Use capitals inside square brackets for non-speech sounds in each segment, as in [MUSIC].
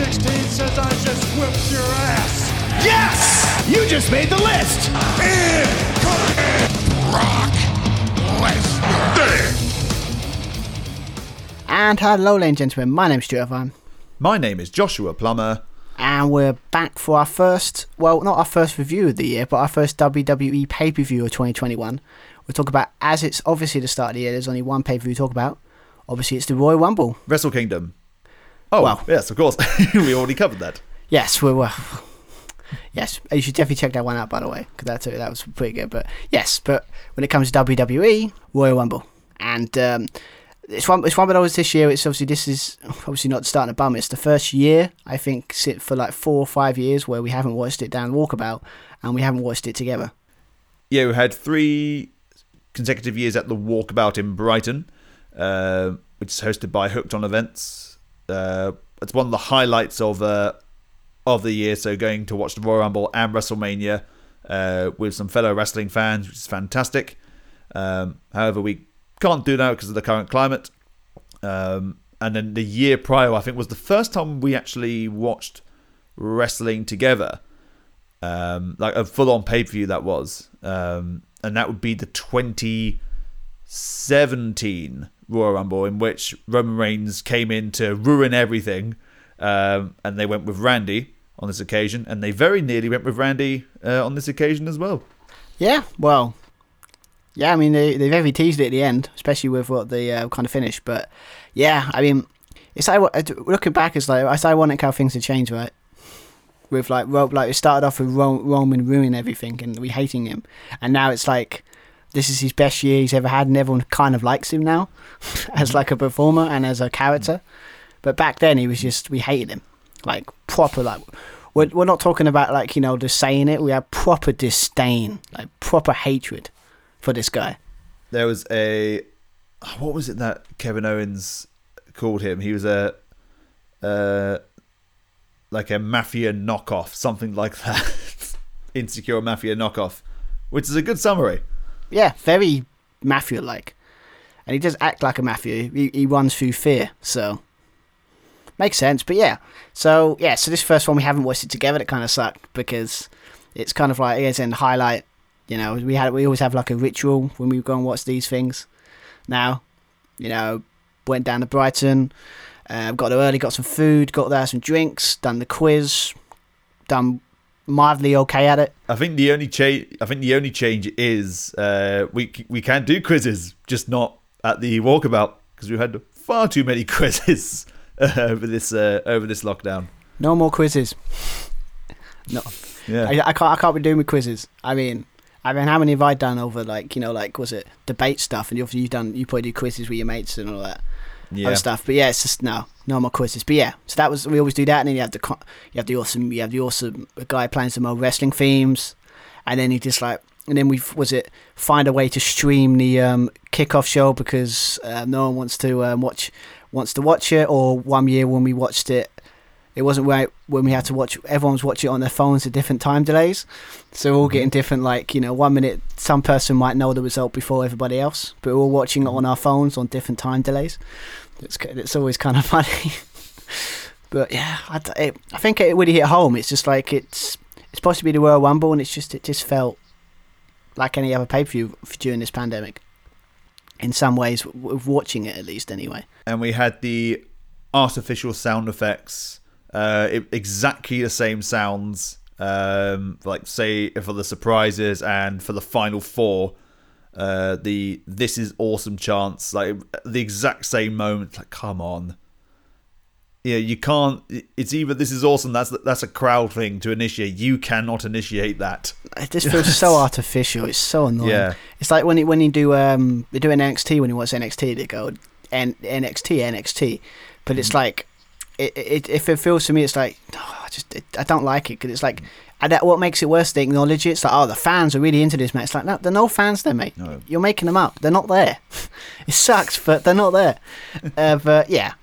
16 says I just whipped your ass. Yes! You just made the list! Brock Lesnar. And hello, ladies and gentlemen, my name's Stuart Irvine, My name is Joshua Plummer. and we're back for our first, well, not our first review of the year, but our first WWE pay per view of 2021. We'll talk about, as it's obviously the start of the year, there's only one pay per view to talk about. Obviously, it's the Royal Rumble. Wrestle Kingdom. Oh, Well. yes, of course. [LAUGHS] we already covered that. Yes, we were. Yes, you should definitely check that one out, by the way, because that that was pretty good. But yes, but when it comes to WWE, Royal Rumble, and um, it's one it's one of those this year. It's obviously this is obviously not starting to bum. It's the first year I think sit for like four or five years where we haven't watched it down Walkabout, and we haven't watched it together. Yeah, we had three consecutive years at the Walkabout in Brighton, uh, which is hosted by Hooked on Events. Uh, it's one of the highlights of uh, of the year. So going to watch the Royal Rumble and WrestleMania uh, with some fellow wrestling fans, which is fantastic. Um, however, we can't do that because of the current climate. Um, and then the year prior, I think, was the first time we actually watched wrestling together um, like a full on pay per view that was, um, and that would be the 2017 Royal Rumble, in which Roman Reigns came in to ruin everything, um, and they went with Randy on this occasion, and they very nearly went with Randy uh, on this occasion as well. Yeah, well, yeah. I mean, they they very teased it at the end, especially with what the uh, kind of finish. But yeah, I mean, it's like looking back, it's like it's ironic how things have changed, right? With like like it started off with Ro- Roman ruining everything and we hating him, and now it's like this is his best year he's ever had, and everyone kind of likes him now [LAUGHS] as like a performer and as a character. But back then, he was just we hated him, like proper like. We're, we're not talking about like you know just saying it. We have proper disdain, like proper hatred for this guy. There was a what was it that Kevin Owens called him? He was a uh, like a mafia knockoff, something like that. [LAUGHS] Insecure mafia knockoff, which is a good summary. Yeah, very mafia like, and he does act like a mafia. He, he runs through fear, so makes sense. But yeah, so yeah, so this first one we haven't watched it together. That kind of sucked because it's kind of like as in highlight. You know, we had we always have like a ritual when we go and watch these things. Now, you know, went down to Brighton, uh, got there early, got some food, got there some drinks, done the quiz, done mildly okay at it. I think the only change. I think the only change is uh, we we can do quizzes, just not at the walkabout because we've had far too many [LAUGHS] quizzes uh, over this uh, over this lockdown. No more quizzes. No, Yeah, I, I can't. I can't be doing with quizzes. I mean, I mean, how many have I done over like you know, like was it debate stuff? And you've you've done you probably do quizzes with your mates and all that yeah. other stuff. But yeah, it's just no, no more quizzes. But yeah, so that was we always do that, and then you have the you have the awesome you have the awesome guy playing some old wrestling themes, and then you just like. And then we was it find a way to stream the um, kickoff show because uh, no one wants to um, watch wants to watch it. Or one year when we watched it, it wasn't right when we had to watch. Everyone's watching it on their phones at different time delays, so we're all mm-hmm. getting different. Like you know, one minute some person might know the result before everybody else, but we're all watching it on our phones on different time delays. It's it's always kind of [LAUGHS] funny. but yeah, I, it, I think it really hit home. It's just like it's it's supposed to be the Royal Rumble, and it's just it just felt like any other pay per view during this pandemic. In some ways, with watching it at least, anyway. and we had the artificial sound effects, uh, it, exactly the same sounds. Um, like say for the surprises and for the final four, uh, the this is awesome chance, like the exact same moment. Like, come on, yeah, you can't. It's either this is awesome. That's that's a crowd thing to initiate. You cannot initiate that. It just feels so [LAUGHS] artificial. It's so annoying. Yeah. It's like when you, when you do um you do an NXT when you watch NXT they go N- NXT NXT, but it's like it, it if it feels to me it's like oh, I just it, I don't like it because it's like and that, what makes it worse they acknowledge it. It's like oh the fans are really into this match. It's like no, there are no fans there, mate. No. You're making them up. They're not there. [LAUGHS] it sucks, but they're not there. [LAUGHS] uh, but yeah,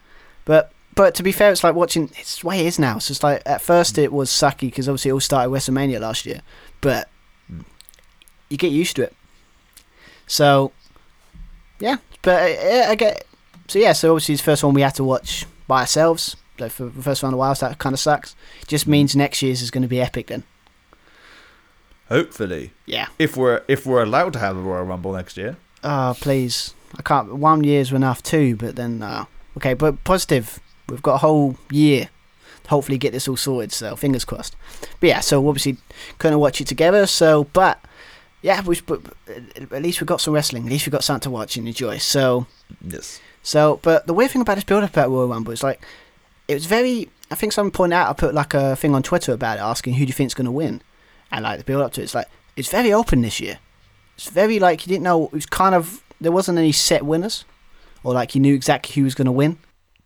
but. But to be fair, it's like watching. It's the way it is now. So it's like at first it was sucky because obviously it all started WrestleMania last year, but you get used to it. So, yeah, but uh, I get. So yeah, so obviously it's the first one we had to watch by ourselves. Like for the first a while. So that kind of sucks. Just means next year's is going to be epic then. Hopefully, Yeah. if we're if we're allowed to have a Royal Rumble next year. Oh, please. I can't. One year's enough too, but then, uh, okay, but positive. We've got a whole year to hopefully get this all sorted, so fingers crossed. But yeah, so obviously couldn't watch it together, so, but yeah, we, but at least we've got some wrestling. At least we've got something to watch and enjoy. So, Yes. so, but the weird thing about this build up about Royal Rumble is like, it was very, I think someone pointed out, I put like a thing on Twitter about it asking who do you think's going to win? And like the build up to it, it's like, it's very open this year. It's very like, you didn't know, it was kind of, there wasn't any set winners. Or like you knew exactly who was going to win.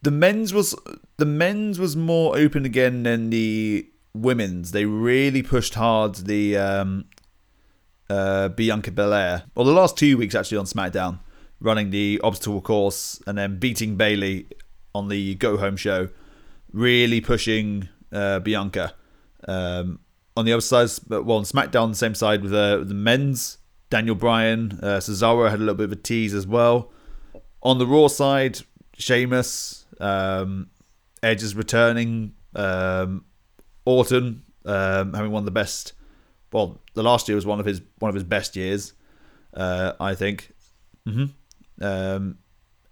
The men's was the men's was more open again than the women's. They really pushed hard the um, uh, Bianca Belair. Well, the last two weeks actually on SmackDown, running the obstacle course and then beating Bayley on the Go Home show, really pushing uh, Bianca. Um, on the other side, well, on SmackDown, the same side with uh, the men's. Daniel Bryan, uh, Cesaro had a little bit of a tease as well. On the Raw side, Sheamus, um, Edge is returning, um, Orton um, having one of the best. Well, the last year was one of his one of his best years, uh, I think. hmm Um,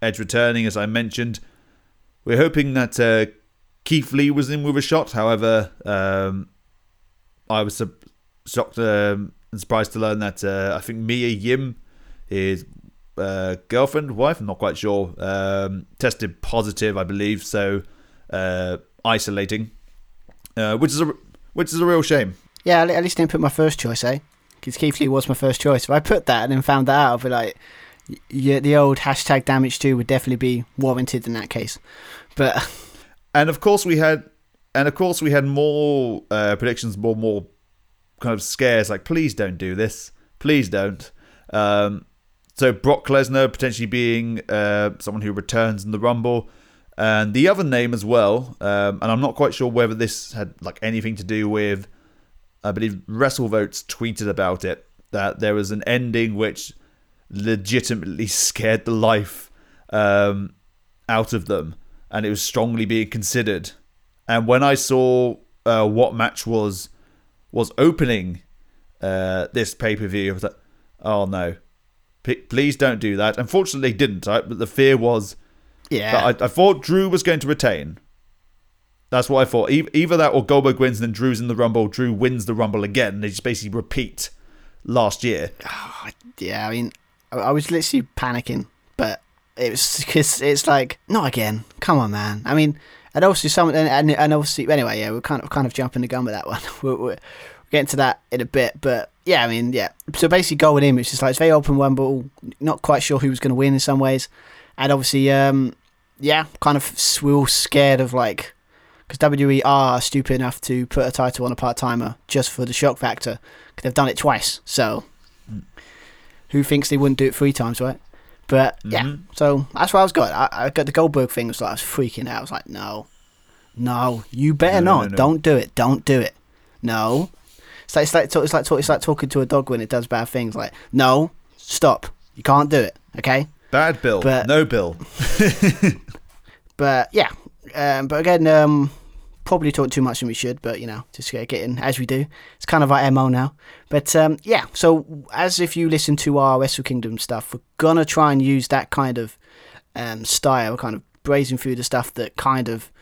Edge returning, as I mentioned. We're hoping that uh, Keith Lee was in with a shot. However, um, I was shocked um, and surprised to learn that uh, I think Mia Yim, his uh, girlfriend, wife, I'm not quite sure, um, tested positive, I believe. So uh, isolating, uh, which is a which is a real shame. Yeah, at least I didn't put my first choice, eh? Because Keith Lee was my first choice. If I put that and then found that out, I'd be like, yeah, the old hashtag damage too would definitely be warranted in that case. But [LAUGHS] And of course we had, and of course we had more uh, predictions, more more kind of scares. Like, please don't do this, please don't. Um, so Brock Lesnar potentially being uh, someone who returns in the Rumble, and the other name as well. Um, and I'm not quite sure whether this had like anything to do with. I believe WrestleVotes tweeted about it that there was an ending which legitimately [LAUGHS] scared the life um, out of them, and it was strongly being considered. And when I saw uh, what match was was opening uh, this pay per view, I was like, "Oh no, P- please don't do that." Unfortunately, didn't. Right? But the fear was yeah, I, I thought Drew was going to retain. That's what I thought. E- Either that or Goldberg wins and then Drew's in the Rumble. Drew wins the Rumble again. They just basically repeat last year. yeah. I mean, I, I was literally panicking, it was because it's like not again. Come on, man. I mean, and also some and, and, obviously anyway, yeah, we're kind of kind of jumping the gun with that one. [LAUGHS] we're, we're getting to that in a bit, but yeah, I mean, yeah. So basically, going in, it's just like it's very open Rumble. Not quite sure who was going to win in some ways, and obviously, um, yeah, kind of s- we're all scared of like because WWE are stupid enough to put a title on a part timer just for the shock factor because they've done it twice. So who thinks they wouldn't do it three times, right? But yeah, so that's where I was going. I, I got the Goldberg thing. Was like I was freaking out. I was like, no, no, you better no, not. no, no. Don't do it. Don't do it. No. It's like it's like it's like it's like talking to a dog when it does bad things. Like no, stop. You can't do it. Okay. Bad Bill. But- no Bill. [LAUGHS] But yeah, um, but again, um, probably talk too much than we should. But you know, just get getting as we do. It's kind of our mo now. But um, yeah, so as if you listen to our Wrestle Kingdom stuff, we're gonna try and use that kind of um, style, kind of brazen through the stuff that kind of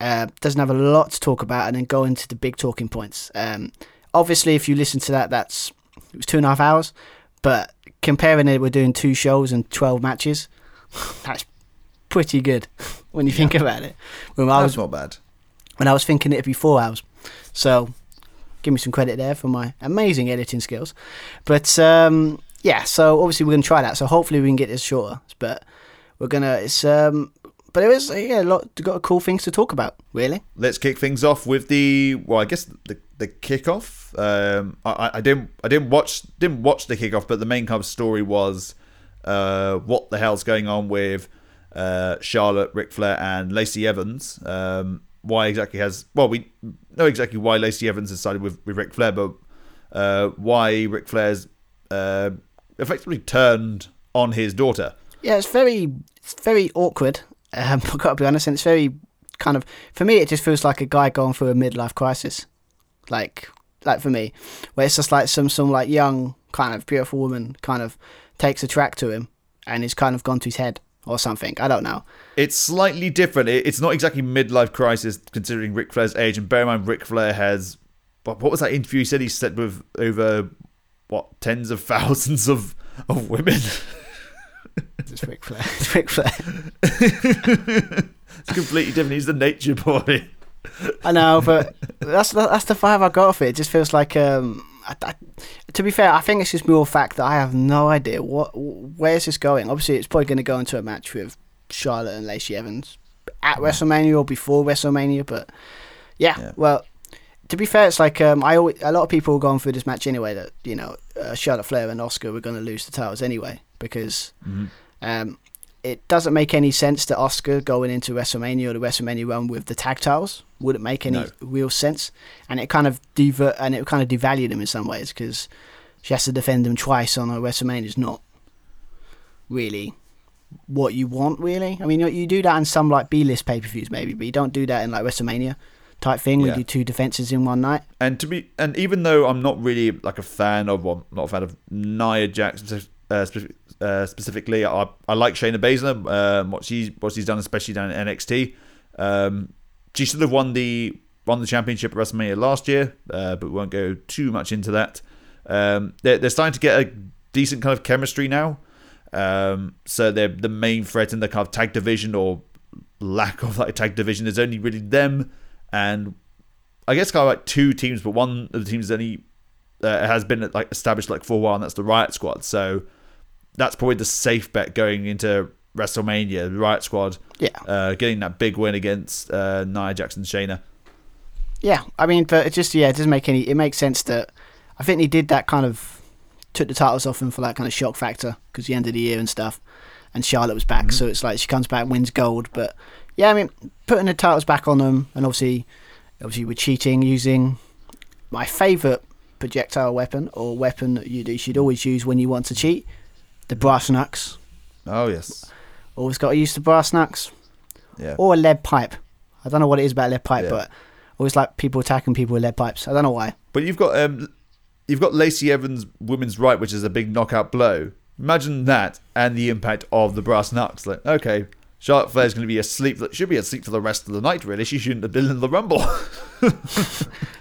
uh, doesn't have a lot to talk about, and then go into the big talking points. Um, obviously, if you listen to that, that's it was two and a half hours. But comparing it, we're doing two shows and twelve matches. [LAUGHS] That's pretty good [LAUGHS] when you think about it. When I That's was not bad. When I was thinking it'd be four hours, so give me some credit there for my amazing editing skills. But um, yeah, so obviously we're gonna try that. So hopefully we can get this shorter. But we're gonna it's um, but it was yeah a lot got cool things to talk about really. Let's kick things off with the well, I guess the the kickoff. Um, I, I- I didn't I didn't watch didn't watch the kickoff, but the main kind of story was uh, what the hell's going on with uh, Charlotte, Ric Flair, and Lacey Evans. Um, why exactly has well we know exactly why Lacey Evans has sided with, with Ric Flair, but uh, why Ric Flair's uh, effectively turned on his daughter. Yeah, it's very it's very awkward. Um, [LAUGHS] I've got to be honest, and it's very kind of for me it just feels like a guy going through a midlife crisis, like like for me, where it's just like some some like young kind of beautiful woman kind of takes a track to him and he's kind of gone to his head or something. I don't know. It's slightly different. It's not exactly midlife crisis considering Ric Flair's age. And bear in mind, Ric Flair has what what was that interview? He said he slept with over what tens of [LAUGHS] thousands of of women. [LAUGHS] It's Ric Flair. It's Ric Flair. [LAUGHS] it's completely different. He's the nature boy. I know, but that's that's the vibe I got off it. It just feels like, um, I, I, to be fair, I think it's just more fact that I have no idea what where's this going. Obviously, it's probably going to go into a match with Charlotte and Lacey Evans at WrestleMania or before WrestleMania. But yeah, Yeah. well, to be fair, it's like um, I always, a lot of people were going through this match anyway that you know uh, Charlotte Flair and Asuka were going to lose the titles anyway because um, it doesn't make any sense that Asuka going into WrestleMania or the WrestleMania run with the tag titles wouldn't make any No. real sense, and it kind of dever- and it kind of devalued them in some ways because she has to defend them twice on a WrestleMania is not really what you want. Really, I mean, you, do that in some like B list pay per views maybe, but you don't do that in like WrestleMania type thing Yeah. you do two defenses in one night. And to be, and even though I'm not really like a fan of, well, not a fan of Nia Jackson uh, specific, uh, specifically, I, I like Shayna Baszler, um, what she's what she's done, especially down in NXT. Um, she should have won the won the championship at WrestleMania last year, uh, but we won't go too much into that. Um, they're, they're starting to get a decent kind of chemistry now. Um, so they're the main threat in the kind of tag division or lack of like tag division is only really them and I guess kind of like two teams, but one of the teams only uh, has been like established like for a while, and that's the Riot Squad. So that's probably the safe bet going into WrestleMania. The Riot Squad, Yeah. uh, getting that big win against uh, Nia Jackson, Shayna. Yeah, I mean, but it just yeah, it doesn't make any. It makes sense that I think he did that kind of took the titles off him for that kind of shock factor because the end of the year and stuff, and Charlotte was back, so it's like she comes back, wins gold. But yeah, I mean, putting the titles back on them, and obviously, obviously, we're cheating using my favourite projectile weapon or weapon that you, you should always use when you want to cheat, the brass knucks. Oh yes, Always got used to brass knucks yeah. or a lead pipe. I don't know what it is about lead pipe, Yeah. but always like people attacking people with lead pipes. I don't know why. But you've got um, you've got Lacey Evans' women's right, which is a big knockout blow. Imagine that and the impact of the brass knucks. Like, okay, Charlotte Flair's going to be asleep. That should be asleep for the rest of the night. Really, she shouldn't have been in the Rumble. [LAUGHS] [LAUGHS]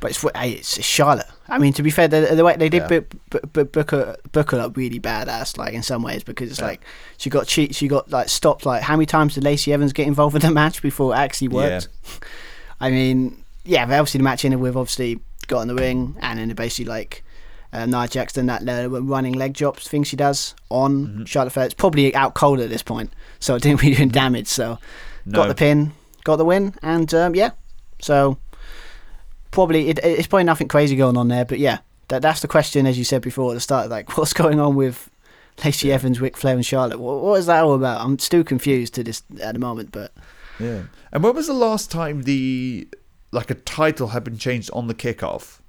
But it's it's, it's Charlotte. I mean, to be fair, the, the way they did Yeah. book, book, book, book her book her up really badass, like in some ways, because it's Yeah. like she got cheat, she got like stopped. Like how many times did Lacey Evans get involved in the match before it actually worked? [LAUGHS] I mean, yeah, obviously the match ended with obviously got in the ring and then basically like uh, Nia Jackson that uh, running leg drops thing she does on Mm-hmm. Charlotte Flair. It's probably out cold at this point, so it didn't really do damage. So got the pin, got the win, and um, yeah, so probably it, it's probably nothing crazy going on there, but yeah, that that's the question as you said before at the start. Like, [LAUGHS] what's going on with Lacey Evans, Ric Flair, and Charlotte? What, what is that all about? I'm still confused to this at the moment, but Yeah. And when was the last time the like a title had been changed on the kickoff?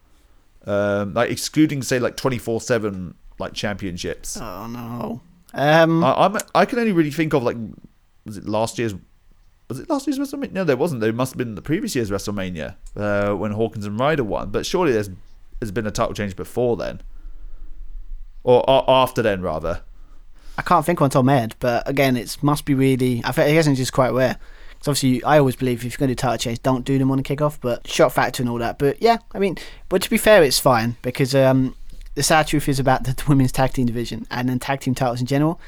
Um, like excluding say like twenty four seven like championships. oh no. Um, I, I'm I can only really think of like was it last year's was it last year's WrestleMania? No, there wasn't. There must have been the previous year's WrestleMania uh, when Hawkins and Ryder won. But surely there's there's been a title change before then, or, a after then rather. I can't think on top of my but again, it must be really. I think I guess it's just quite rare. Because obviously, I always believe if you're going to do title change, don't do them on the kickoff. But shot factor and all that. But yeah, I mean, but to be fair, it's fine because um, the sad truth is about the [LAUGHS] women's tag team division and then tag team titles in general.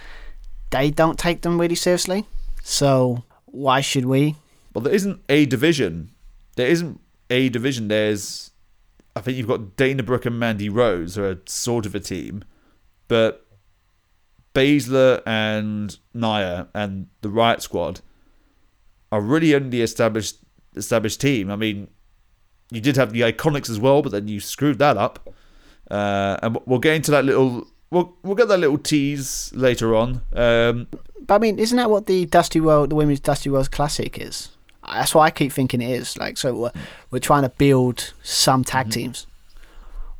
They don't take them really seriously. So why should we? Well, there isn't a division. There isn't a division. There's, I think you've got Dana Brooke and Mandy Rose, are sort of a team, but Baszler and Nia and the Riot Squad are really only established established team. I mean, you did have the Iconics as well, but then you screwed that up. Uh, and we'll get into that little. We'll we'll get that little tease later on. Um, But I mean, isn't that what the Dusty Rhodes, the Women's Dusty Rhodes Classic is? That's what I keep thinking it is. Like, so we're, we're trying to build some tag mm-hmm. teams,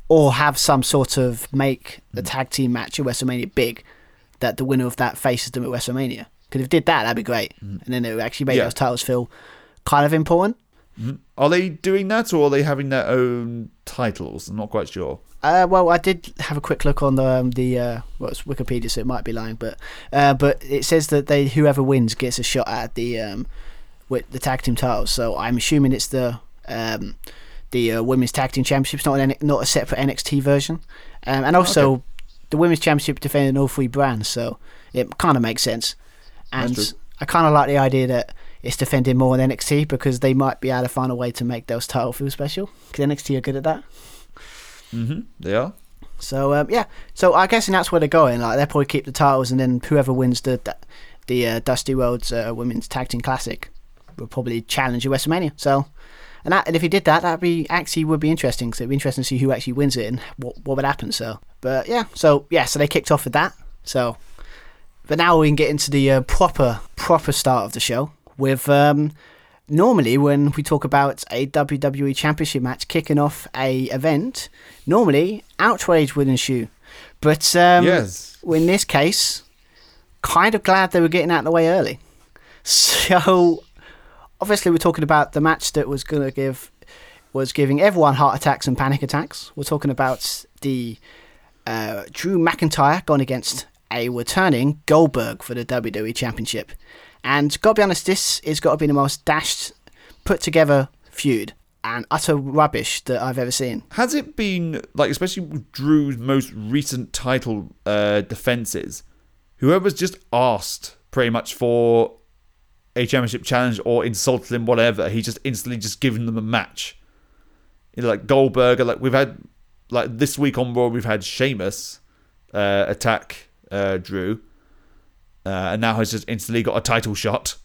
or have some sort of make the mm. tag team match at WrestleMania big, that the winner of that faces them at WrestleMania. Because if it did that, that'd be great, mm. and then it would actually make Yeah. those titles feel kind of important. Mm-hmm. Are they doing that, or are they having their own titles? I'm not quite sure. Uh, well, I did have a quick look on the um, the uh, well, it's Wikipedia, so it might be lying, but uh, but it says that they whoever wins gets a shot at the um, with the tag team titles. So I'm assuming it's the um, the uh, women's tag team championships, not an not a separate NXT version, um, and also Okay. the women's championship defending all three brands. So it kind of makes sense, and I kind of like the idea that it's defending more than NXT because they might be able to find a way to make those titles feel special. Because NXT are good at that. hmm They are. So um, yeah, so I guess that's where they're going. Like they'll probably keep the titles, and then whoever wins the the uh, Dusty Rhodes uh, Women's Tag Team Classic will probably challenge at WrestleMania. So, and that and if he did that, that'd be actually would be interesting. So it'd be interesting to see who actually wins it and what what would happen. So, but yeah, so yeah, so they kicked off with that. So, but now we can get into the uh, proper proper start of the show with um, normally when we talk about a WWE Championship match kicking off a event, normally outrage would ensue. But um, Yes. in this case, kind of glad they were getting out of the way early. So obviously we're talking about the match that was going to give was giving everyone heart attacks and panic attacks. We're talking about the uh, Drew McIntyre going against a returning Goldberg for the WWE Championship. And gotta be honest, this has got to be the most dashed, put together feud and utter rubbish that I've ever seen. Has it been like, especially with Drew's most recent title uh, defenses? Whoever's just asked pretty much for a championship challenge or insulted him, whatever, he's just instantly just given them a match. You know, like Goldberg, like we've had, like this week on Raw, we've had Sheamus uh, attack uh, Drew, uh, and now has just instantly got a title shot.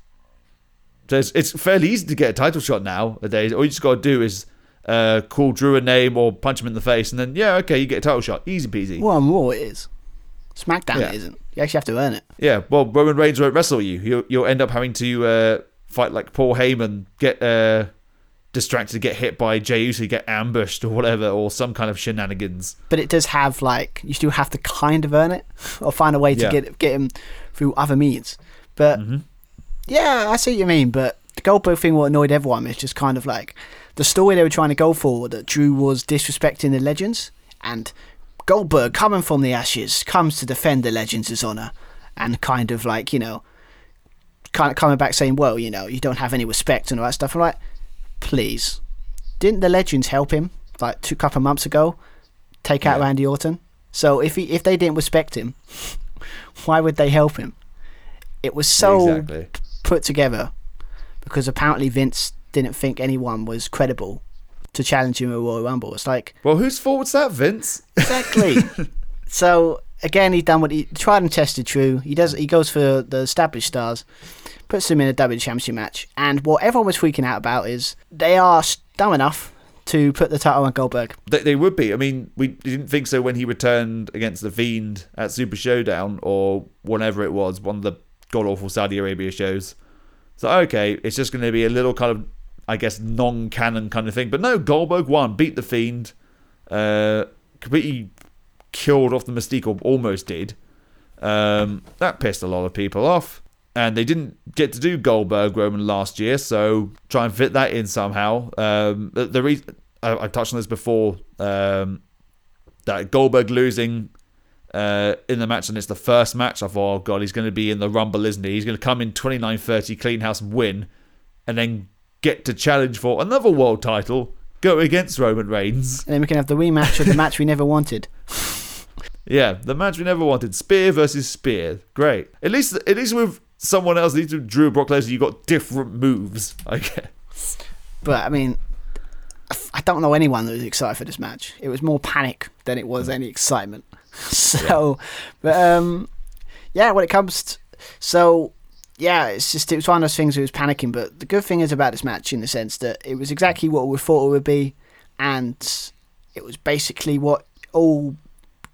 So it's, it's fairly easy to get a title shot nowadays. All you just got to do is uh, call Drew a name or punch him in the face, and then yeah, okay, you get a title shot, easy peasy. Well, on Raw it is. SmackDown Yeah. it isn't. You actually have to earn it. Yeah, well, Roman Reigns won't wrestle you. You'll, you'll end up having to uh, fight like Paul Heyman, get uh, distracted, get hit by Jey Uso, get ambushed or whatever, or some kind of shenanigans. But it does have like you still have to kind of earn it or find a way to Yeah. get get him through other means. But mm-hmm. yeah, I see what you mean. But the Goldberg thing, what annoyed everyone is just kind of like the story they were trying to go for that Drew was disrespecting the legends and Goldberg coming from the ashes comes to defend the legends' honor and kind of like you know kind of coming back saying, well, you know, you don't have any respect and all that stuff. I'm like, please, didn't the legends help him like two couple of months ago take out Yeah. Randy Orton? So if he if they didn't respect him, [LAUGHS] why would they help him? It was so exactly. put together because apparently Vince didn't think anyone was credible to challenge him at Royal Rumble. It's like Well, whose fault was that, Vince? exactly. [LAUGHS] so again, he done what he tried and tested. True, he does. He goes for the established stars, puts them in a a W Championship match, and what everyone was freaking out about is they are dumb enough to put the title on Goldberg. They, they would be. I mean, we didn't think so when he returned against the Fiend at Super Showdown or whenever it was, one of the god awful Saudi Arabia shows. So okay, it's just going to be a little kind of, I guess, non-canon kind of thing. But no, Goldberg won, beat the Fiend, uh, completely killed off the Mystique, or almost did. Um, that pissed a lot of people off. And they didn't get to do Goldberg Roman last year, so try and fit that in somehow. Um, the, the reason I, I touched on this before um, that Goldberg losing uh, in the match, and it's the first match. I thought, oh god, he's going to be in the Rumble, isn't he? He's going to come in 29-30, clean house, and win, and then get to challenge for another world title, go against Roman Reigns. And then we can have the rematch of the [LAUGHS] match we never wanted. Yeah, the match we never wanted: Spear versus Spear. Great. At least, at least with someone else, at least with Drew Brock Lesnar, you got different moves. I guess. But I mean, I don't know anyone that was excited for this match. It was more panic than it was any excitement. [LAUGHS] So, but um, yeah, when it comes, to, so yeah, it's just it was one of those things. It was panicking, but the good thing is about this match in the sense that it was exactly what we thought it would be, and it was basically what all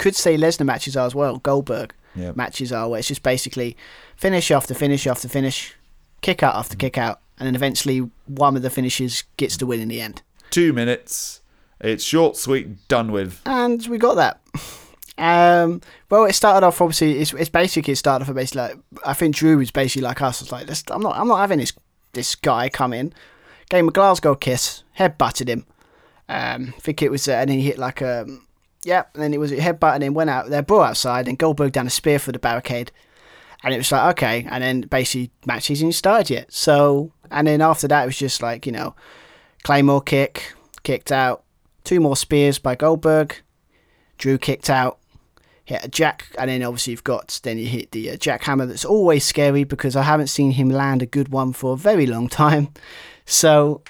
could say Lesnar matches are as well. Goldberg Yeah. matches are where it's just basically finish after finish after finish, kick out after kick out, and then eventually one of the finishes gets the win in the end. Two minutes. It's short, sweet, done with. And we got that. Um, well, it started off obviously. It's, it's basically it started off basically like I think Drew was basically like us. It's like I'm not I'm not having this this guy come in, gave him a Glasgow kiss, head butted him. Um, I think it was, uh, and then he hit like a, yeah, and then it was a headbutt, and then went out there, brought outside, and Goldberg down a spear for the barricade, and it was like okay, and then basically match hasn't started yet. So, and then after that, it was just like you know, Claymore kick, kicked out, two more spears by Goldberg, Drew kicked out, hit a jack, and then obviously you've got then you hit the uh, jackhammer. That's always scary because I haven't seen him land a good one for a very long time. So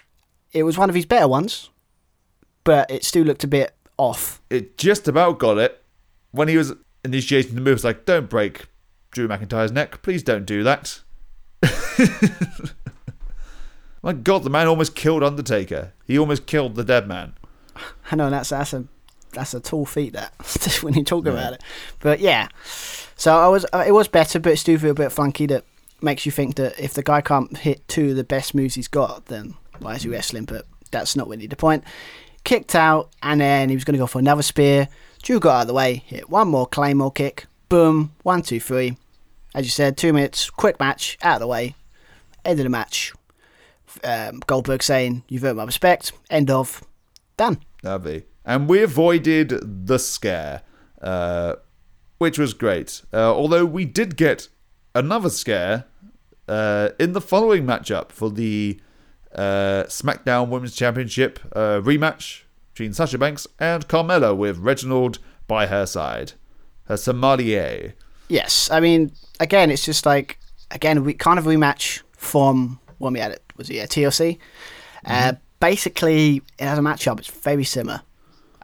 it was one of his better ones, but it still looked a bit off. It just about got it when he was initiating the moves. Like, don't break Drew McIntyre's neck. Please don't do that. [LAUGHS] My God, the man almost killed Undertaker. He almost killed the dead man. I know that's that's a that's a tall feat that [LAUGHS] when you talk about it. But yeah, so I was uh, it was better, but it still feel a bit funky. That makes you think that if the guy can't hit two of the best moves he's got, then why is he wrestling? But that's not really the point. Kicked out, and then he was going to go for another spear. Drew got out of the way, hit one more claymore kick. Boom, one, two, three. As you said, two minutes, quick match, out of the way. End of the match. Um, Goldberg saying, You've earned my respect. End of. Done. Lovely. And we avoided the scare, uh, which was great. Uh, although we did get another scare uh, in the following matchup for the uh, SmackDown Women's Championship uh, rematch between Sasha Banks and Carmella with Reginald by her side. Her sommelier. Yes, I mean, again, it's just like again, we kind of rematch from when we had it was it yeah, TLC. Uh, basically, it has a matchup. It's very similar,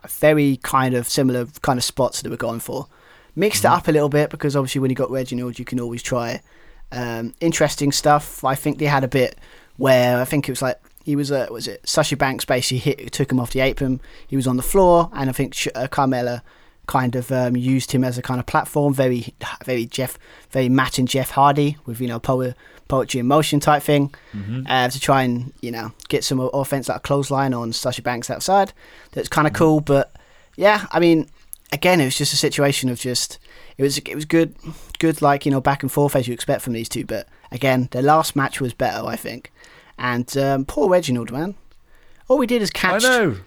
very kind of similar kind of spots that we're going for. Mixed it up a little bit because obviously when you got Reginald, you can always try um, interesting stuff. I think they had a bit where I think it was like he was uh, was it Sasha Banks basically hit took him off the apron. He was on the floor, and I think Sh- uh, Carmella kind of um, used him as a kind of platform. Very very Jeff very Matt and Jeff Hardy with you know power, poetry in motion type thing uh, to try and you know get some offense like a clothesline on Sasha Banks outside. That's kind of cool, but yeah, I mean, again, it was just a situation of just it was it was good, good like you know back and forth as you expect from these two. But again, their last match was better, I think. And um, poor Reginald, man. All we did is catch. I know.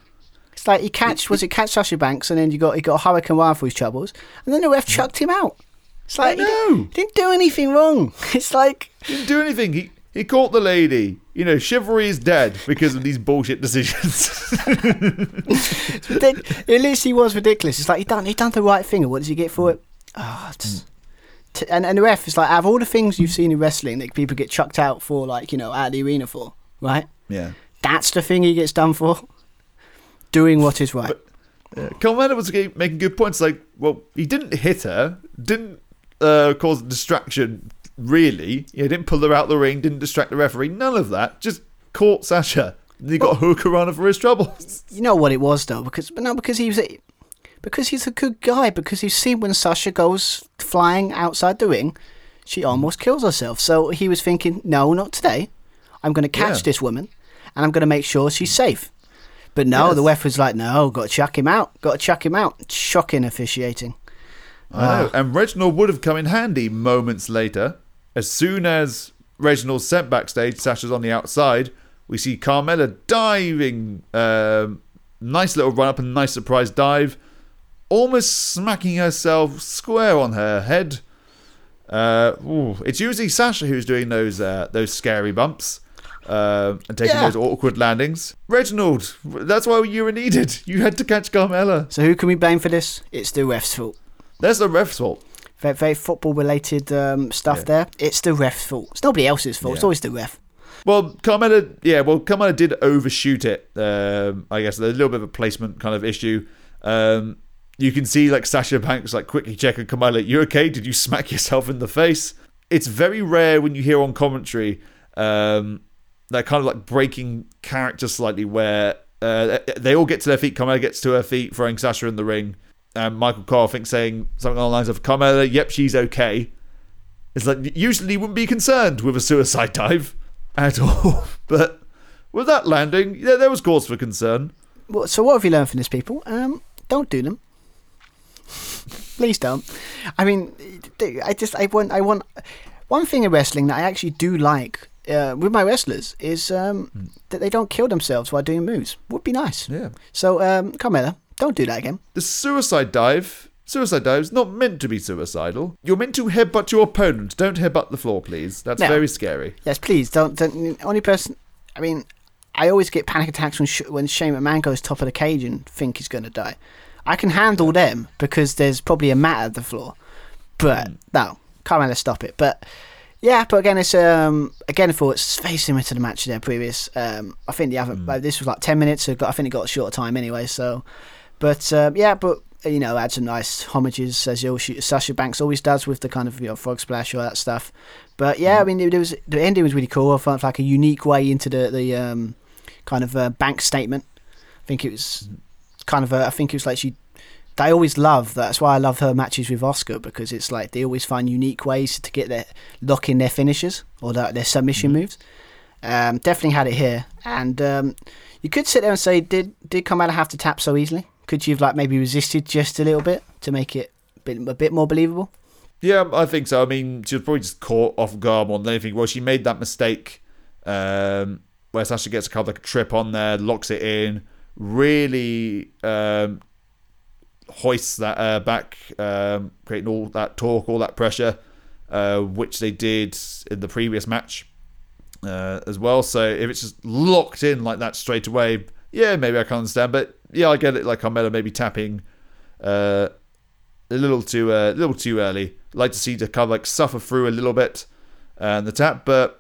It's like he catched. Was it catch Sasha Banks, and then you got he got a Hurricanrana for his troubles, and then the ref chucked him out. It's like he didn't, didn't do anything wrong. [LAUGHS] It's like he Didn't do anything. He he caught the lady. You know, chivalry is dead because of these bullshit decisions. [LAUGHS] it literally was ridiculous. It's like he done he done the right thing, and what does he get for it? Oh, it's- t- and and the ref is like out of all the things you've seen in wrestling that people get chucked out for, like you know, out of the arena for, right? yeah. That's the thing he gets done for. Doing what is right. Carmella was making good points. Like, well, he didn't hit her, didn't uh, cause a distraction, really. He didn't pull her out the ring, didn't distract the referee, none of that. Just caught Sasha. And he got Hurricanrana for his troubles. You know what it was though, because but no, because he was a, because he's a good guy. Because you see when Sasha goes flying outside the ring, she almost kills herself. So he was thinking, no, not today. I'm going to catch Yeah. this woman, and I'm going to make sure she's safe. But no, Yes. the ref was like, no, got to chuck him out. Got to chuck him out. Shocking officiating. I know. And Reginald would have come in handy moments later. As soon as Reginald's sent backstage, Sasha's on the outside. We see Carmella diving. Um, nice little run up and nice surprise dive. Almost smacking herself square on her head. Uh, ooh, it's usually Sasha who's doing those uh, those scary bumps uh, and taking Yeah. those awkward landings. Reginald, that's why you were needed. You had to catch Carmella. So who can we blame for this? It's the ref's fault. That's the ref's fault. Very, very football related um, stuff Yeah. there. It's the ref's fault. It's nobody else's fault. It's always the ref. Well, Carmella, yeah, well, Carmella did overshoot it. Um, I guess there's a little bit of a placement kind of issue. Um, you can see like Sasha Banks like quickly checking Carmella, "You okay? Did you smack [LAUGHS] yourself in the face?" It's very rare when you hear on commentary um, that kind of like breaking character slightly, where uh, they all get to their feet. Carmella gets to her feet, throwing Sasha in the ring, and Michael Cole, I think, saying something along the lines of, "Carmella, yep, she's okay." It's like usually you wouldn't be concerned with a suicide dive [LAUGHS] at all, but with that landing, yeah, there was cause for concern. Well, so what have you learned from this, people? Um, don't do them. Please don't. I mean, I just I want I want one thing in wrestling that I actually do like uh, with my wrestlers is um, that they don't kill themselves while doing moves. Would be nice. Yeah. So, um, Carmella, don't do that again. The suicide dive. Suicide dive is not meant to be suicidal. You're meant to headbutt your opponent. Don't headbutt the floor, please. That's No. very scary. Yes, please don't. don't only person. I mean, I always get panic attacks when sh- when Shane McMahon goes top of the cage and think he's going to die. I can handle them because there's probably a mat at the floor, but no, Carmella stop it. But yeah, but again, it's um again for it's very similar to the match there previous. Um, I think the other like, this was like ten minutes. So I think it got a shorter time anyway. So, but um, yeah, but you know, add some nice homages as you Sasha Banks always does with the kind of you know frog splash all that stuff. But yeah, I mean, it, was the ending was really cool. I felt like a unique way into the the um, kind of uh, bank statement. I think it was kind of a, I think it was like she. They always love that's why I love her matches with Asuka because it's like they always find unique ways to get their lock in their finishes or their, their submission moves. Um, definitely had it here, and um, you could sit there and say, did did Carmella have to tap so easily? Could you have like maybe resisted just a little bit to make it a bit, a bit more believable? Yeah, I think so. I mean, she was probably just caught off guard more than anything. Well, she made that mistake um, where Sasha gets kind of like a trip on there, locks it in, really um, hoists that uh, back, um, creating all that torque, all that pressure, uh, which they did in the previous match uh, as well. So if it's just locked in like that straight away, yeah, maybe I can understand. But yeah, I get it. Like Carmella maybe tapping uh, a little too uh, a little too early. Like to see the of like suffer through a little bit and the tap, but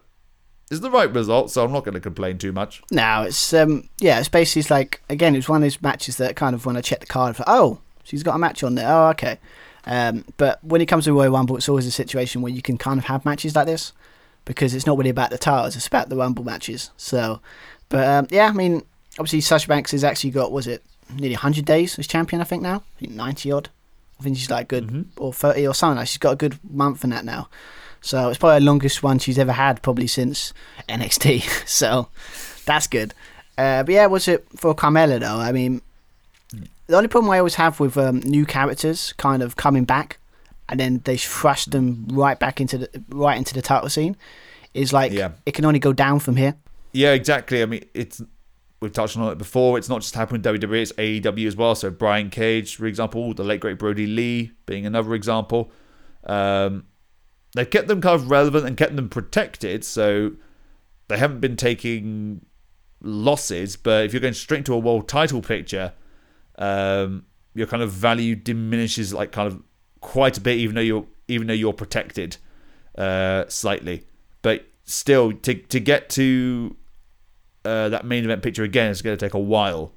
it's the right result, so I'm not going to complain too much. No, it's um yeah, it's basically like again, it was one of those matches that kind of when I checked the card, for, oh, she's got a match on there. Oh, okay. Um, but when it comes to Royal Rumble, it's always a situation where you can kind of have matches like this because it's not really about the titles; it's about the Rumble matches. So, but um, yeah, I mean, obviously Sasha Banks has actually got was it nearly 100 days as champion? I think now, I think 90 odd. I think she's like good or 30 or something. Like she's got a good month in that now. So it's probably the longest one she's ever had, probably since NXT. [LAUGHS] so that's good. Uh, but yeah, was it for Carmella though? I mean, the only problem I always have with um, new characters kind of coming back, and then they thrush them right back into the right into the title scene, is like Yeah. it can only go down from here. Yeah, exactly. I mean, it's we've touched on it before. It's not just happening with WWE; it's AEW as well. So Brian Cage, for example, the late great Brodie Lee being another example. Um, they've kept them kind of relevant and kept them protected, so they haven't been taking losses. But if you're going straight into a world title picture, um, your kind of value diminishes like kind of quite a bit, even though you're even though you're protected uh, slightly. But still, to to get to uh, that main event picture again is going to take a while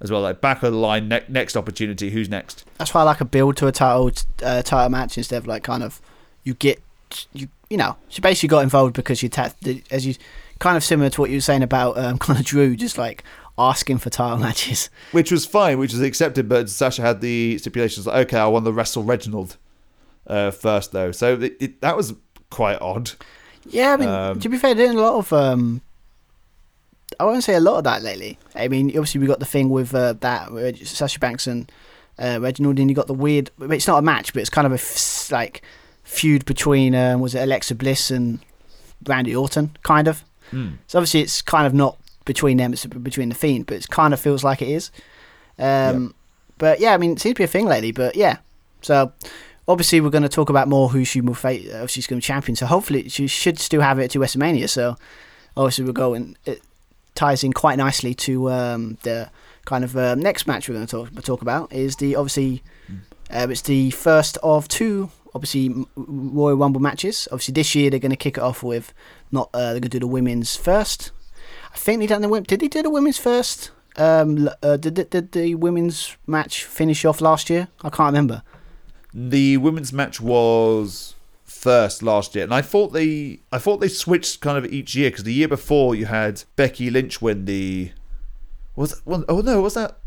as well. Like back of the line, ne- next opportunity. Who's next? That's why I like a build to a title uh, title match instead of like kind of you get you you know she basically got involved because you ta- as you kind of similar to what you were saying about um, [LAUGHS] kind of Drew just like asking for title matches. Which was fine, which was accepted, but Sasha had the stipulations like, okay, I want to wrestle Reginald uh, first, though. So it, it, that was quite odd. Yeah, I mean Um, to be fair, there's a lot of um. I won't say a lot of that lately. I mean, obviously we got the thing with uh, that uh, Sasha Banks and uh, Reginald, and you got the weird. It's not a match, but it's kind of a like feud between um, was it Alexa Bliss and Randy Orton, kind of. So obviously it's kind of not between them; it's between the Fiend, but it kind of feels like it is. Um, But yeah, I mean, it seems to be a thing lately. But yeah, so obviously we're going to talk about more who she will face. Uh, she's going to champion. So hopefully she should still have it to WrestleMania. So obviously we're going. It ties in quite nicely to um, the kind of uh, next match we're going to talk, talk about is the obviously uh, it's the first of two obviously Royal Rumble matches. Obviously this year they're going to kick it off with not uh, they're going to do the women's first. I think they done the. Did they do the women's first? Um, uh, did, did, did the women's match finish off last year? I can't remember. The women's match was first last year, and I thought they, I thought they switched kind of each year because the year before you had Becky Lynch win the, was oh no, was that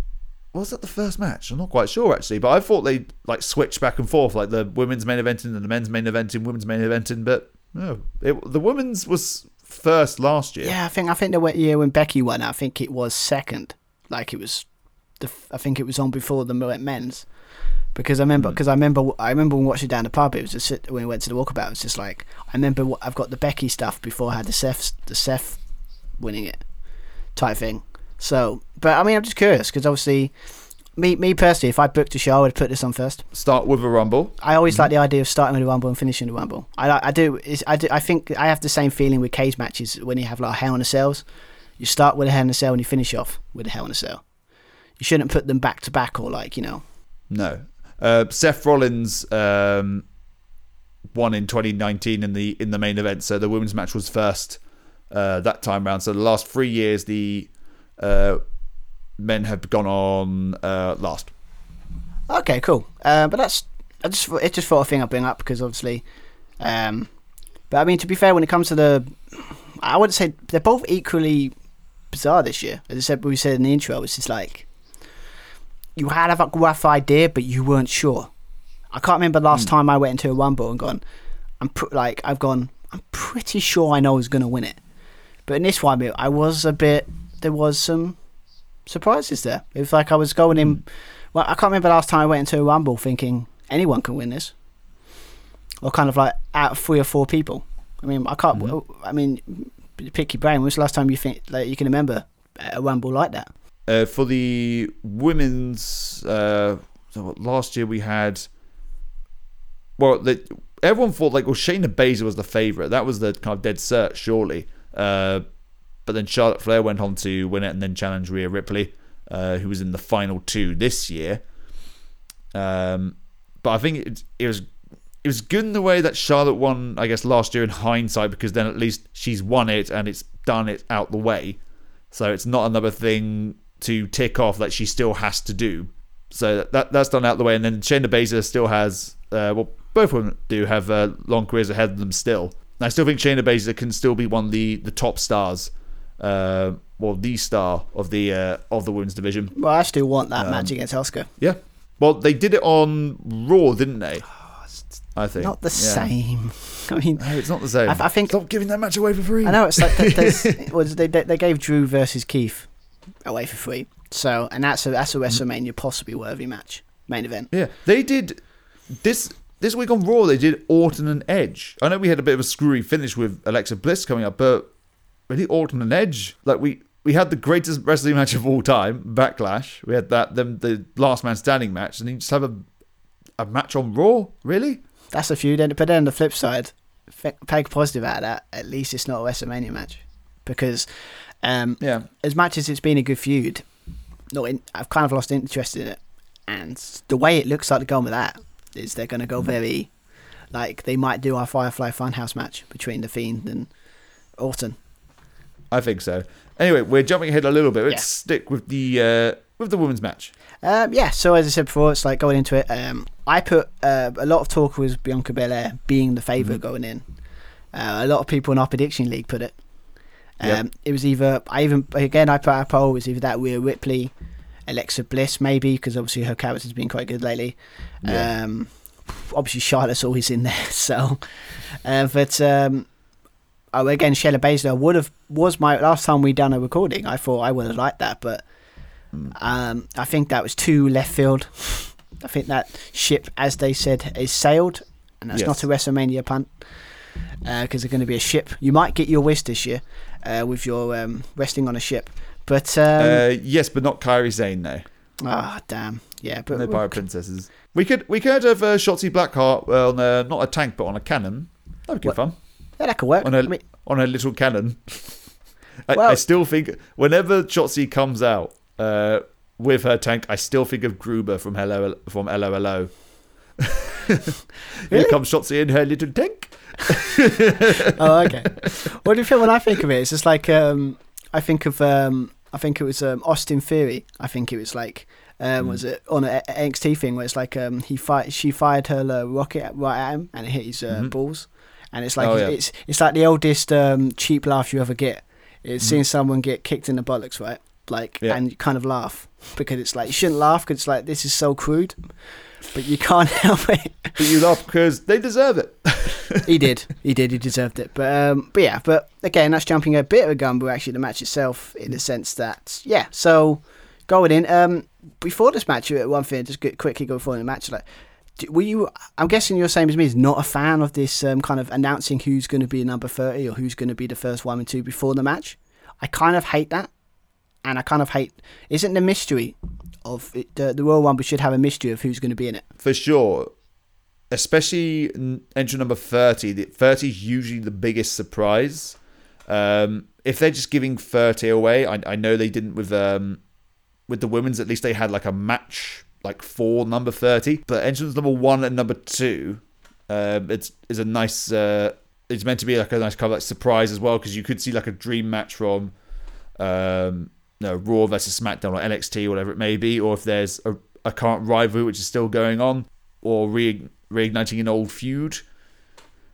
was that the first match? I'm not quite sure actually, but I thought they like switched back and forth, like the women's main eventing and the men's main eventing, women's main eventing, but no, it, the women's was first last year. Yeah, I think I think the year when Becky won, I think it was second. Like it was, the f- I think it was on before the men's. because I remember hmm. because I remember I remember when watching down the pub. It was just when we went to the walkabout. It was just like I remember what, I've got the Becky stuff before I had the Seth the Seth winning it type thing. So, but I mean, I'm just curious because obviously, me me personally, if I booked a show, I would put this on first. Start with a rumble. I always like the idea of starting with a rumble and finishing the rumble. I like- I do is I do I think I have the same feeling with cage matches when you have like a Hell in a Cells. You start with a Hell in a Cell and you finish off with a Hell in a Cell. You shouldn't put them back to back or like you know. No. Uh, Seth Rollins um, won in 2019 in the in the main event, so the women's match was first uh, that time round. So the last three years, the uh, men have gone on uh, last. Okay, cool. Uh, but that's I just it's just thought a thing I bring up because obviously, um, but I mean to be fair, when it comes to the, I would say they're both equally bizarre this year. As I said, we said in the intro, it's just like you had a rough idea, but you weren't sure. I can't remember last time I went into a rumble and gone, I'm pr- like I've gone, I'm pretty sure I know who's going to win it. But in this one, I was a bit. There was some surprises there. It was like I was going in. Well, I can't remember last time I went into a rumble thinking anyone can win this, or kind of like out of three or four people. I mean, I can't. I mean, pick your brain. When was the last time you think like you can remember a rumble like that? Uh, for the women's, uh, last year we had. Well, the, everyone thought like well Shayna Baszler was the favorite. That was the kind of dead cert, surely. Uh, but then Charlotte Flair went on to win it and then challenge Rhea Ripley, uh, who was in the final two this year. Um, but I think it, it was it was good in the way that Charlotte won, I guess, last year in hindsight because then at least she's won it and it's done it out the way. So it's not another thing to tick off that she still has to do. So that, that that's done out the way, and then Shayna Baszler still has, uh, well, both of them do have uh, long careers ahead of them still. And I still think Shayna Baszler can still be one of the, the top stars, uh, well, the star of the uh, of the women's division. Well, I still want that match against Asuka. Yeah. Well, they did it on Raw, didn't they? [SIGHS] I think Not the Yeah. same. [LAUGHS] I mean, No, it's not the same. I- I think- stop giving that match away for free. I know it's like [LAUGHS] was they, they they gave Drew versus Keith away for free. So and that's a that's a WrestleMania possibly worthy match main event. Yeah, they did this this week on Raw. They did Orton and Edge. I know we had a bit of a screwy finish with Alexa Bliss coming up, but really Orton and Edge, like we we had the greatest wrestling match of all time, Backlash. We had that then the Last Man Standing match, and you just have a a match on Raw. Really? That's a feud. But then on the flip side, peg positive out of that. At least it's not a WrestleMania match because um, Yeah. as much as it's been a good feud, not in, I've kind of lost interest in it. And the way it looks like they're going with that is they're going to go very, like they might do our Firefly Funhouse match between the Fiend and Orton. I think so. Anyway, we're jumping ahead a little bit. Let's Yeah. stick with the uh, with the women's match. Um, yeah, so as I said before, it's like going into it. Um, I put uh, a lot of talk was Bianca Belair being the favorite going in. Uh, a lot of people in our prediction league put it. Um, Yep. It was either I even again I put out a poll. Was either that Rhea Ripley, Alexa Bliss maybe because obviously her character's been quite good lately. Yeah. Um, obviously Charlotte's always in there. [LAUGHS] So, uh, but um, oh, again Shayna Baszler would have was my last time we done a recording. I thought I would have liked that, but um, I think that was too left field. I think that ship, as they said, is sailed, and that's Yes. not a WrestleMania punt because they're going to be a ship. You might get your wish this year uh, with your um, resting on a ship, but um, Uh, yes, but not Kairi Sane though. ah, damn, yeah, but No pirate princesses. We could we could have uh, Shotzi Blackheart on uh, not a tank but on a cannon. That would be What? fun. Yeah, that could work. On a I mean, on a little cannon. I, Well- I still think whenever Shotzi comes out uh, with her tank, I still think of Gruber from Hello from LOLO. [LAUGHS] Here Really? comes Shotzi in her little tank. [LAUGHS] oh, okay. what do you think when I think of it? It's just like um, I think of um, I think it was um, Austin Theory. I think it was like um, Hmm. was it on an NXT thing where it's like um, he fired she fired her uh, rocket right at him and it hit his uh, balls, and it's like. Oh, yeah. it's it's like the oldest um, cheap laugh you ever get. It's seeing someone get kicked in the bollocks, right? Like. Yeah. and you kind of laugh because it's like you shouldn't laugh because it's like this is so crude, but you can't [LAUGHS] help it. But you laugh because they deserve it. [LAUGHS] he did. He did. He deserved it. But um, but yeah. But again, that's jumping a bit of a gun. But actually, the match itself, in the sense that yeah. So going in, um, before this match, one thing, just quickly go before the match, like, were you? I'm guessing you're same as me. Is not a fan of this um, kind of announcing who's going to be number thirty or who's going to be the first one and two before the match. I kind of hate that, and I kind of hate. Isn't the mystery of it, the the Royal Rumble should have a mystery of who's going to be in it? for sure. Especially entry number thirty. Thirty is usually the biggest surprise. Um, if they're just giving thirty away, I, I know they didn't with um, with the women's. At least they had like a match like four number thirty. But entrance number one and number two, um, it's is a nice. Uh, it's meant to be like a nice kind of like surprise as well because you could see like a dream match from um, no Raw versus SmackDown or NXT whatever it may be, or if there's a, a current rivalry which is still going on, or re- reigniting an old feud.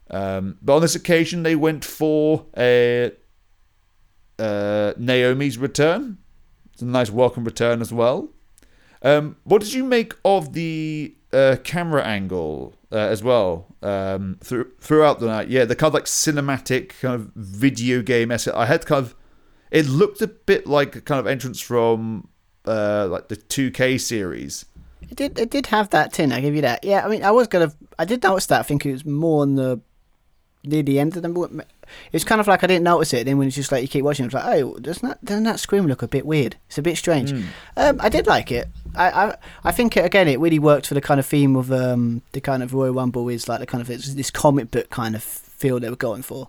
Um, but on this occasion, they went for a, uh, Naomi's return. It's a nice welcome return as well. Um, what did you make of the uh, camera angle uh, as well um, through, throughout the night? Yeah, the kind of like cinematic kind of video game. I had kind of it looked a bit like a kind of entrance from uh, like the 2K series. It did. It did have that tin. I give you that. Yeah. I mean, I was gonna. I did notice that. I think it was more on the near the end of them. It's kind of like I didn't notice it. Then when it's just like you keep watching, it's like, oh, doesn't that doesn't that scream look a bit weird? It's a bit strange. Um, I did like it. I, I I think it, again it really worked for the kind of theme of um the kind of Royal Rumble is like the kind of it's this comic book kind of feel they were going for.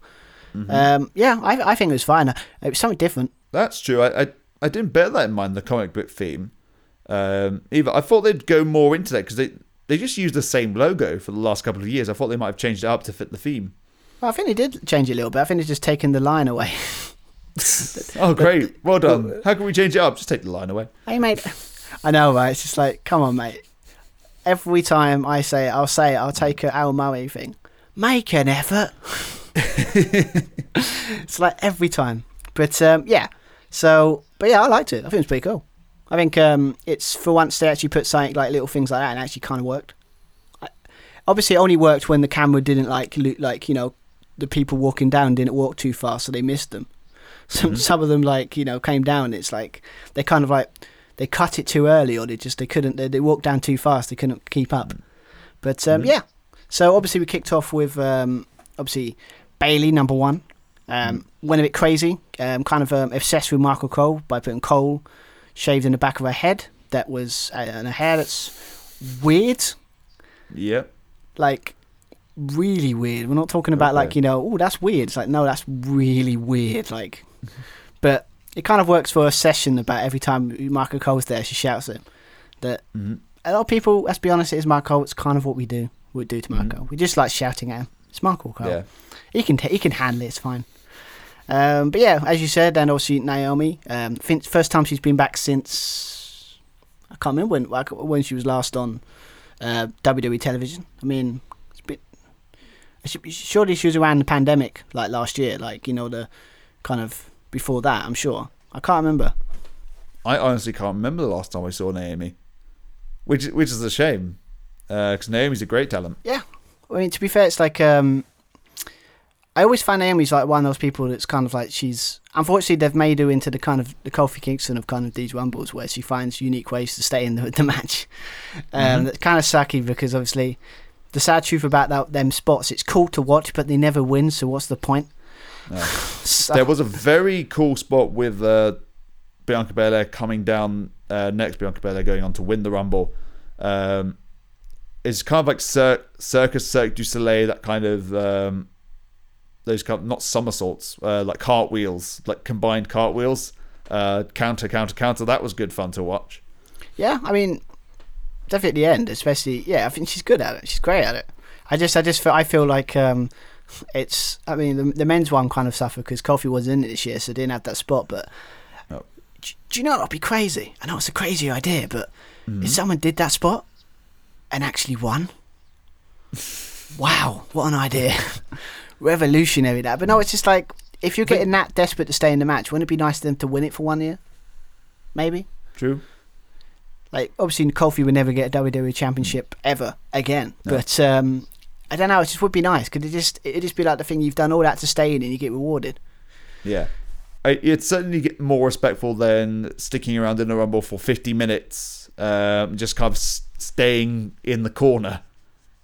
Um, yeah, I I think it was fine. It was something different. That's true. I, I I didn't bear that in mind. The comic book theme. Um, either I thought they'd go more into that because they they just used the same logo for the last couple of years. I thought they might have changed it up to fit the theme. Well, I think they did change it a little bit. I think they've just taken the line away. [LAUGHS] [LAUGHS] Oh, great! Well done. How can we change it up? Just take the line away. Hey, mate. I know, right? It's just like, come on, mate. Every time I say it, I'll say it. I'll take a Al Murray thing. Make an effort. [LAUGHS] it's like every time. But um, yeah. So, but yeah, I liked it. I think it was pretty cool. I think um, it's for once they actually put something like little things like that and actually kind of worked. I, obviously, it only worked when the camera didn't like lo- like you know the people walking down didn't walk too fast, so they missed them. Some some of them like you know came down. It's like they kind of like they cut it too early, or they just they couldn't they, they walked down too fast. They couldn't keep up. But um, yeah, so obviously we kicked off with um, obviously Bayley number one. Um, Went a bit crazy, um, kind of um, obsessed with Michael Cole by putting Cole shaved in the back of her head. That was uh, and a hair that's weird, Yep. like really weird. We're not talking about like you know, oh that's weird. It's like no, that's really weird. Like, [LAUGHS] but it kind of works for a session about every time Michael Cole's there, she shouts at him. That Mhm. a lot of people, let's be honest, it is Michael. It's kind of what we do. We do to Mm-hmm. We just like shouting at him. It's Michael Cole. Yeah. He can ta he can handle it. It's fine. Um, but yeah, as you said, and obviously Naomi. Um, first time she's been back since I can't remember when like, when she was last on uh, WWE television. I mean, it's a bit. she- Surely she was around the pandemic, like last year, like you know the kind of before that. I'm sure. I can't remember. I honestly can't remember the last time I saw Naomi, which which is a shame, because Naomi's a great talent. Yeah. I mean, to be fair, it's like um, I always find Naomi's like one of those people that's kind of like she's. Unfortunately, they've made her into the kind of the Kofi Kingston of kind of these rumbles, where she finds unique ways to stay in the, the match. Um, That's kind of sucky because obviously, the sad truth about that, them spots, it's cool to watch, but they never win. So what's the point? There was a very cool spot with uh, Bianca Belair coming down uh, next. Bianca Belair going on to win the Rumble. Um, it's kind of like Cir- Circus Cirque du Soleil, that kind of um, those kind of, not somersaults, uh, like cartwheels, like combined cartwheels. Uh, counter, counter, counter. That was good fun to watch. Yeah, I mean, definitely at the end, especially. Yeah, I think she's good at it. She's great at it. I just, I just feel, I feel like um, it's. I mean, the, the men's one kind of suffered because Kofi wasn't in it this year, so they didn't have that spot. But No. do, do you know what'd be crazy? I know it's a crazy idea, but if someone did that spot and actually won, [LAUGHS] wow, what an idea! [LAUGHS] Revolutionary that. But no, it's just like if you're getting that desperate to stay in the match, wouldn't it be nice for them to win it for one year? Maybe. True. Like obviously Kofi would never get a WWE Championship ever again. But um, I don't know. It just would be nice. Could it just it just be like the thing you've done all that to stay in and you get rewarded? Yeah. I, it's certainly get more respectful than sticking around in the Rumble for 50 minutes, um, just kind of staying in the corner.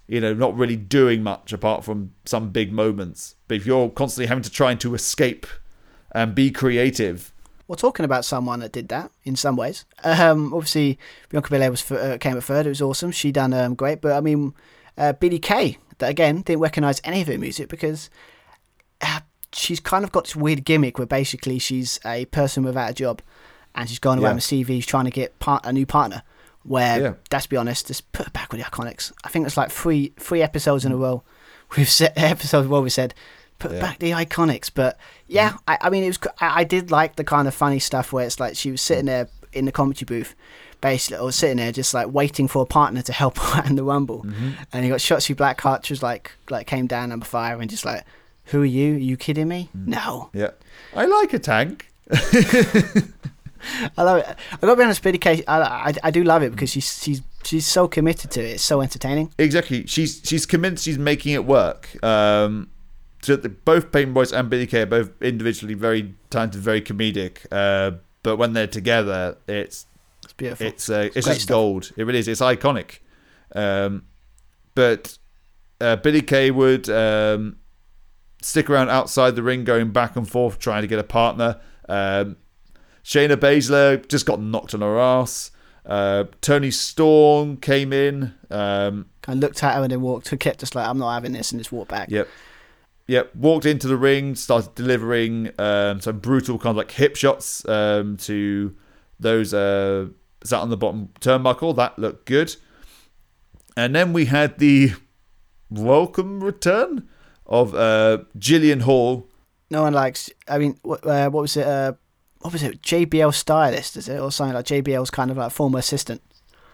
You know, not really doing much apart from some big moments. But if you're constantly having to try and to escape and be creative, Well, talking about someone that did that in some ways. Um, obviously, Bianca Belair was uh, came at third. It was awesome. She done um, great. But I mean, uh, Billy Kay, that again didn't recognise any of her music because uh, she's kind of got this weird gimmick where basically she's a person without a job, and she's going around Yeah. with CVs trying to get part- a new partner. Where Yeah. let's be honest, just put her back with the Iconics. I think it's like three three episodes in a mm. row. We've set [LAUGHS] episodes where we said put Yeah. back the Iconics, but yeah, mm. I, I mean it was I, I did like the kind of funny stuff where it's like she was sitting mm. there in the commentary booth, basically, or sitting there just like waiting for a partner to help [LAUGHS] out in the Rumble, and you got Shotzi Blackheart, which was like like came down number five and just like, who are you? Are you kidding me? No, yeah. I like a tank. [LAUGHS] I love it. I gotta be honest, Billy Kay, I, I, I do love it because she's she's she's so committed to it. It's so entertaining. Exactly. She's she's convinced she's making it work. Um, so the, both Peyton Royce and Billy Kay are both individually very talented, very comedic. Uh, but when they're together, it's It's beautiful. it's uh, it's great just stuff. gold. It really is. It's iconic. Um, but uh, Billy Kay would um, stick around outside the ring, going back and forth, trying to get a partner. Um, Shayna Baszler just got knocked on her ass. Uh, Toni Storm came in. Um, of looked at her and then walked. Kept just like I'm not having this and just walked back. Yep. Yep. Walked into the ring, started delivering um, some brutal kind of like hip shots um, to those uh, sat on the bottom turnbuckle. That looked good. And then we had the welcome return of uh, Jillian Hall. No one likes. I mean, what, uh, what was it? Uh, what was it? JBL stylist, is it, or something like JBL's kind of like former assistant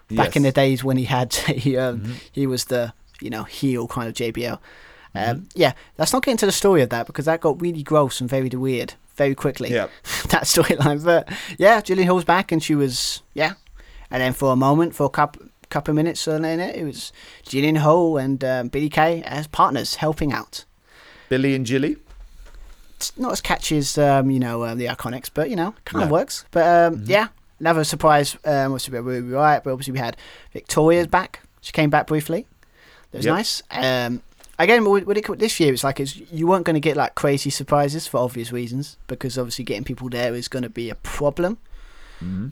back in the days when he had [LAUGHS] he um, Mm-hmm. he was the you know heel kind of JBL. Um, Yeah, let's not get into the story of that because that got really gross and very weird very quickly. Yeah. [LAUGHS] that storyline. But yeah, Jillian Hall's back and she was yeah, and then for a moment, for a couple couple of minutes, and then it it was Jillian Hall and um, Billy Kay as partners helping out. Billy and Jilly. It's not as catchy as um, you know um, the Iconics, but you know, kind of No. works. But um, yeah, another surprise. Um, obviously, we were right, but obviously we had Victoria's back. She came back briefly. That was Yep. nice. Um, again, what it, this year it's like it's, you weren't going to get like crazy surprises for obvious reasons because obviously getting people there is going to be a problem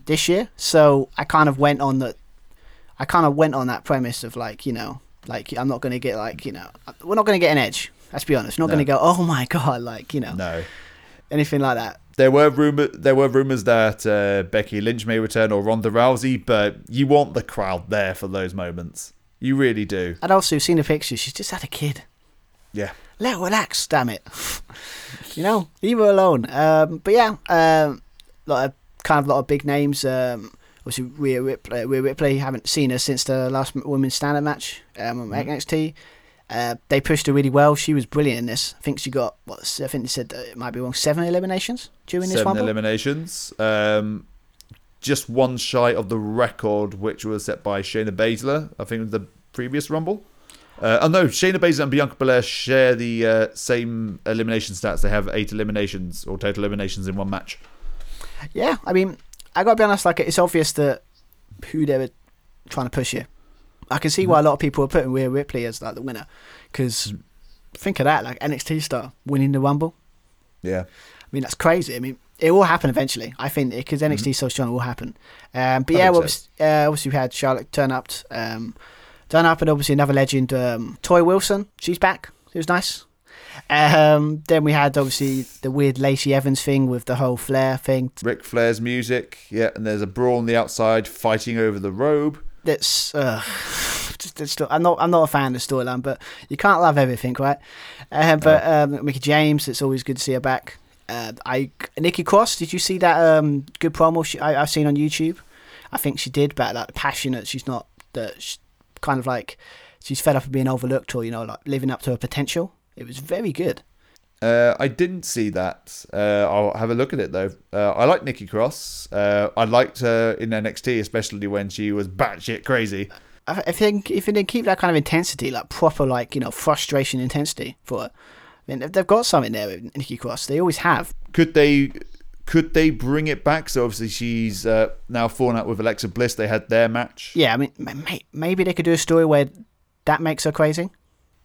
this year. So I kind of went on the, I kind of went on that premise of like you know, like I'm not going to get like you know, we're not going to get an edge. Let's be honest. We're not No. going to go. Oh my god, like you know, No. anything like that. There were rumor, there were rumors that uh, Becky Lynch may return or Ronda Rousey, but you want the crowd there for those moments. You really do. And also, you've seen the pictures. She's just had a kid. Yeah. Let her relax, damn it. you know, leave her alone. Um, but yeah, um, lot of kind of a lot of big names. Um, obviously, Rhea Ripley. Rhea Ripley. Haven't seen her since the last women's standard match um, on NXT. Uh, they pushed her really well. She was brilliant in this. I think she got what I think they said uh, it might be wrong seven eliminations during this one. Seven eliminations. Um, just one shy of the record, which was set by Shayna Baszler, I think, in the previous Rumble. Uh, oh no, Shayna Baszler and Bianca Belair share the uh, same elimination stats. They have eight eliminations or total eliminations in one match. Yeah, I mean, I gotta be honest. Like, it's obvious that who they were trying to push here. I can see why a lot of people are putting Rhea Ripley as like the winner, because think of that, like NXT star winning the Rumble. Yeah. I mean, that's crazy. I mean, it will happen eventually. I think because NXT is so strong, it will happen. Um, but Mm-hmm. I yeah, obviously, uh, obviously we had Charlotte turn up, um, turn up, and obviously another legend, um, Torrie Wilson. She's back. It was nice. Um, then we had obviously the weird Lacey Evans thing with the whole Flair thing. Ric Flair's music. Yeah, and there's a brawl on the outside, fighting over the robe. that's uh, [SIGHS] just, it's I'm not I'm not a fan of the storyline, but you can't love everything, right? Uh, but um, Mickie James, it's always good to see her back. Uh, I Nikki Cross, did you see that um, good promo she, I, I've seen on YouTube? I think she did, but like passionate. She's not that kind of like she's fed up of being overlooked or you know like living up to her potential. It was very good. Uh, I didn't see that. Uh, I'll have a look at it though. Uh, I like Nikki Cross. Uh, I liked her in NXT, especially when she was batshit crazy. I think if they keep that kind of intensity, like proper, like you know, frustration intensity for her, I mean, they've got something there with Nikki Cross. They always have. Could they Could they bring it back? So obviously she's uh, now fallen out with Alexa Bliss. They had their match. Yeah, I mean, maybe they could do a story where that makes her crazy.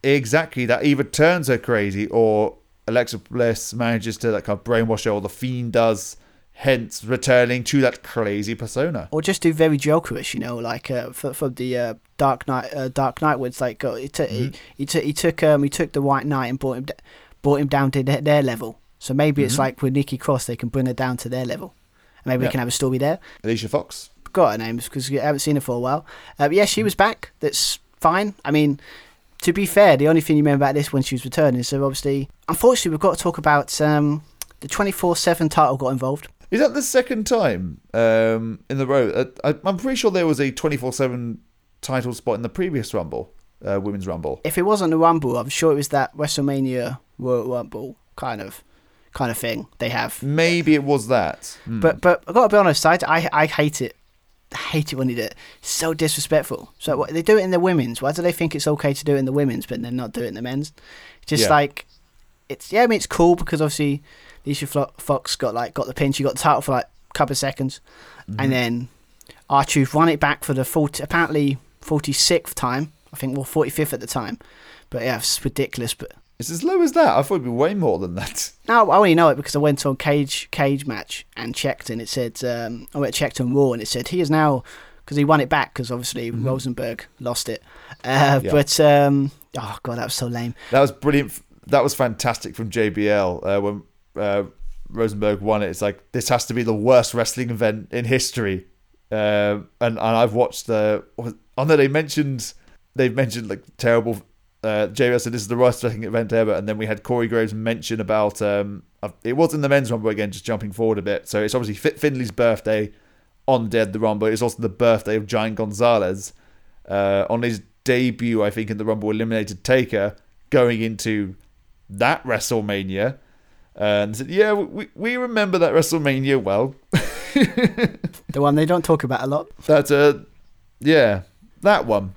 Exactly. That either turns her crazy or Alexa Bliss manages to like kind of brainwash her, or the Fiend does, hence returning to that crazy persona. or just do very jokerish, you know, like uh, for for the uh, Dark Knight, uh, Dark Knight, where like uh, he, took he, he took he took um he took the White Knight and brought him d- brought him down to their, their level. So maybe it's like with Nikki Cross, they can bring her down to their level, and maybe Yeah. we can have a story there. Alicia Fox. Forgot her names because I haven't seen her for a while. Uh, but yeah, she was back. That's fine. I mean. To be fair, the only thing you remember about this when she was returning, so obviously, unfortunately, we've got to talk about um, the 24 7 title got involved. Is that the second time um, in the row? Uh, I, I'm pretty sure there was a 24 7 title spot in the previous Rumble, uh, Women's Rumble. if it wasn't a Rumble, I'm sure it was that WrestleMania Royal Rumble kind of kind of thing they have. Maybe it was that. Hmm. But but I gotta be honest, I, I, I hate it. I hate it when they do it. It's so disrespectful. So what, they do it in the women's. Why do they think it's okay to do it in the women's, but then not do it in the men's? Just Yeah. like it's yeah, I mean it's cool because obviously Alicia Fox got like got the pin. She got the title for like a couple of seconds, and then R Truth won it back for the 40, apparently forty sixth time. I think well forty fifth at the time. But yeah, it's ridiculous. But It's as low as that. I thought it'd be way more than that. [LAUGHS] no, I only know it because I went on cage cage match and checked, and it said um, I went checked on Raw, and it said he is now because he won it back because obviously Rosenberg lost it. Uh, Yeah. But um, oh god, that was so lame. That was brilliant. That was fantastic from JBL uh, when uh, Rosenberg won it. It's like this has to be the worst wrestling event in history. Um and and I've watched the. I know they mentioned they've mentioned like terrible. Uh, JBL said this is the worst wrestling event ever, and then we had Corey Graves mention about um, uh, it was in the men's rumble again, just jumping forward a bit. So it's obviously Fit Finlay's birthday on Dead the Rumble. It's also the birthday of Giant Gonzalez uh, on his debut, I think, in the Rumble eliminated Taker, going into that WrestleMania. And said, yeah, we, we remember that WrestleMania well. [LAUGHS] The one they don't talk about a lot. That, uh, yeah, that one.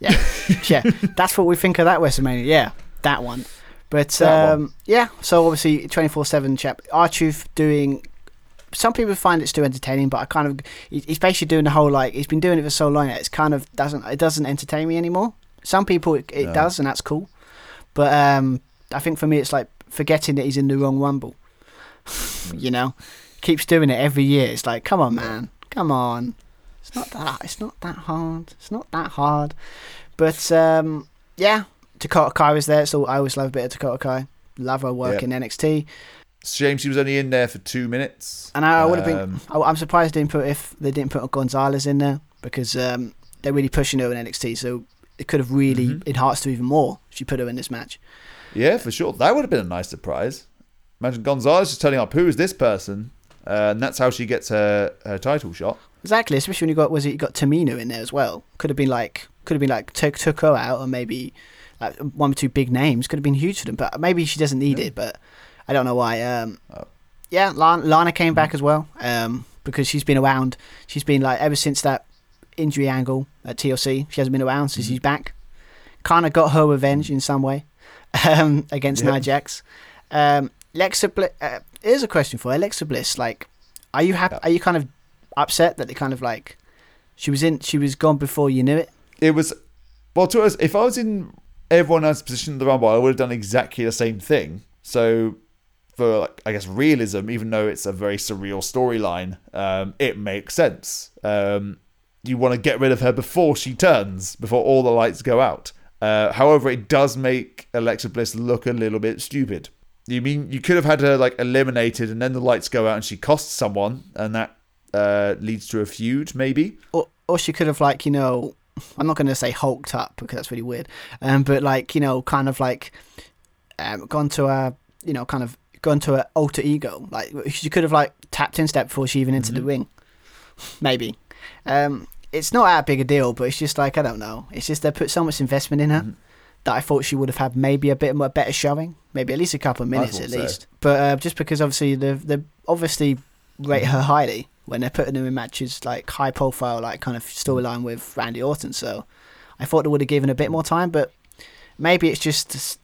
Yeah, [LAUGHS] yeah, that's what we think of that WrestleMania. Yeah, that one. But That um, one. yeah, so obviously twenty four seven chap. R Truth doing. Some people find it too entertaining, but I kind of he- he's basically doing the whole like he's been doing it for so long. that It's kind of doesn't it doesn't entertain me anymore. Some people it, it No. does, and that's cool. But um, I think for me, it's like forgetting that he's in the wrong rumble. [LAUGHS] you know, keeps doing it every year. It's like, come on, man, come on. It's not that. It's not that hard. It's not that hard. But um, yeah, Dakota Kai was there, so I always love a bit of Dakota Kai. Love her work Yep. in NXT, Shame she was only in there for two minutes. and I, I would have been. Um, I, I'm surprised they didn't put if they didn't put Gonzalez in there because um, they're really pushing her in NXT. So it could have really Mhm. enhanced her even more if she put her in this match. Yeah, for sure. That would have been a nice surprise. Imagine Gonzalez just turning up, who is this person? Uh, and that's how she gets her, her title shot. Exactly, especially when you got was it you got Tamina in there as well. Could have been like could have been like took took her out or maybe like one or two big names could have been huge for them. But maybe she doesn't need Yeah. it. But I don't know why. Um, Oh. yeah, Lana, Lana came back as well um, because she's been around. She's been like ever since that injury angle at TLC. She hasn't been around since she's back. Kind of got her revenge in some way um, against Yep. Nia Jax. Um, Lexa Bliss. Uh, here's a question for. Alexa Bliss. Like, are you happy? Are you kind of upset that they kind of like she was in? She was gone before you knew it. It was, well, to us, if I was in everyone else's position in the Rumble, I would have done exactly the same thing. So, for, like, I guess, realism, even though it's a very surreal storyline, um, it makes sense. Um, you want to get rid of her before she turns, before all the lights go out. Uh, however, it does make Alexa Bliss look a little bit stupid. You mean you could have had her like eliminated, and then the lights go out, and she costs someone, and that uh, leads to a feud, maybe. Or or she could have like you know. I'm not going to say hulked up because that's really weird. Um, but like you know, kind of like um, gone to a you know, kind of gone to a alter ego. Like she could have like tapped in step before she even entered the ring. Maybe. Um, it's not that big a deal, but it's just like I don't know. It's just they put so much investment in her that I thought she would have had maybe a bit more better showing, maybe at least a couple of minutes at so. least. But uh, just because obviously they they obviously rate her highly when they're putting her in matches like high profile, like kind of storyline with Randy Orton. So I thought they would have given a bit more time, but maybe it's just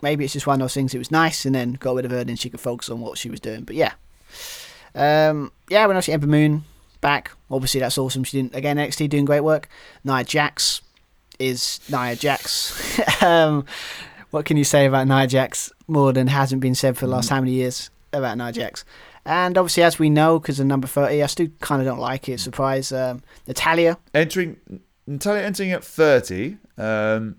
maybe it's just one of those things. It was nice, and then got rid of her, and she could focus on what she was doing. But yeah, Um, yeah, when I see Ember Moon back, obviously that's awesome. She didn't again NXT doing great work. Nia Jax is Nia Jax. [LAUGHS] um, what can you say about Nia Jax more than hasn't been said for the last how many years about Nia Jax? And obviously, as we know, because of number thirty, I still kind of don't like it. Surprise, um, Natalya. entering Natalya entering at thirty, um,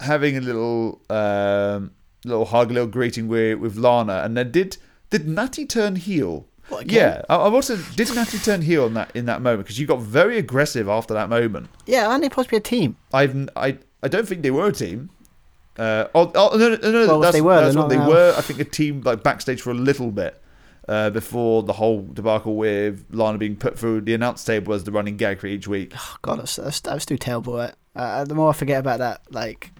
having a little um, little hug, a little greeting with with Lana, and then did did Natty turn heel? What, again? Yeah, I, I also did Natty turn heel in that in that moment because you got very aggressive after that moment. Yeah, aren't they supposed to be a team? I've I I don't think they were a team. Uh, oh, oh no, no, no, Well, that's, they were, that's what they now. were. I think a team like backstage for a little bit uh, before the whole debacle with Lana being put through the announce table as the running gag for each week. Oh, God, that's, that's, that was too terrible. Right? Uh, the more I forget about that, like,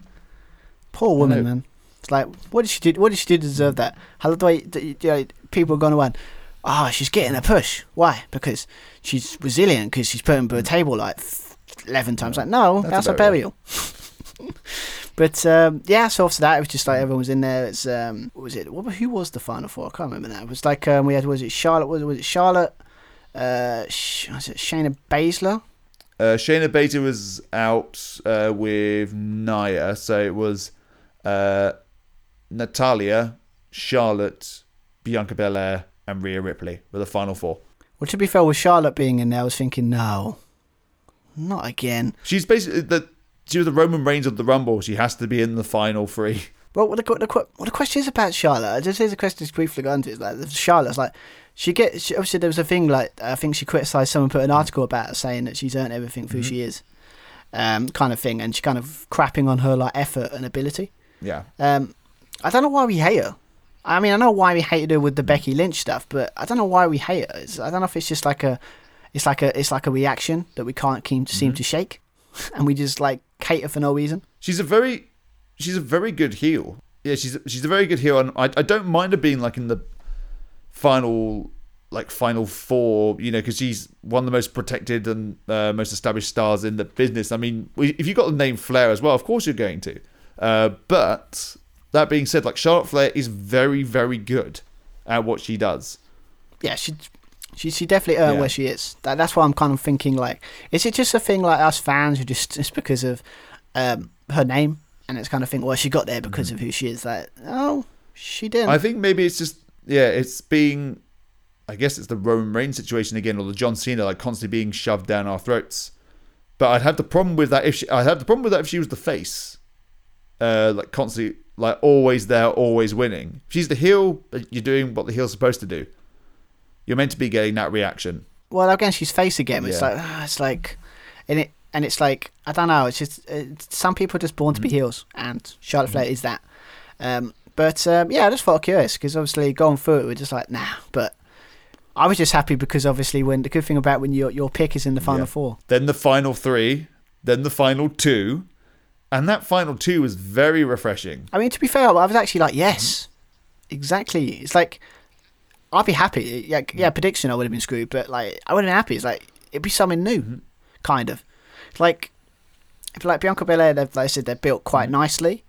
poor woman, man. It's like, what did she do? What did she do to deserve that? How the way you know, people are going around? Ah, she's getting a push. Why? Because she's resilient. Because she's put through a table like eleven times. Like, no, That's that's, a burial. [LAUGHS] but um, yeah, so after that, it was just like everyone was in there. It's um, what was it? What, who was the final four? I can't remember now. It was like um, we had was it Charlotte? Was, was it Charlotte? Uh, Sh- was it Shayna Baszler? Uh, Shayna Baszler was out uh, with Nia, so it was uh, Natalya, Charlotte, Bianca Belair, and Rhea Ripley were the final four. Well, to be fair, with Charlotte being in there, I was thinking, no, not again. She's basically the she was the Roman Reigns of the Rumble. She has to be in the final three. [LAUGHS] Well, what the, what the, what the question is about Charlotte, just here's a question to briefly go into is like Charlotte's like she gets she, obviously there was a thing like I think she criticised someone put an article about her saying that she's earned everything for who she is, um, kind of thing, and she kind of crapping on her like effort and ability. Yeah, Um, I don't know why we hate her. I mean, I know why we hated her with the Becky Lynch stuff, but I don't know why we hate her. It's, I don't know if it's just like a, it's like a, it's like a reaction that we can't keep, seem to shake, [LAUGHS] and we just like hate her for no reason. she's a very she's a very good heel. Yeah, she's she's a very good heel, and I I don't mind her being like in the final like final four, you know, because she's one of the most protected and uh, most established stars in the business. I mean, if you got the name Flair as well, of course you're going to. Uh, but that being said, like Charlotte Flair is very very good at what she does. yeah, she she she definitely earned Yeah. where she is. That, that's why I'm kind of thinking like, is it just a thing like us fans who just just because of um, her name and it's kind of think, well, she got there because of who she is. Like, oh, she didn't. I think maybe it's just yeah, it's being I guess it's the Roman Reigns situation again, or the John Cena like constantly being shoved down our throats. But I'd have the problem with that if she, I'd have the problem with that if she was the face, uh, like constantly, like always there, always winning. If she's the heel, you're doing what the heel's supposed to do. You're meant to be getting that reaction. well, again, she's face again. It's Yeah. like ah, it's like, and it and it's like I don't know. It's just it's, some people are just born to Mm-hmm. be heels, and Charlotte Flair is that. Um, but um, yeah, I just felt curious because obviously going through it, we're just like nah. But I was just happy because obviously when the good thing about when your your pick is in the final Yeah. four. Then the final three, then the final two, and that final two was very refreshing. I mean, to be fair, I was actually like, yes, exactly. It's like I'd be happy. Yeah, yeah. Prediction, I would have been screwed, but like I would have been happy. It's like it'd be something new, kind of. Like if like Bianca Belair, they've like I said, they're built quite nicely.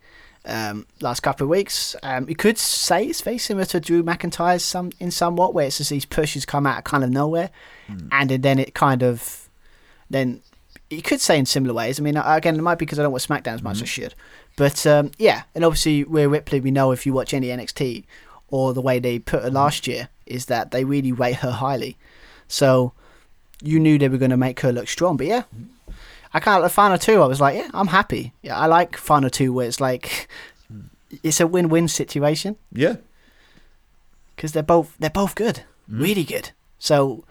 Um, last couple of weeks, um, you could say it's very similar to Drew McIntyre's some in somewhat, where it's just these pushes come out of kind of nowhere, and then it kind of then you could say in similar ways. I mean, again, it might be because I don't watch SmackDown as much mm-hmm. as I should. But um, yeah, and obviously, Rhea Ripley, we know if you watch any NXT or the way they put her mm-hmm. last year, is that they really rate her highly. So you knew they were going to make her look strong. But yeah, I kind of, final two, I was like, yeah, I'm happy. Yeah, I like final two where it's like, mm. it's a win win situation Yeah, because they're both they're both good, mm-hmm. really good. So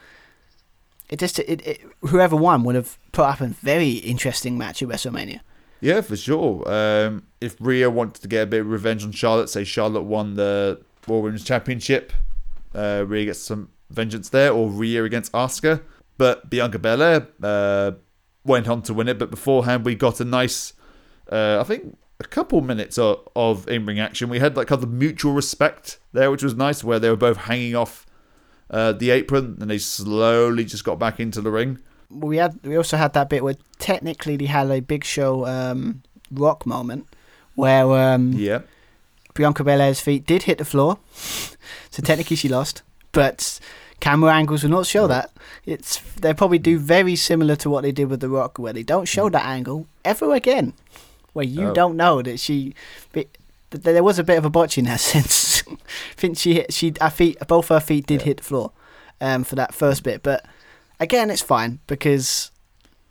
it just it, it whoever won would have put up a very interesting match at WrestleMania. Yeah, for sure. Um, if Rhea wanted to get a bit of revenge on Charlotte, say Charlotte won the Raw Women's Championship, uh, Rhea gets some vengeance there, or Rhea against Asuka. But Bianca Belair uh, went on to win it. But beforehand, we got a nice, uh, I think, a couple minutes of, of in-ring action. We had like kind of mutual respect there, which was nice, where they were both hanging off uh, the apron and they slowly just got back into the ring. we had we also had that bit where technically they had a big show um, rock moment where um, Yeah. Bianca Belair's feet did hit the floor, so technically she lost. But camera angles will not show that. It's they probably do very similar to what they did with The Rock, where they don't show that angle ever again, where you Oh. don't know that she. But but there was a bit of a botch in that [LAUGHS] sense. I [LAUGHS] think she hit, she her feet both her feet did hit the floor, um, for that first bit. But again, it's fine because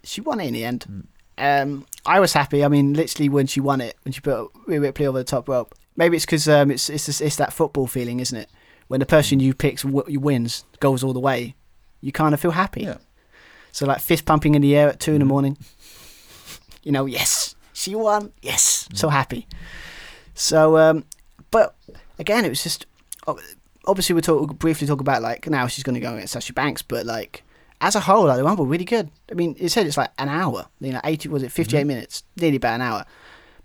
she won it in the end. Um, I was happy. I mean, literally when she won it, when she put Ripley over the top rope. Maybe it's because um, it's it's it's that football feeling, isn't it? When the person you picks w- you wins, goes all the way, you kind of feel happy. Yeah. So like fist pumping in the air at two in the morning. [LAUGHS] You know, yes, she won. Yes, so happy. So, um, but again, it was just obviously we'll, talk briefly talk about like now she's going to go against Sasha Banks, but like as a whole, like the Rumble really good. I mean, it said it's like an hour. You know, eighty was it fifty minutes, nearly about an hour.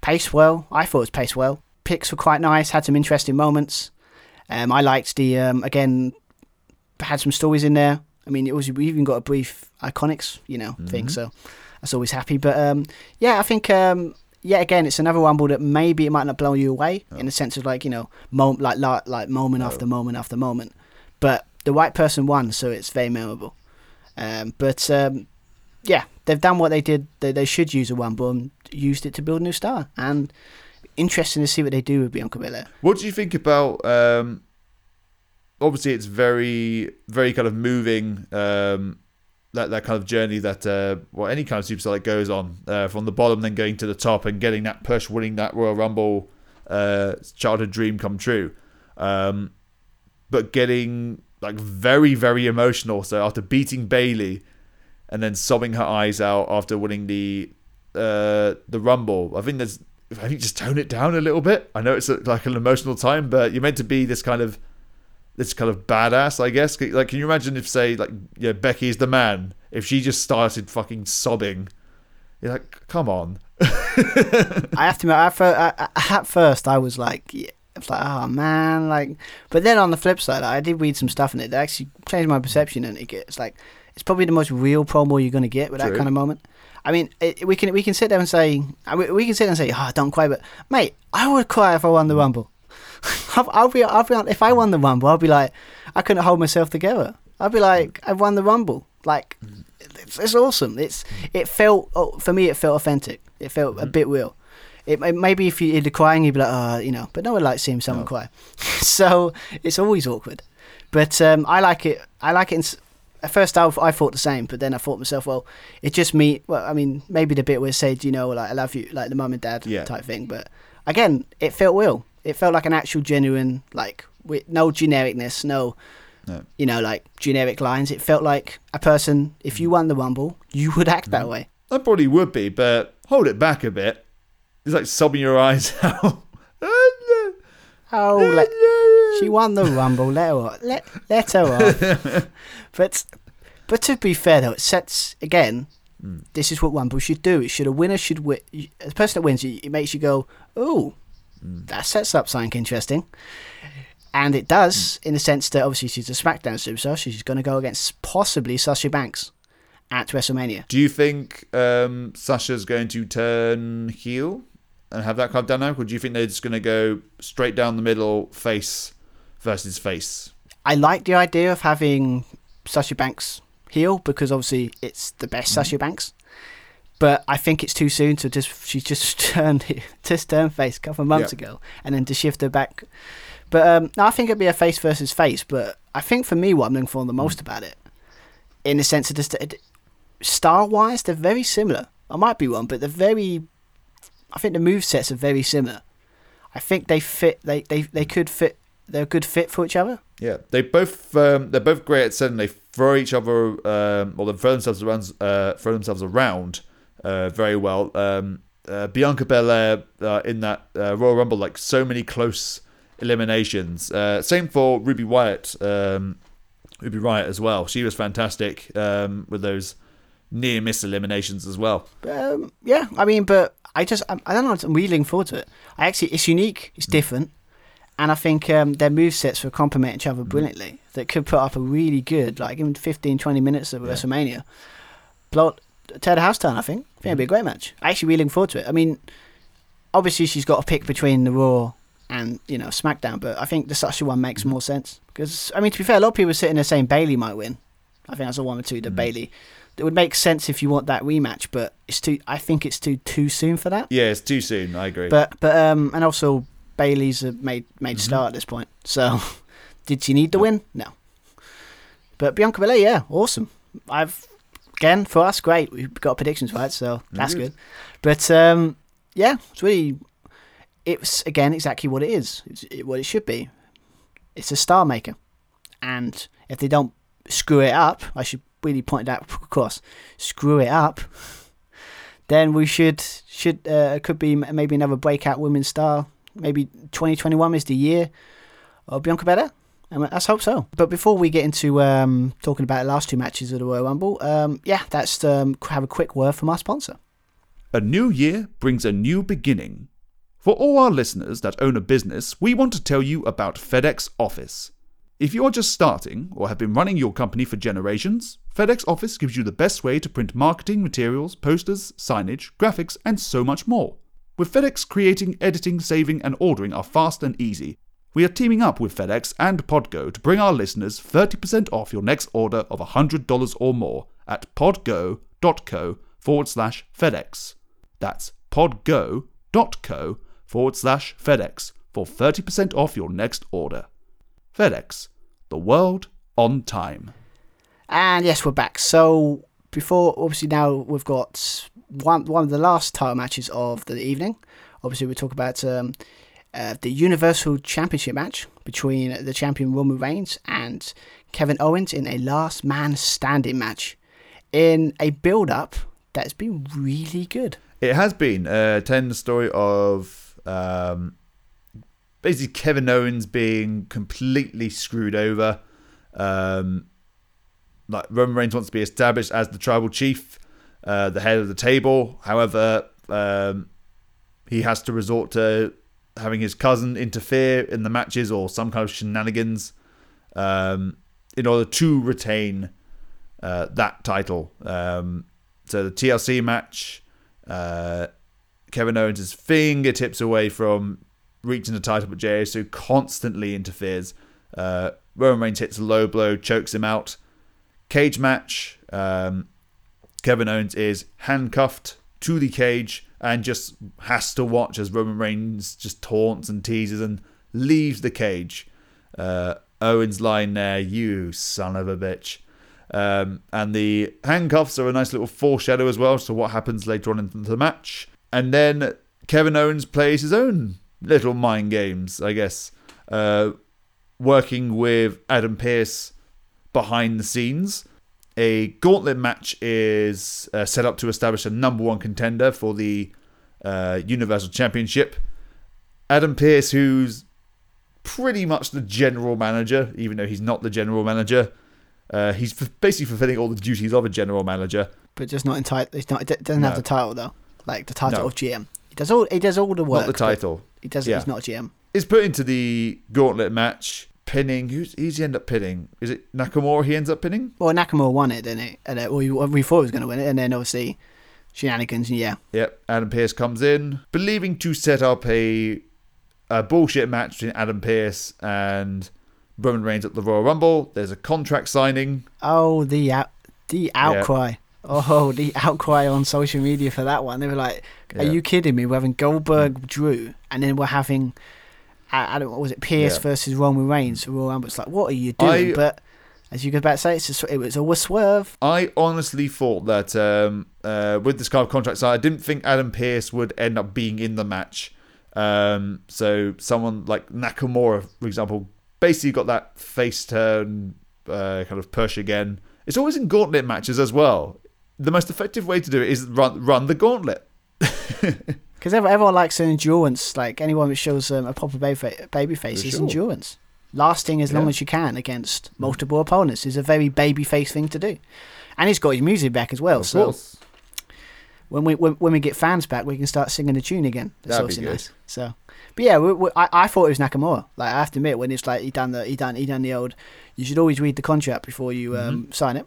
Paced well. I thought it was paced well. Picks were quite nice. Had some interesting moments. Um, I liked the um, again had some stories in there. I mean, it was we even got a brief iconics, you know, thing. So that's always happy. But um, yeah, I think um, yeah, again, it's another rumble that maybe it might not blow you away in the sense of like you know, mo- like like, like moment after moment after moment. But the right person won, so it's very memorable. Um, but um, yeah, they've done what they did. They, they should use a rumble and used it to build a new star. And interesting to see what they do with Bianca Belair. What do you think about? Um, obviously, it's very, very kind of moving. Um, that that kind of journey that uh, well, any kind of superstar that goes on uh, from the bottom, then going to the top and getting that push, winning that Royal Rumble, uh, childhood dream come true. Um, but getting like very, very emotional. So after beating Bayley, and then sobbing her eyes out after winning the uh, the Rumble. I think there's I think just tone it down a little bit. I know it's like an emotional time, but you're meant to be this kind of this kind of badass, I guess. Like, can you imagine if, say, like, yeah, Becky's the man, if she just started fucking sobbing? You're like, come on. [LAUGHS] I have to admit, at fir- I- I- at first I was like, yeah, was like, oh man, like. But then on the flip side, I did read some stuff in it that actually changed my perception, and it gets like, it's probably the most real promo you're gonna get with that kind of moment. I mean, it, we can we can sit there and say, mean, we can sit there and say, oh, don't cry, but mate, I would cry if I won the rumble. [LAUGHS] I'll, I'll be, I'll be, if I won the rumble, I'll be like, I couldn't hold myself together. I'd be like, I've won the rumble. Like, it's, it's awesome. It's it felt oh, for me, it felt authentic. It felt a bit real. It, it maybe if you the crying, you'd be like, oh, you know, but no one likes seeing someone cry. [LAUGHS] so it's always awkward. But um, I like it. I like it. In, at first, I, I thought the same, but then I thought to myself, well, it just me. Well, I mean, maybe the bit where it said, you know, like I love you, like the mum and dad Yeah. type thing. But again, it felt real. It felt like an actual, genuine, like with no genericness, no, No. you know, like generic lines. It felt like a person. If you mm. won the rumble, you would act that mm. way. I probably would be, but hold it back a bit. It's like sobbing your eyes [LAUGHS] out. Oh, let, she won the rumble. Let her off. Let, let her off. [LAUGHS] but but to be fair though, it sets again. Mm. This is what rumble should do. It should a winner should win. The person that wins, it, it makes you go, oh, that sets up something interesting. And it does in the sense that obviously she's a SmackDown superstar. She's going to go against possibly Sasha Banks at WrestleMania. Do you think um, Sasha's going to turn heel and have that kind of dynamic, or do you think they're just going to go straight down the middle, face versus face? I like the idea of having Sasha Banks heel because obviously it's the best Sasha Banks. But I think it's too soon to just she just [LAUGHS] turned just turned face a couple of months Yeah. ago and then to shift her back. But um, no, I think it'd be a face versus face. But I think for me, what I'm looking for the most about it, in the sense of just style wise, they're very similar. I might be wrong, but they're very. I think the move sets are very similar. I think they fit. They they, they could fit. They're a good fit for each other. Yeah, they both um, they're both great at setting. They throw each other, um, or they throw themselves around, uh, throw themselves around uh, very well. Um, uh, Bianca Belair uh, in that uh, Royal Rumble, like so many close eliminations. Uh, same for Ruby Wyatt, um, Ruby Riott as well. She was fantastic um, with those near miss eliminations as well. Um, yeah, I mean, but I just I, I don't know. I'm really looking forward to it. I actually, it's unique, it's different, and I think um, their move sets will complement each other brilliantly. That could put up a really good, like even 15, 20 minutes of WrestleMania. Blow, tear the house down. I think. I think it'd be a great match. I actually really looking forward to it. I mean, obviously she's got to pick between the Raw and you know SmackDown. But I think the Sasha one makes more sense because I mean to be fair, a lot of people are sitting there saying Bayley might win. I think that's a one or two. The Bayley. It would make sense if you want that rematch, but it's too. I think it's too too soon for that. Yeah, it's too soon. I agree. But but um and also Bayley's a made made start at this point. So [LAUGHS] did she need the win? No. But Bianca Belair, yeah, awesome. I've again for us, great. We've got predictions right, so that's good. But um yeah, it's really it's again exactly what it is. It's what it should be. It's a star maker, and if they don't screw it up, I should really point out, [LAUGHS] of course, screw it up. Then we should should uh, could be m- maybe another breakout women's star. Maybe 2021 is the year of Bianca Belair. And let's hope so. But before we get into um, talking about the last two matches of the Royal Rumble, um, yeah, that's um, have a quick word from our sponsor. A new year brings a new beginning. For all our listeners that own a business, we want to tell you about FedEx Office. If you are just starting or have been running your company for generations, FedEx Office gives you the best way to print marketing materials, posters, signage, graphics, and so much more. With FedEx, creating, editing, saving, and ordering are fast and easy. We are teaming up with FedEx and Podgo to bring our listeners 30% off your next order of $100 or more at podgo.co forward slash FedEx. That's podgo.co forward slash FedEx for 30% off your next order. FedEx, the world on time. And yes, we're back. So before, obviously, now we've got one one of the last title matches of the evening. Obviously, we talk about um, uh, the Universal Championship match between the champion Roman Reigns and Kevin Owens in a last man standing match in a build up that's been really good. It has been uh, telling the story of um, basically Kevin Owens being completely screwed over. Um, like Roman Reigns wants to be established as the tribal chief, uh, the head of the table. However, um, he has to resort to having his cousin interfere in the matches or some kind of shenanigans um, in order to retain uh, that title. Um, so the TLC match, uh, Kevin Owens is fingertips away from reaching the title, but Jey Uso constantly interferes. Uh, Roman Reigns hits a low blow, chokes him out. Cage match. Um, Kevin Owens is handcuffed to the cage and just has to watch as Roman Reigns just taunts and teases and leaves the cage. Uh, Owens lying there, you son of a bitch. Um, and the handcuffs are a nice little foreshadow as well to what happens later on in the match. And then Kevin Owens plays his own little mind games, I guess, uh, working with Adam Pearce behind the scenes. A gauntlet match is uh, set up to establish a number one contender for the uh, Universal Championship. Adam Pearce, who's pretty much the general manager, even though he's not the general manager. Uh, he's f- basically fulfilling all the duties of a general manager. But just not entitled. It's not. It doesn't have the title though, like the title No. of GM. He does all. He does all the work. not the title. He does. Yeah. He's not a GM. Is put into the gauntlet match, pinning. Who's who's he end up pinning? Is it Nakamura? He ends up pinning. Well, Nakamura won it, didn't he? And uh, well, we, we thought he was going to win it, and then obviously shenanigans. Yeah, Yep. Adam Pearce comes in, believing to set up a a bullshit match between Adam Pearce and Roman Reigns at the Royal Rumble. There's a contract signing. Oh, the out, the outcry. Oh, the outcry on social media for that one. They were like, "Are Yeah. you kidding me? We're having Goldberg, Drew, and then we're having, I, I don't know, was it Pearce Yeah. versus Roman Reigns? Royal. It's like, what are you doing? I- but as you go back to say, it's just, it was always swerve. I honestly thought that um, uh, with this kind of contract sign, I didn't think Adam Pearce would end up being in the match. Um, so someone like Nakamura, for example, basically got that face turn uh, kind of push again. It's always in gauntlet matches as well. The most effective way to do it is run run the gauntlet. [LAUGHS] Because everyone likes an endurance. Like anyone that shows um, a proper baby, baby face For is sure. endurance. Lasting as long as you can against multiple opponents is a very baby face thing to do. And he's got his music back as well. Of so course. when we when, when we get fans back, we can start singing the tune again. That's That'd be good. nice. So, but yeah, we, we, I, I thought it was Nakamura. Like I have to admit, when it's like he done the he done he done the old, you should always read the contract before you um, sign it.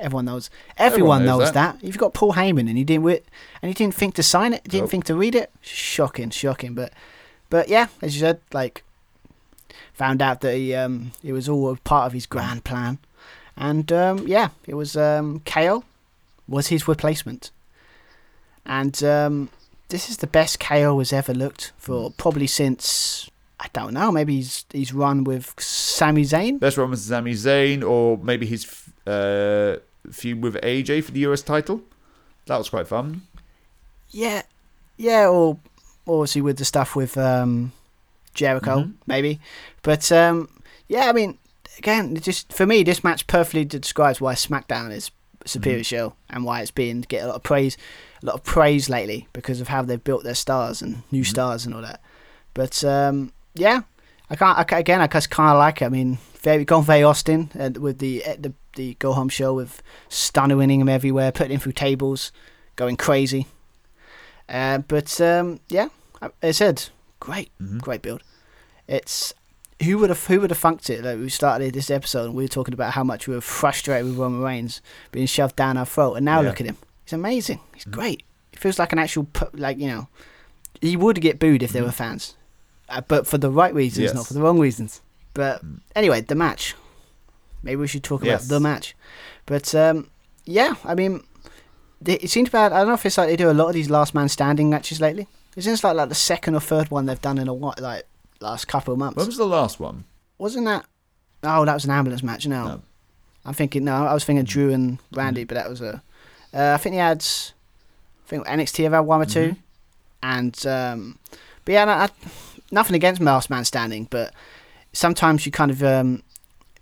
Everyone knows. Everyone. Everyone knows knows, that. that. You've got Paul Heyman, and he didn't and he didn't think to sign it. Didn't Nope. think to read it. Shocking, shocking. But but yeah, as you said, like found out that he um, it was all part of his grand plan, and um, yeah, it was um, KO was his replacement, and um, this is the best KO has ever looked for probably since I don't know, maybe he's he's run with Sami Zayn. Best run with Sami Zayn, or maybe his uh, feud with AJ for the US title. That was quite fun. Yeah, yeah, or or was with the stuff with um, Jericho, Mhm. maybe? But um, yeah, I mean, again, just for me, this match perfectly describes why SmackDown is superior show and why it's been get a lot of praise, a lot of praise lately because of how they've built their stars and new stars and all that. But um, yeah, I can't. I, again, I just kind of like it. I mean, very gone very Austin and with the eh, the the go home show with Stunner winning him everywhere, putting him through tables, going crazy. Uh, but um, yeah, I- I said great, great build. It's who would have who would have funked it? Like we started this episode and we were talking about how much we were frustrated with Roman Reigns being shoved down our throat, and now Yeah. look at him. He's amazing. He's great. He feels like an actual like you know. He would get booed if there were fans, uh, but for the right reasons, Yes. not for the wrong reasons. But anyway, the match. Maybe we should talk Yes. about the match. But um, yeah, I mean, it seems bad. I don't know if it's like they do a lot of these last man standing matches lately. It seems like like the second or third one they've done in a while, like last couple of months. When was the last one? Wasn't that? Oh, that was an ambulance match. No, No. I'm thinking. No, I was thinking Drew and Randy, but that was a. Uh, I think they had. I think NXT have had one or 2 and um, but yeah, no, I, nothing against last man standing, but sometimes you kind of um,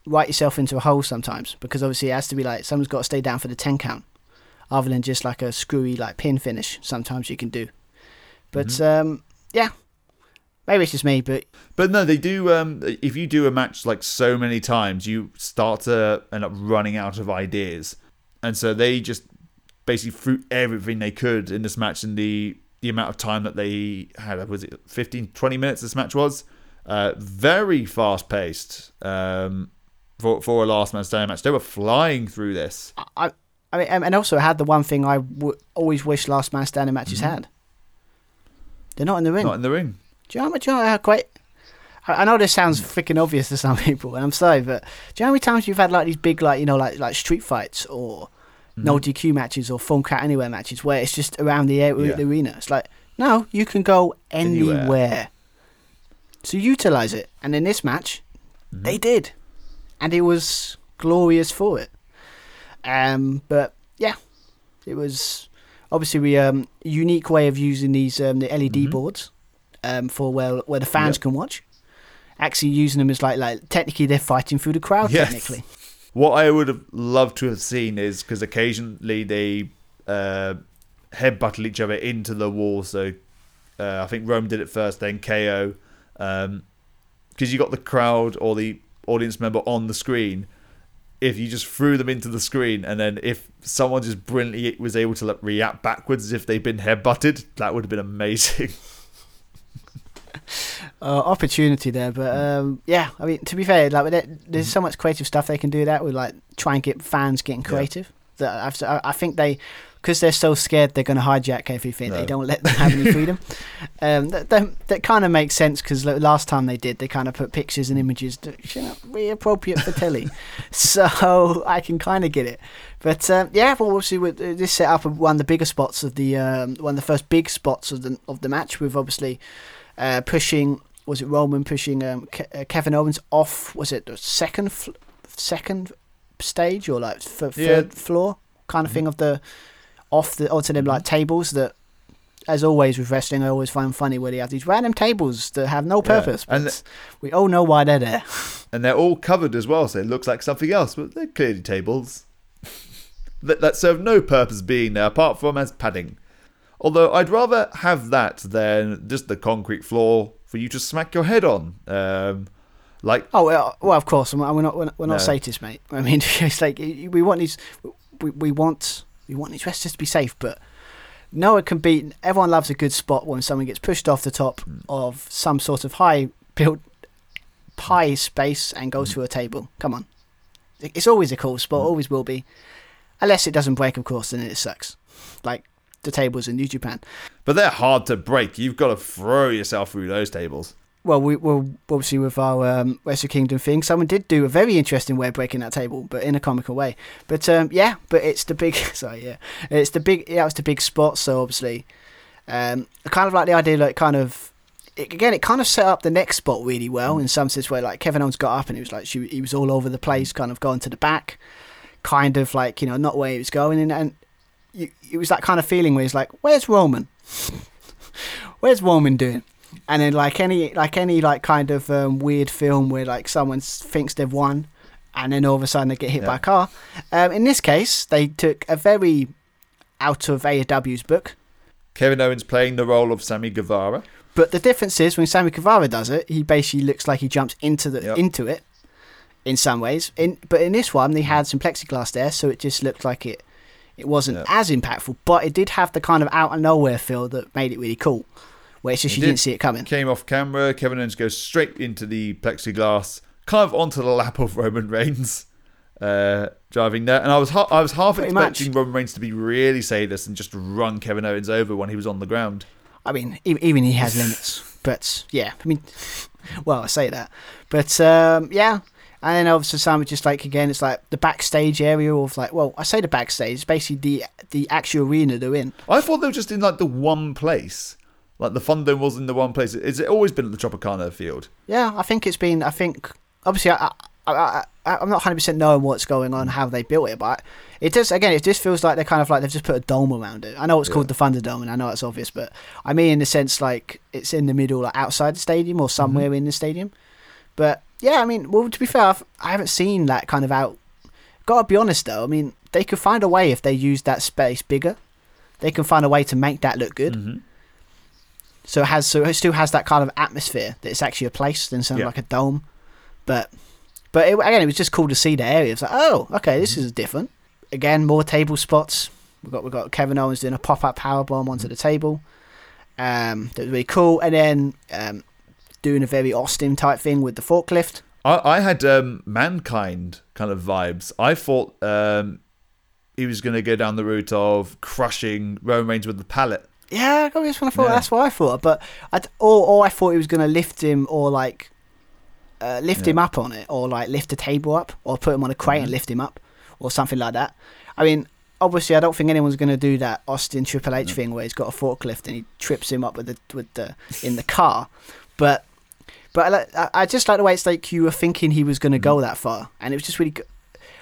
write yourself into a hole sometimes because obviously it has to be like someone's got to stay down for the ten count, other than just like a screwy like pin finish. Sometimes you can do, but um, yeah, maybe it's just me, but But no, they do. Um, if you do a match like so many times, you start to end up running out of ideas, and so they just basically threw everything they could in this match in the the amount of time that they had. Was it 15, 20 minutes? This match was uh, very fast paced um, for for a last man standing match. They were flying through this. I, I mean, and also had the one thing I w- always wish last man standing matches had. They're not in the ring. Not in the ring. Do you know do you know how great? I know this sounds freaking obvious to some [LAUGHS] people, and I'm sorry, but do you know how many times you've had like these big, like you know, like like street fights or no DQ matches or falls count anywhere matches where it's just around the, air, Yeah. the arena? It's like no, you can go Anywhere. anywhere. So utilize it, and in this match, they did, and it was glorious for it. Um, but yeah, it was obviously we um unique way of using these um the LED boards um for where where the fans Yep. can watch. Actually using them as like like technically they're fighting through the crowd Yes. technically. What I would have loved to have seen is because occasionally they uh, headbutted each other into the wall. So uh, I think Rome did it first, then KO. Because you got the crowd or the audience member on the screen. If you just threw them into the screen, and then if someone just brilliantly was able to like, react backwards as if they'd been headbutted, that would have been amazing. [LAUGHS] [LAUGHS] uh, opportunity there. But um, yeah, I mean, to be fair, like there- there's so much creative stuff they can do that with, like try and get fans getting creative. That I've, I I think they, because they're so scared they're going to hijack everything, they don't let them have any freedom. [LAUGHS] um, that that, that kind of makes sense because last time they did, they kind of put pictures and images that you know be appropriate for telly. [LAUGHS] so I can kind of get it. But um, yeah, well, obviously with uh, this set up one of the bigger spots of the um, one of the first big spots of the of the match with obviously uh, pushing was it Roman pushing um, Ke- uh, Kevin Owens off was it the second fl- second stage or like f- third Yeah. Mm-hmm. floor kind of thing of the off the onto them like tables that as always with wrestling I always find funny where they have these random tables that have no purpose but And the- we all know why they're there [LAUGHS] and they're all covered as well, so it looks like something else, but they're clearly tables [LAUGHS] that, that serve no purpose being there apart from as padding. Although I'd rather have that than just the concrete floor for you to smack your head on. Um, like Oh well, well of course. We're not we're not, we're not No. sadists, mate. I mean, [LAUGHS] it's like we want these we, we want we want these wrestlers to be safe, but no one can beat. Everyone loves a good spot when someone gets pushed off the top hmm. of some sort of high built high space and goes hmm. through a table. Come on, it's always a cool spot, hmm. always will be, unless it doesn't break, of course, then it sucks. Like the tables in New Japan. But they're hard to break. You've got to throw yourself through those tables. Well, we well obviously with our um, Wrestle Kingdom thing, someone did do a very interesting way of breaking that table, but in a comical way. But um, yeah, but it's the big [LAUGHS] sorry, yeah, it's the big yeah, it's the big spot. So obviously, um, kind of like the idea, like kind of it, again, it kind of set up the next spot really well in some sense where like Kevin Owens got up and he was like she, he was all over the place, kind of going to the back, kind of like you know not where he was going, and, and you, it was that kind of feeling where he's like, "Where's Roman? [LAUGHS] Where's Roman doing?" And then like any like any like kind of um, weird film where like someone thinks they've won, and then all of a sudden they get hit by a car. Um, in this case, they took a very out of AEW's book. Kevin Owens playing the role of Sammy Guevara. But the difference is when Sammy Guevara does it, he basically looks like he jumps into the Yep. into it in some ways. In but in this one, they had some plexiglass there, so it just looked like it it wasn't Yep. as impactful, but it did have the kind of out of nowhere feel that made it really cool. Where it's just you didn't see it coming. Came off camera. Kevin Owens goes straight into the plexiglass, kind of onto the lap of Roman Reigns, uh, driving there. And I was ha- I was half Pretty expecting much. Roman Reigns to be really sadist and just run Kevin Owens over when he was on the ground. I mean, even he has limits. [LAUGHS] But yeah, I mean, well, I say that, but um, yeah. And then obviously, Sam just like again, it's like the backstage area of like, well, I say the backstage, it's basically the the actual arena they're in. I thought they were just in like the one place. Like the Thunderdome was in the one place. Is it always been at the Tropicana field? Yeah, I think it's been. I think obviously, I, I, I, I I'm not 100 percent knowing what's going on, how they built it, but it does. Again, it just feels like they're kind of like they've just put a dome around it. I know it's called the Thunderdome, and I know it's obvious, but I mean in the sense like it's in the middle, like outside the stadium or somewhere in the stadium. But yeah, I mean, well, to be fair, I've, I haven't seen that kind of out. Gotta be honest though, I mean, they could find a way if they use that space bigger. They can find a way to make that look good. Mhm. So it has, so it still has that kind of atmosphere that it's actually a place instead of Yeah. like a dome. But, but it, again, it was just cool to see the area. It's like, oh, okay, this is different. Again, more table spots. We got we got Kevin Owens doing a pop up power bomb onto the table. Um, that was really cool. And then um, doing a very Austin type thing with the forklift. I, I had um, mankind kind of vibes. I thought um, he was going to go down the route of crushing Roman Reigns with the pallet. Yeah, I guess when I thought Yeah. that's what I thought. But I or or I thought he was going to lift him or like uh, lift Yeah. him up on it or like lift the table up or put him on a crate Mm-hmm. and lift him up or something like that. I mean, obviously, I don't think anyone's going to do that Austin Triple H thing where he's got a forklift and he trips him up with the with the in the car. But but I, I- just like the way it's like you were thinking he was going to Mm-hmm. go that far, and it was just really good.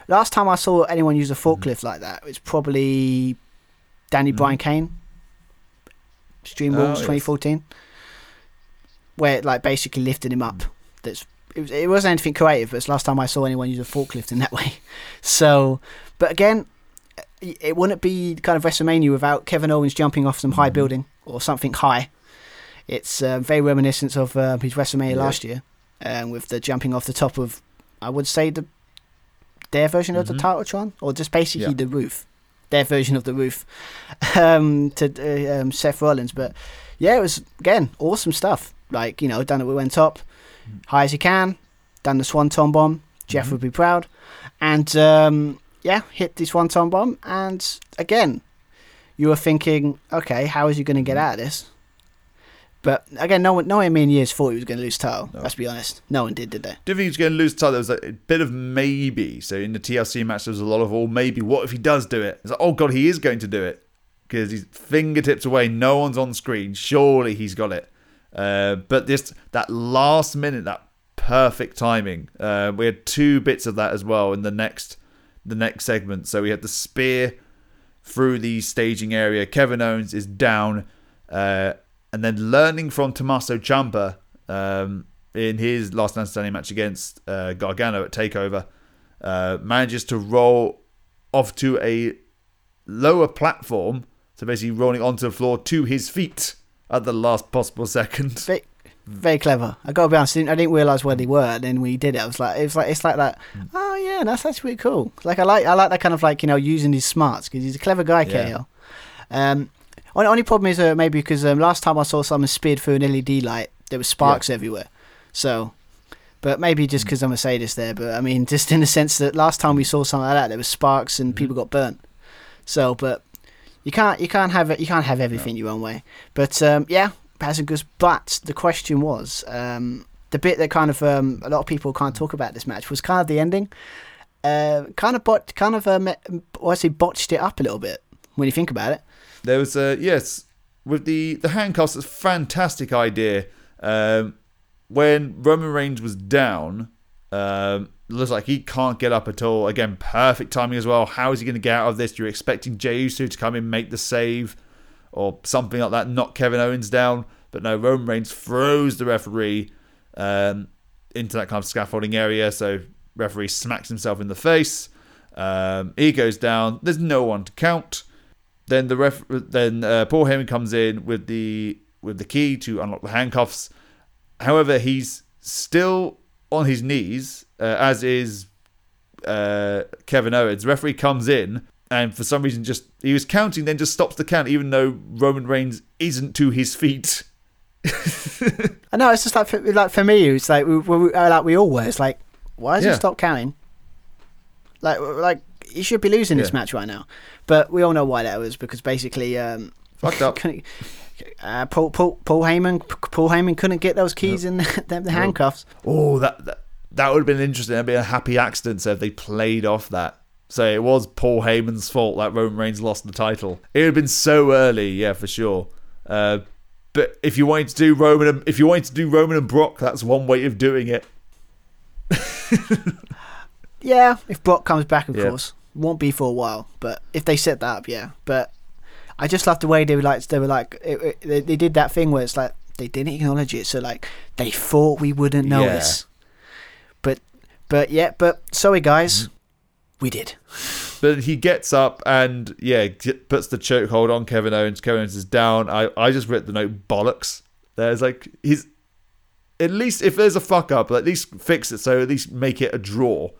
Last time I saw anyone use a Mm-hmm. forklift like that, it was probably Danny Bryan Kane. Stream Oh, yes. 2014, where it like basically lifted him up. That's it, was, it wasn't anything creative, but it's the last time I saw anyone use a forklift in that [LAUGHS] way. So, but again, it wouldn't be kind of WrestleMania without Kevin Owens jumping off some Mm-hmm. high building or something high. It's uh, very reminiscent of uh, his WrestleMania Yeah. last year, um, with the jumping off the top of, I would say the their version of the Mhm. TitanTron, or just basically Yeah. the roof, their version of the roof, um, to uh, um, Seth Rollins. But yeah, it was again awesome stuff. Like you know, done it. We went up high as you can, done the Swanton bomb. Jeff Mhm. would be proud, and um, yeah, hit the Swanton bomb. And again, you were thinking, okay, how is he going to get out of this? But again, no one, no one in million years thought he was going to lose title. No. Let's be honest, no one did, did they? Didn't think he was going to lose the title. There was a bit of maybe. So in the TLC match, there was a lot of all maybe. What if he does do it? It's like, oh god, he is going to do it because he's fingertips away. No one's on screen. Surely he's got it. Uh, but this that last minute, that perfect timing. Uh, we had two bits of that as well in the next the next segment. So we had the spear through the staging area. Kevin Owens is down, uh, and then learning from Tommaso Ciampa um, in his last man standing match against uh, Gargano at Takeover, uh, manages to roll off to a lower platform, so basically rolling onto the floor to his feet at the last possible second. Very, very clever. I got to be honest, I didn't, I didn't realize where they were. And then when he did it, I was like, it was like it's like that. Mm. Oh yeah, that's actually pretty cool. Like I like I like that kind of like you know using his smarts because he's a clever guy, Yeah. KO. Um, only, only problem is uh, maybe because um, last time I saw someone speared through an LED light, there were sparks everywhere. So, but maybe just because I'm a sadist there. But I mean, [LAUGHS] just in the sense that last time we saw something like that, there were sparks and Mm-hmm. people got burnt. So, but You can't you can't have it. You can't have everything your own way. But um, yeah, bad and goods. But the question was um, the bit that kind of um, a lot of people can't talk about this match was kind of the ending. Uh, kind of bot, kind of um, I say botched it up a little bit when you think about it. There was a yes with the the handcuffs. It's a fantastic idea. Um, when Roman Reigns was down, um, looks like he can't get up at all. Again, perfect timing as well. How is he going to get out of this? You're expecting Jey Uso to come in, make the save, or something like that, knock Kevin Owens down. But no, Roman Reigns throws the referee um, into that kind of scaffolding area. So referee smacks himself in the face. Um, he goes down. There's no one to count. Then the ref, then uh, Paul Heyman comes in with the with the key to unlock the handcuffs. However, he's still on his knees, uh, as is uh, Kevin Owens. Referee comes in and for some reason just he was counting, then just stops the count, even though Roman Reigns isn't to his feet. [LAUGHS] I know it's just like for, like for me, it's like we, we, like we all were. It's like why has Yeah. he stopped counting? Like like he should be losing this match right now. But we all know why that was because basically um, Fucked up. [LAUGHS] uh, Paul, Paul Paul Heyman Paul Heyman couldn't get those keys in the, [LAUGHS] the, the handcuffs. Oh, that that, that would have been interesting. That'd be a happy accident so if they played off that. So it was Paul Heyman's fault that Roman Reigns lost the title. It would have been so early, yeah, for sure. Uh, but if you wanted to do Roman, and, if you wanted to do Roman and Brock, that's one way of doing it. [LAUGHS] Yeah, if Brock comes back, of Yeah. course, won't be for a while. But if they set that up, yeah. But I just love the way they were like they were like it, it, they, they did that thing where it's like they didn't acknowledge it, so like they thought we wouldn't Yeah. notice. But but yeah, but sorry guys, Mm-hmm. we did. But he gets up and yeah, puts the chokehold on Kevin Owens. Kevin Owens is down. I, I just wrote the note bollocks. There's like he's at least if there's a fuck up, at least fix it. So at least make it a draw.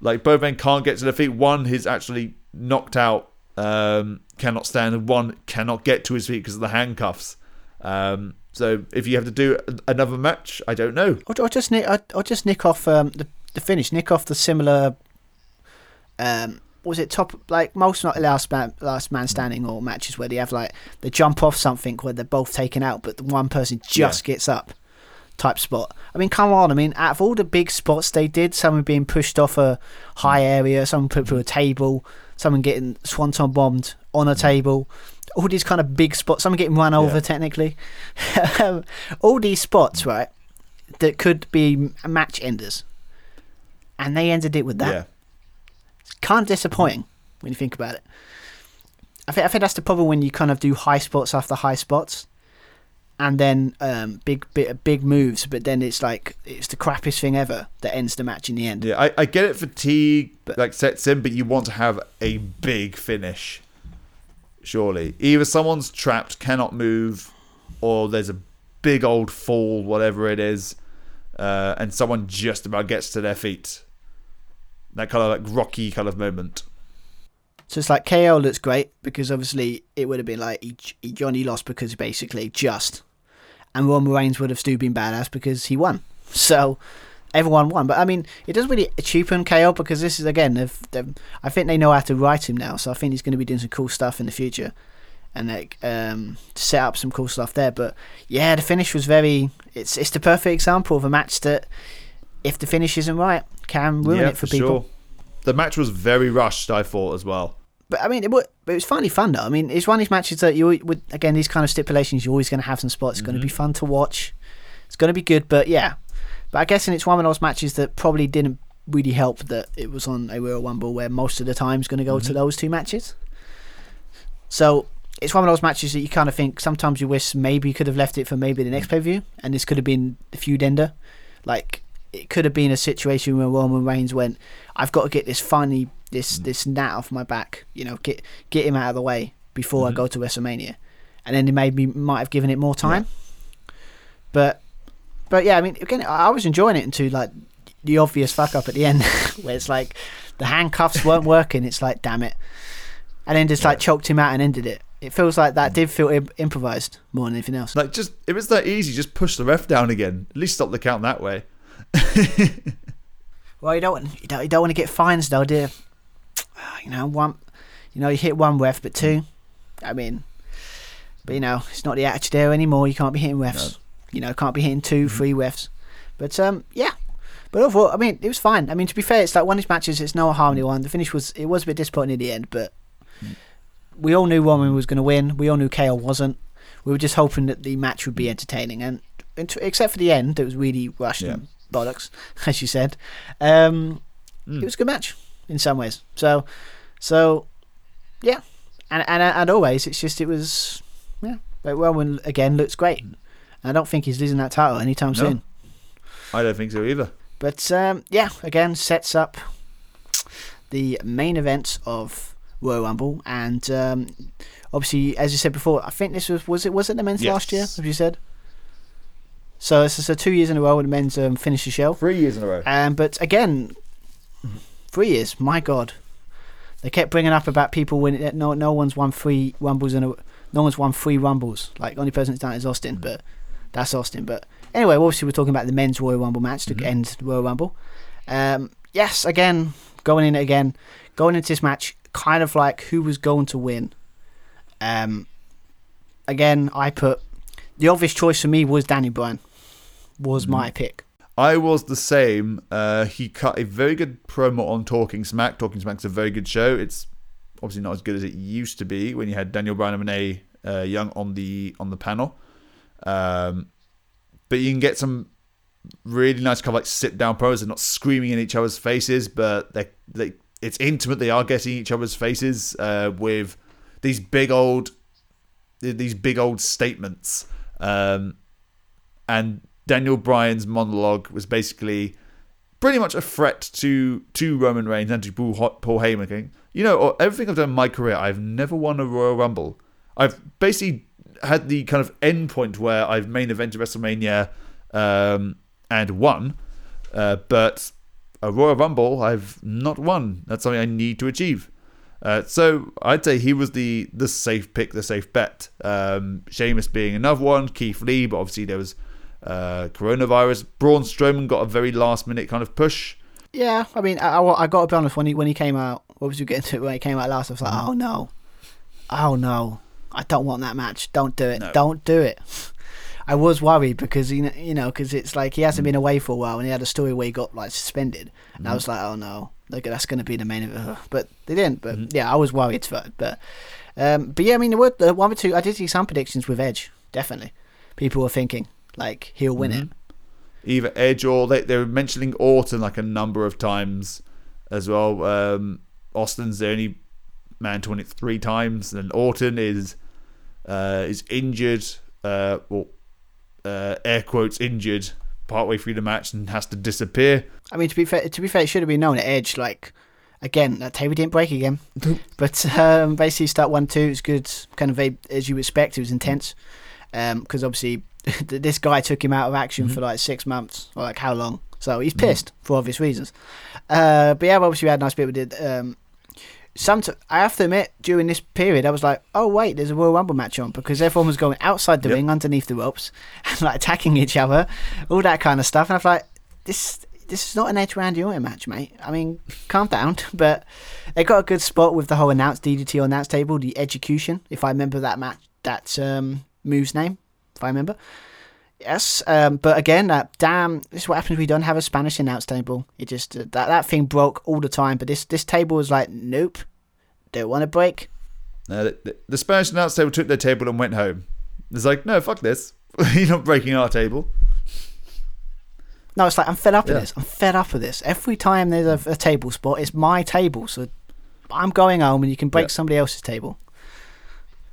Like both men can't get to their feet. One is actually knocked out, um, cannot stand, and one cannot get to his feet because of the handcuffs. Um, so if you have to do another match, I don't know. I'll just nick, or, or just nick off um, the the finish, nick off the similar. Um, was it top like most not last man last man standing or matches where they have like they jump off something where they're both taken out, but the one person just gets up. Type spot. I mean, come on. I mean, out of all the big spots they did, someone being pushed off a high area, someone put through a table, someone getting swanton bombed on a mm. table, all these kind of big spots, someone getting run over Yeah. technically. [LAUGHS] All these spots, right? that could be match enders. And they ended it with that. Yeah. It's kind of disappointing when you think about it. I think, I think that's the problem when you kind of do high spots after high spots and then um, big, big big moves, but then it's like it's the crappiest thing ever that ends the match in the end. Yeah, I, I get it. Fatigue but, like sets in, but you want to have a big finish. Surely, either someone's trapped, cannot move, or there's a big old fall, whatever it is, uh, and someone just about gets to their feet. That kind of like rocky kind of moment. So it's like KO looks great because obviously it would have been like he, he Johnny lost because basically just, and Roman Reigns would have still been badass because he won. So everyone won. But I mean, it doesn't really cheapen KO because this is again, they've, they've, I think they know how to write him now. So I think he's going to be doing some cool stuff in the future, and like um, set up some cool stuff there. But yeah, the finish was very. It's it's the perfect example of a match that, if the finish isn't right, can ruin yeah, it for people. The match was very rushed. I thought as well. But I mean, it, wa- but it was finally fun though. I mean, it's one of these matches that you would again these kind of stipulations. You're always going to have some spots. It's going to be mm-hmm. fun to watch. It's going to be good, but yeah. But I guess, and it's one of those matches that probably didn't really help that it was on a Royal Rumble where most of the time is going to go to mm-hmm. those two matches. So it's one of those matches that you kind of think sometimes you wish maybe you could have left it for maybe the next pay per view, and this could have been the feud ender. Like it could have been a situation where Roman Reigns went, "I've got to get this funny this mm. this gnat off my back, you know, get get him out of the way before I mm-hmm. go to WrestleMania," and then they maybe might have given it more time. But but yeah, I mean, again, I was enjoying it until like the obvious fuck up at the end, [LAUGHS] where it's like the handcuffs weren't [LAUGHS] working. It's like, damn it, and then just like choked him out and ended it. It feels like that mm. did feel Im- improvised more than anything else. Like just if it's that easy, just push the ref down again. At least stop the count that way. [LAUGHS] Well, you don't want you don't, you don't want to get fines though, do you? You know, one, you know, you hit one ref, but two, I mean, but you know, it's not the attitude there anymore. You can't be hitting refs. You know, can't be hitting 2 Mm-hmm. three refs. But um, yeah. But overall, I mean, it was fine. I mean, to be fair, it's like one of these matches. It's no harmony one. The finish was it was a bit disappointing in the end, but we all knew Roman was going to win. We all knew KO wasn't. We were just hoping that the match would be entertaining, and int- except for the end, it was really rushed Yeah. and bollocks, [LAUGHS] as you said. Um, Mm. It was a good match in some ways. So, so yeah, and and and always it's just it was yeah. But Roman again looks great. I don't think he's losing that title anytime No. soon. I don't think so either. But um, yeah, again sets up the main events of Royal Rumble, and um, obviously, as you said before, I think this was was it was it the men's last year? Yes. Have you said? So this is a two years in a row when the men's um, finished the show. Three years in a row. Um, but again, three years. My God, they kept bringing up about people winning. that No, no one's won three rumbles in a. No one's won three rumbles. Like only person that's done it is Austin, but that's Austin. But anyway, obviously we're talking about the men's Royal Rumble match to end the Royal Rumble. Um, yes, again going in again, going into this match, kind of like who was going to win. Um, again, I put the obvious choice for me was Danny Bryan. Was my pick. I was the same. Uh, he cut a very good promo on Talking Smack. Talking Smack's a very good show. It's obviously not as good as it used to be when you had Daniel Bryan and Renee uh, Young on the on the panel. Um, but you can get some really nice kind of like sit down promos. They're not screaming in each other's faces, but they they it's intimate. They are getting each other's faces uh, with these big old these big old statements. Um, and Daniel Bryan's monologue was basically pretty much a threat to to Roman Reigns and to Paul, Heyman. Going, you know, everything I've done in my career, I've never won a Royal Rumble. I've basically had the kind of end point where I've main evented WrestleMania um, and won, uh, but a Royal Rumble I've not won. That's something I need to achieve. Uh, so I'd say he was the the safe pick, the safe bet. Um, Sheamus being another one, Keith Lee, but obviously there was uh, coronavirus. Braun Strowman got a very last minute kind of push. Yeah, I mean, I, I, I got to be honest. When he when he came out, what was you getting to when he came out last? I was like, oh no, oh no, I don't want that match. Don't do it. No. Don't do it. I was worried because you know, you know, because it's like he hasn't been away for a while, and he had a story where he got like suspended, and I was like, oh no, that's going to be the main event. But they didn't. But yeah, I was worried for it. But um, but yeah, I mean, there were the one or two. I did see some predictions with Edge. Definitely, people were thinking like he'll win it. Either Edge or they, they were mentioning Orton like a number of times as well. Um, Austin's the only man to win it three times, and Orton is uh, is injured. Uh, well, uh, air quotes injured partway through the match and has to disappear. I mean, to be fair, to be fair, it should have been known at Edge. Like, again, that table didn't break again. [LAUGHS] but um, basically, start one two. It was good, kind of as you expect. It was intense because obviously [LAUGHS] this guy took him out of action for like six months or like how long. So he's pissed for obvious reasons. Uh, but yeah, obviously we had nice people. Did. Um, some t- I have to admit, during this period, I was like, "Oh wait, there's a Royal Rumble match on," because everyone was going outside the Yep. ring, underneath the ropes, [LAUGHS] and like attacking each other, all that kind of stuff. And I was like, "This, this is not an Edge Randy Orton match, mate. I mean, calm down." [LAUGHS] But they got a good spot with the whole announced DDT on announce table, the execution, if I remember that match, that um, move's name, if I remember. Yes, um, but again, that damn, this is what happens. We don't have a Spanish announce table. It just uh, that that thing broke all the time. But this this table was like, nope, don't want to break. No, the, the, Spanish announce table took their table and went home. It's like, no, fuck this. [LAUGHS] You're not breaking our table. No, it's like I'm fed up Yeah. with this. I'm fed up with this. Every time there's a, a table spot, it's my table. So I'm going home, and you can break Yeah. somebody else's table.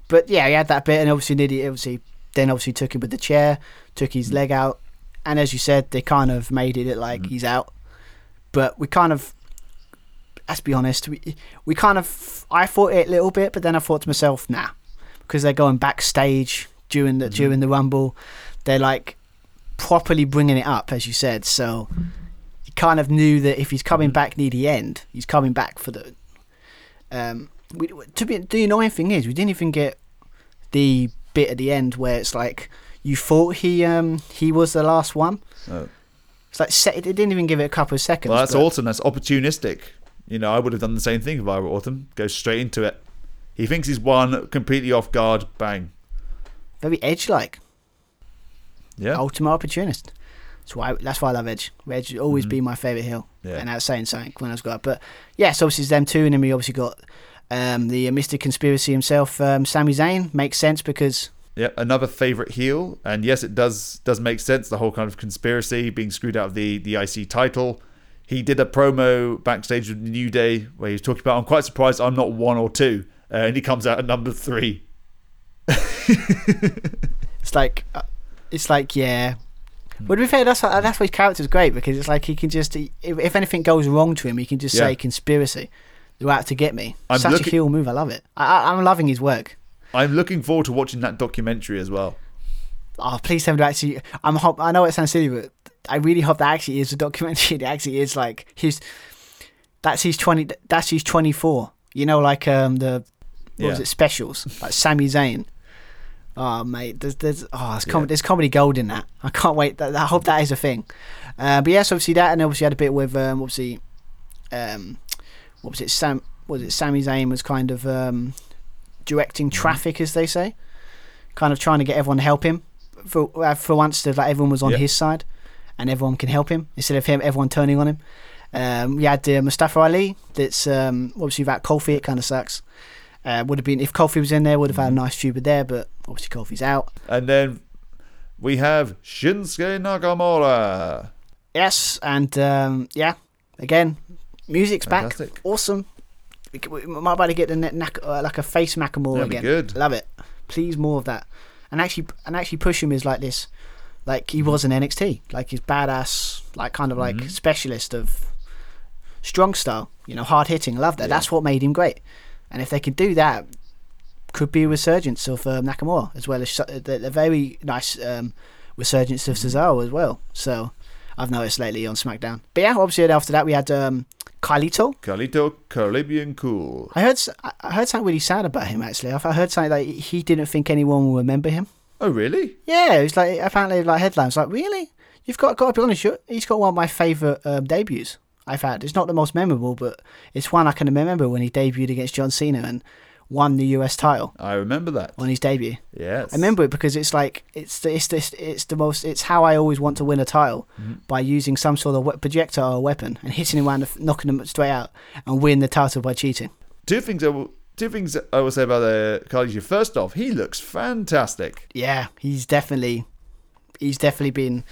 But yeah, he had that bit, and obviously obviously then obviously took him with the chair, took his mm. leg out, and as you said, they kind of made it like mm. he's out. But we kind of, let's be honest, we we kind of I thought it a little bit, but then I thought to myself, nah, because they're going backstage during the mm-hmm. during the rumble, they're like properly bringing it up, as you said. So you kind of knew that if he's coming mm. back near the end, he's coming back for the. Um, we, to be the annoying thing is we didn't even get the bit at the end where it's like you thought he um he was the last one. Oh. It's like se- it didn't even give it a couple of seconds. Well, that's but- Orton. That's opportunistic. You know, I would have done the same thing if I were Orton. Go straight into it. He thinks he's won, completely off guard, bang. Very edge like. Yeah. Ultimate opportunist. That's why that's why I love Edge. Edge will always been my favourite heel. Mm-hmm. Yeah. And that's saying something when I was got But yes, obviously it's them two and then we obviously got um, the Mr. Conspiracy himself, um, Sami Zayn. Makes sense because Yeah, another favorite heel, and yes, it does does make sense. The whole kind of conspiracy being screwed out of the the IC title. He did a promo backstage with New Day where he was talking about, "I'm quite surprised I'm not one or two. Uh, and he comes out at number three. [LAUGHS] It's like, uh, it's like, yeah. But to be fair, that's why, that's why his character's great because it's like he can just, if, if anything goes wrong to him, he can just Yeah. say conspiracy. They're out to get me. I'm Such looking- a heel move. I love it. I, I'm loving his work. I'm looking forward to watching that documentary as well. Oh, please tell me that actually. I'm hope. I know it sounds silly, but I really hope that actually is a documentary. [LAUGHS] That actually is like his. That's his twenty. That's his twenty four. You know, like um the what was it specials like Sami Zayn. Oh mate, there's there's oh there's, com- Yeah. there's comedy gold in that. I can't wait. That, I hope that is a thing. Uh, but yes, obviously that, and obviously had a bit with um obviously, um, what was it? Sam was it Sami Zayn was kind of um directing Mm-hmm. traffic, as they say, kind of trying to get everyone to help him. For uh, for once, that like everyone was on Yeah. his side, and everyone can help him instead of him everyone turning on him. Um, we had uh, Mustafa Ali. That's um, obviously without Kofi. It kind of sucks. Uh, would have been if Kofi was in there, would have had a nice feud with there, but obviously Kofi's out. And then we have Shinsuke Nakamura. Yes, and um, yeah, again, music's Fantastic. back. Awesome. We, might about to get the uh, like a face That'd be again. good. Love it. Please more of that. And actually, and actually push him is like this, like he was in NXT, like he's badass, like kind of like Mm-hmm. specialist of strong style. You know, hard hitting. Love that. That's what made him great. And if they could do that, could be a resurgence of um, Nakamura as well as uh, the, the very nice um, resurgence of Cesaro as well. So I've noticed lately on SmackDown. But yeah, obviously after that we had um, Carlito. Carlito Caribbean Cool. I heard I- I heard something really sad about him actually. I I heard something like he didn't think anyone will remember him. Oh, really? Yeah, it was like apparently like headlines like really. You've got got to be honest. He's got one of my favourite um, debuts I've had. It's not the most memorable, but it's one I can remember when he debuted against John Cena and won the US title I remember that. on his debut. Yes. I remember it because it's like it's the it's the, it's the most it's how I always want to win a title by using some sort of projectile or weapon and hitting him around, the, knocking him straight out, and win the title by cheating. Two things I will. Two things I will say about uh, Carlito. First off, he looks fantastic. Yeah, he's definitely he's definitely been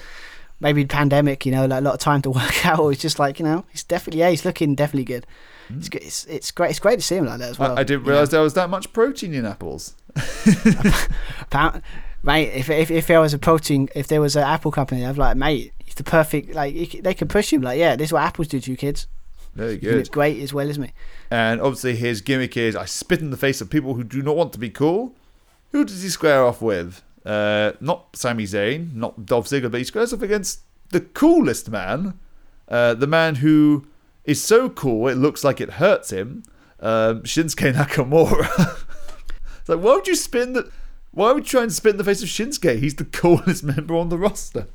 maybe pandemic, you know, like a lot of time to [LAUGHS] work out. Or it's just like you know, he's definitely yeah, he's looking definitely good. It's, it's it's great. It's great to see him like that as well. I, I didn't know. realize there was that much protein in apples. [LAUGHS] Mate. If, if if there was a protein, if there was an Apple company, I'd be like, mate, he's the perfect. Like he they can push him. Like, yeah, this is what apples do to you kids. Very good. great as well, isn't it? And obviously, his gimmick is I spit in the face of people who do not want to be cool. Who does he square off with? Uh, not Sami Zayn, not Dolph Ziggler, but he squares off against the coolest man, uh, the man who is so cool it looks like it hurts him. Um, Shinsuke [LAUGHS] Nakamura. it's like, why would you spin the? Why would you try and spit in the face of Shinsuke? He's the [LAUGHS] coolest member on the roster.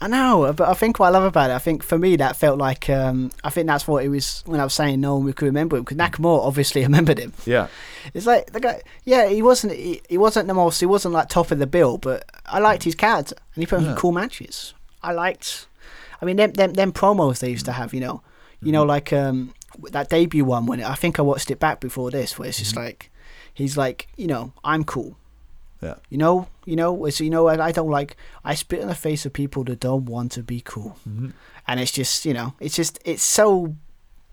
I know, but I think what I love about it, I think for me that felt like um, I think that's what it was when I was saying no one could remember him because Nakamura obviously [LAUGHS] remembered him. Yeah, It's like the guy, yeah, he wasn't he, he wasn't the most he wasn't like top of the bill, but I liked his character and he put on some Yeah. cool matches. I liked, I mean, them them, them promos they used to have, you know, you know, like um that debut one when it, I think I watched it back before this, where it's just like he's like, you know, I'm cool. yeah. You know, you know, it's you know, I I don't like I spit in the face of people that don't want to be cool, and it's just you know, it's just it's so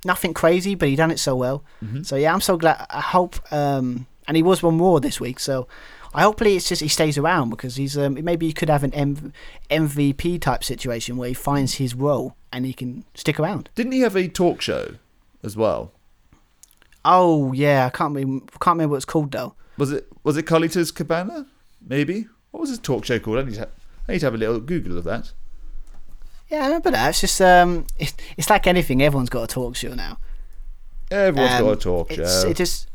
nothing crazy, but he done it so well. So yeah, I'm so glad. I hope, um, and he was one more this week, so I hopefully it's just he stays around because he's um, maybe he could have an M- MVP type situation where he finds his role and he can stick around. Didn't he have a talk show as well? Oh yeah, I can't remember, can't remember what it's called though. Was it was it Carlito's Cabana? Maybe. What was his talk show called? I need to, ha- I need to have a little Google of that. Yeah, I remember that. It's just um, it, it's like anything. Everyone's got a talk show now. Everyone's Um, got a talk show. It just,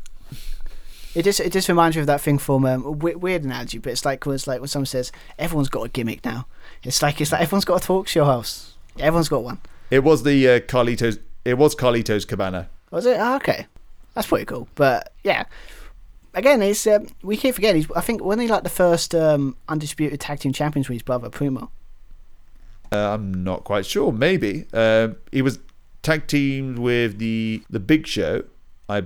it just, it just reminds me of that thing from um, a weird analogy, but it's like when it's like when someone says everyone's got a gimmick now. It's like it's like everyone's got a talk show house. Everyone's got one. It was the uh, Carlito's. It was Carlito's Cabana. Was it? Oh, okay, that's pretty cool. But yeah, again, it's um, we keep forgetting. He's, I think when he like the first um, undisputed tag team champions with his brother Primo. Uh, I'm not quite sure. Maybe um, he was tag teamed with the the Big Show. I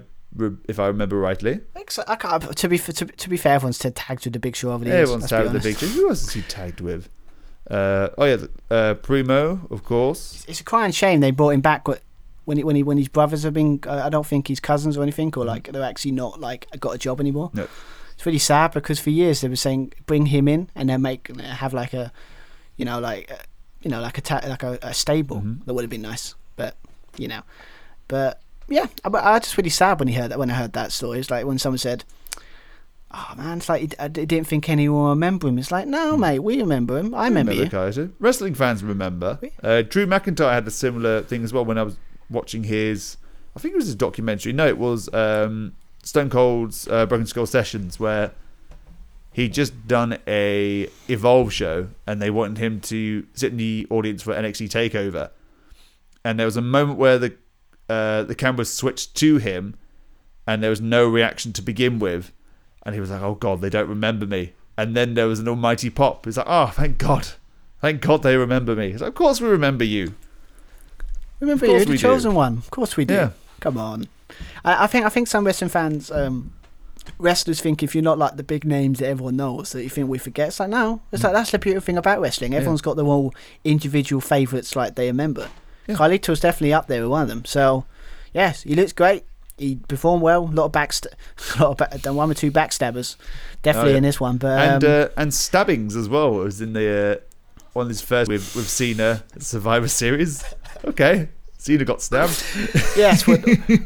if I remember rightly. I can't, to be to, to be fair, everyone's tagged with the Big Show over the years. Everyone's tagged with the. Big Show. Who else is he tagged with? Uh, oh yeah, uh, Primo, of course. It's a crying shame they brought him back wh- when he, when he, when his brothers have been. Uh, I don't think he's cousins or anything, or like they're actually not like got a job anymore. No. It's really sad because for years they were saying bring him in and then make have like a, you know, like uh, you know, like a ta- like a, a stable Mhm. that would have been nice, but you know, but yeah, I, but I just really sad when he heard that when I heard that story. It's like when someone said. Oh man, it's like I d- didn't think anyone would remember him. It's like, no, mate, we remember him. I remember, you. Kaiser. Wrestling fans remember. Uh, Drew McIntyre had a similar thing as well when I was watching his. I think it was his documentary. No, it was um, Stone Cold's uh, Broken Skull Sessions, where he just done a Evolve show, and they wanted him to sit in the audience for NXT Takeover, and there was a moment where the uh, the camera switched to him, and there was no reaction to begin with, and he was like, "Oh God, they don't remember me." And then there was an almighty pop. He's like, "Oh, thank God, thank God they remember me." It's like, of course we remember you. Remember you, the we do. chosen one. Of course we do. Yeah. Come on. I, I think I think some wrestling fans, um, wrestlers think if you're not like the big names that everyone knows, that you think we forget. It's like no, it's like that's the beautiful thing about wrestling. Everyone's got their own individual favourites, like they remember. Yeah. Carlito's definitely up there with one of them. So, yes, he looks great. He performed well. A lot of backst, [LAUGHS] a lot of back, one or two backstabbers, definitely Oh, yeah. in this one. But um, and uh, and stabbings as well. It was in the uh, one of his first with with Cena at Survivor Series. [LAUGHS] Okay, Cena got stabbed. [LAUGHS] Yes,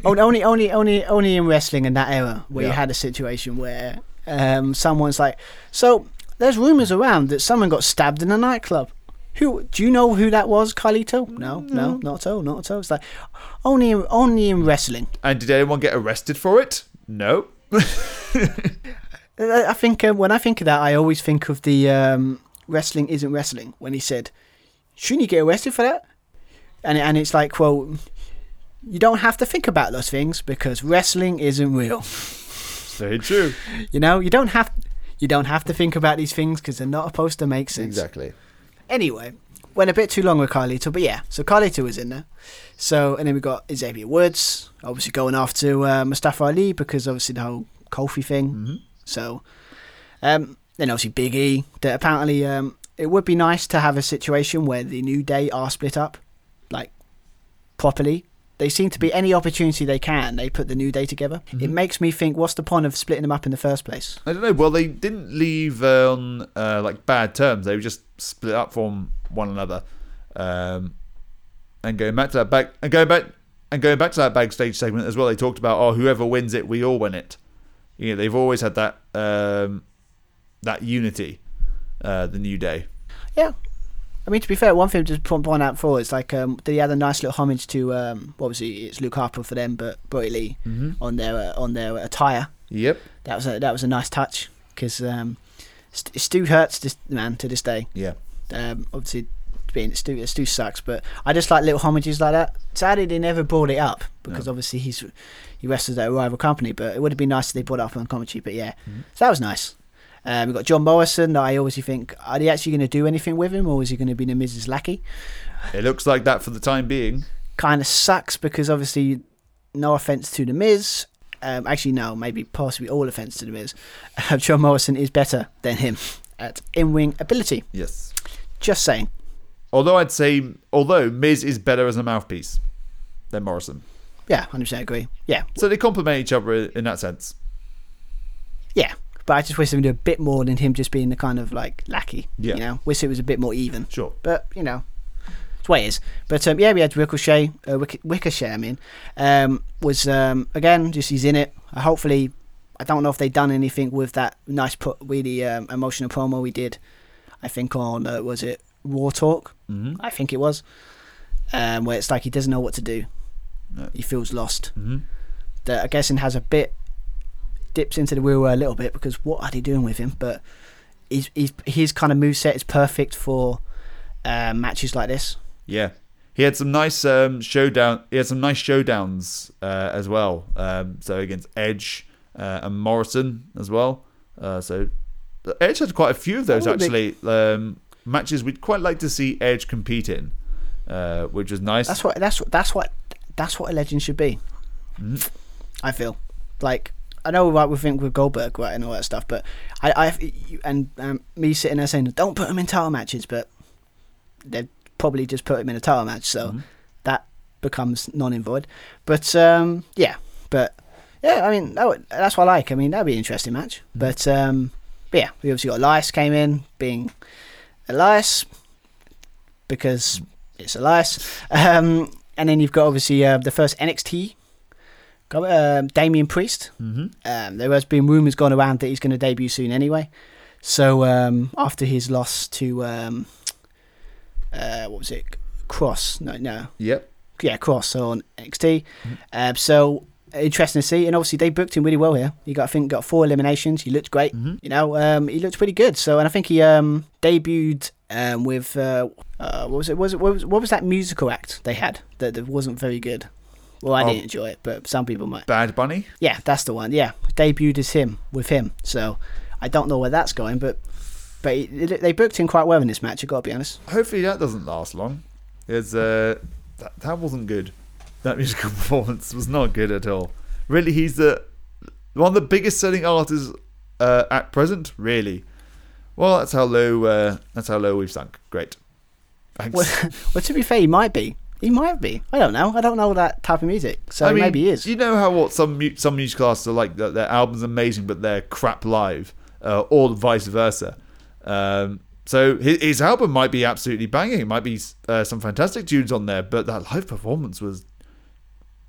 only, only, only, only in wrestling in that era where you had a situation where um, someone's like, so there's rumors around that someone got stabbed in a nightclub. Who do you know who that was, Carlito? No, no, not at all, not at all. It's like only, in, only in wrestling. And did anyone get arrested for it? No. [LAUGHS] I think um, when I think of that, I always think of the um, wrestling isn't wrestling when he said, "Shouldn't you get arrested for that?" And and it's like, well, you don't have to think about those things because wrestling isn't real. Very true. [LAUGHS] You know, you don't have you don't have to think about these things because they're not supposed to make sense. Exactly. Anyway, went a bit too long with Carlito, but yeah, so Carlito was in there. So and then we got Xavier Woods, obviously going off to uh, Mustafa Ali because obviously the whole Kofi thing. So, um, then obviously Big E. That apparently um, it would be nice to have a situation where the New Day are split up, like properly. They seem to be any opportunity they can. They put the New Day together. It makes me think, what's the point of splitting them up in the first place? I don't know. Well, they didn't leave on uh, like bad terms. They were just split up from one another. Um, and going back to that back and going back and going back to that backstage segment as well. They talked about oh, whoever wins it, we all win it. You know, they've always had that um, that unity. Uh, the new day. Yeah. I mean, to be fair, one thing to point out for is like um, they had a nice little homage to um, it? It's Luke Harper for them, but Brodie Lee on their uh, on their attire. Yep. That was a that was a nice touch because um, St- Stu hurts this man to this day. Yeah. Um, obviously, being Stu Stu sucks, but I just like little homages like that. Sadly, they never brought it up because No. obviously he's he wrestles at a rival company. But it would have been nice if they brought it up on commentary. But yeah, Mm-hmm. so that was nice. Um, we've got John Morrison. I always think, are they actually going to do anything with him, or is he going to be the Miz's Lackey? It looks like that for the time being. Kind of sucks because obviously, no offense to the Miz. Um, actually, no, maybe possibly all offense to the Miz. Uh, John Morrison is better than him at in wing ability. Yes. Just saying. Although I'd say, although Miz is better as a mouthpiece than Morrison, Yeah, hundred percent agree. Yeah, so they complement each other in that sense. yeah. But I just wish they would do a bit more than him just being the kind of like lackey. Yeah. You know, wish it was a bit more even. Sure. But you know, the way it is. But um, yeah, we had Ricochet. Uh, Wick- Ricochet, I mean, um, was um, again just he's in it. Uh, hopefully, I don't know if they've done anything with that nice, put really um, emotional promo we did. I think on uh, was it Raw Talk? Mhm. I think it was. Um, where it's like he doesn't know what to do. No. He feels lost. hmm That I guess and has a bit dips into the wheel a little bit because what are they doing with him? But he's, he's his kind of move set is perfect for uh, matches like this. Yeah. He had some nice um, showdown. He had some nice showdowns uh, as well. Um, so against Edge uh, and Morrison as well. Uh, so Edge had quite a few of those would actually um, matches we'd quite like to see Edge compete in, uh, which was nice. That's what that's what that's what that's what a legend should be. Mm-hmm. I feel like I know like we think with Goldberg right and all that stuff, but I I and um, me sitting there saying don't put him in title matches, but they'd probably just put him in a title match, so Mm-hmm. that becomes non and void. But um, yeah, but yeah, I mean that would, that's what I like. I mean that'd be an interesting match. Mm-hmm. But um, but yeah, we obviously got Elias came in being Elias because it's Elias. Um, and then you've got obviously uh, the first NXT, um, Damian Priest. hmm Um, there has been rumours going around that he's going to debut soon anyway. So um, after his loss to um, uh, what was it, Cross? No, no, Yep. yeah, Cross on NXT. Um, so interesting to see, and obviously they booked him really well here. He got I think got four eliminations. He looked great. You know, um, he looked pretty good. So and I think he um, debuted um, with uh, uh, what was it? Was it what was, what was that musical act they had that, that wasn't very good? Well, I Oh. didn't enjoy it, but some people might. Bad Bunny. Yeah, that's the one. Yeah, debuted as him with him. So I don't know where that's going, but but he, they booked him quite well in this match. I've got to be honest. Hopefully that doesn't last long. It's uh, that that wasn't good. That musical [LAUGHS] performance was not good at all. Really, he's the one of the biggest selling artists uh, at present. Really. Well, that's how low. Uh, that's how low we've sunk. Great. Thanks. Well, [LAUGHS] well, to be fair, he might be. He might be. I don't know. I don't know that type of music, so I mean, maybe he is. You know how what some some music artists are like that their albums amazing but they're crap live, uh, or vice versa. Um, so his, his album might be absolutely banging. It might be uh, some fantastic tunes on there, but that live performance was,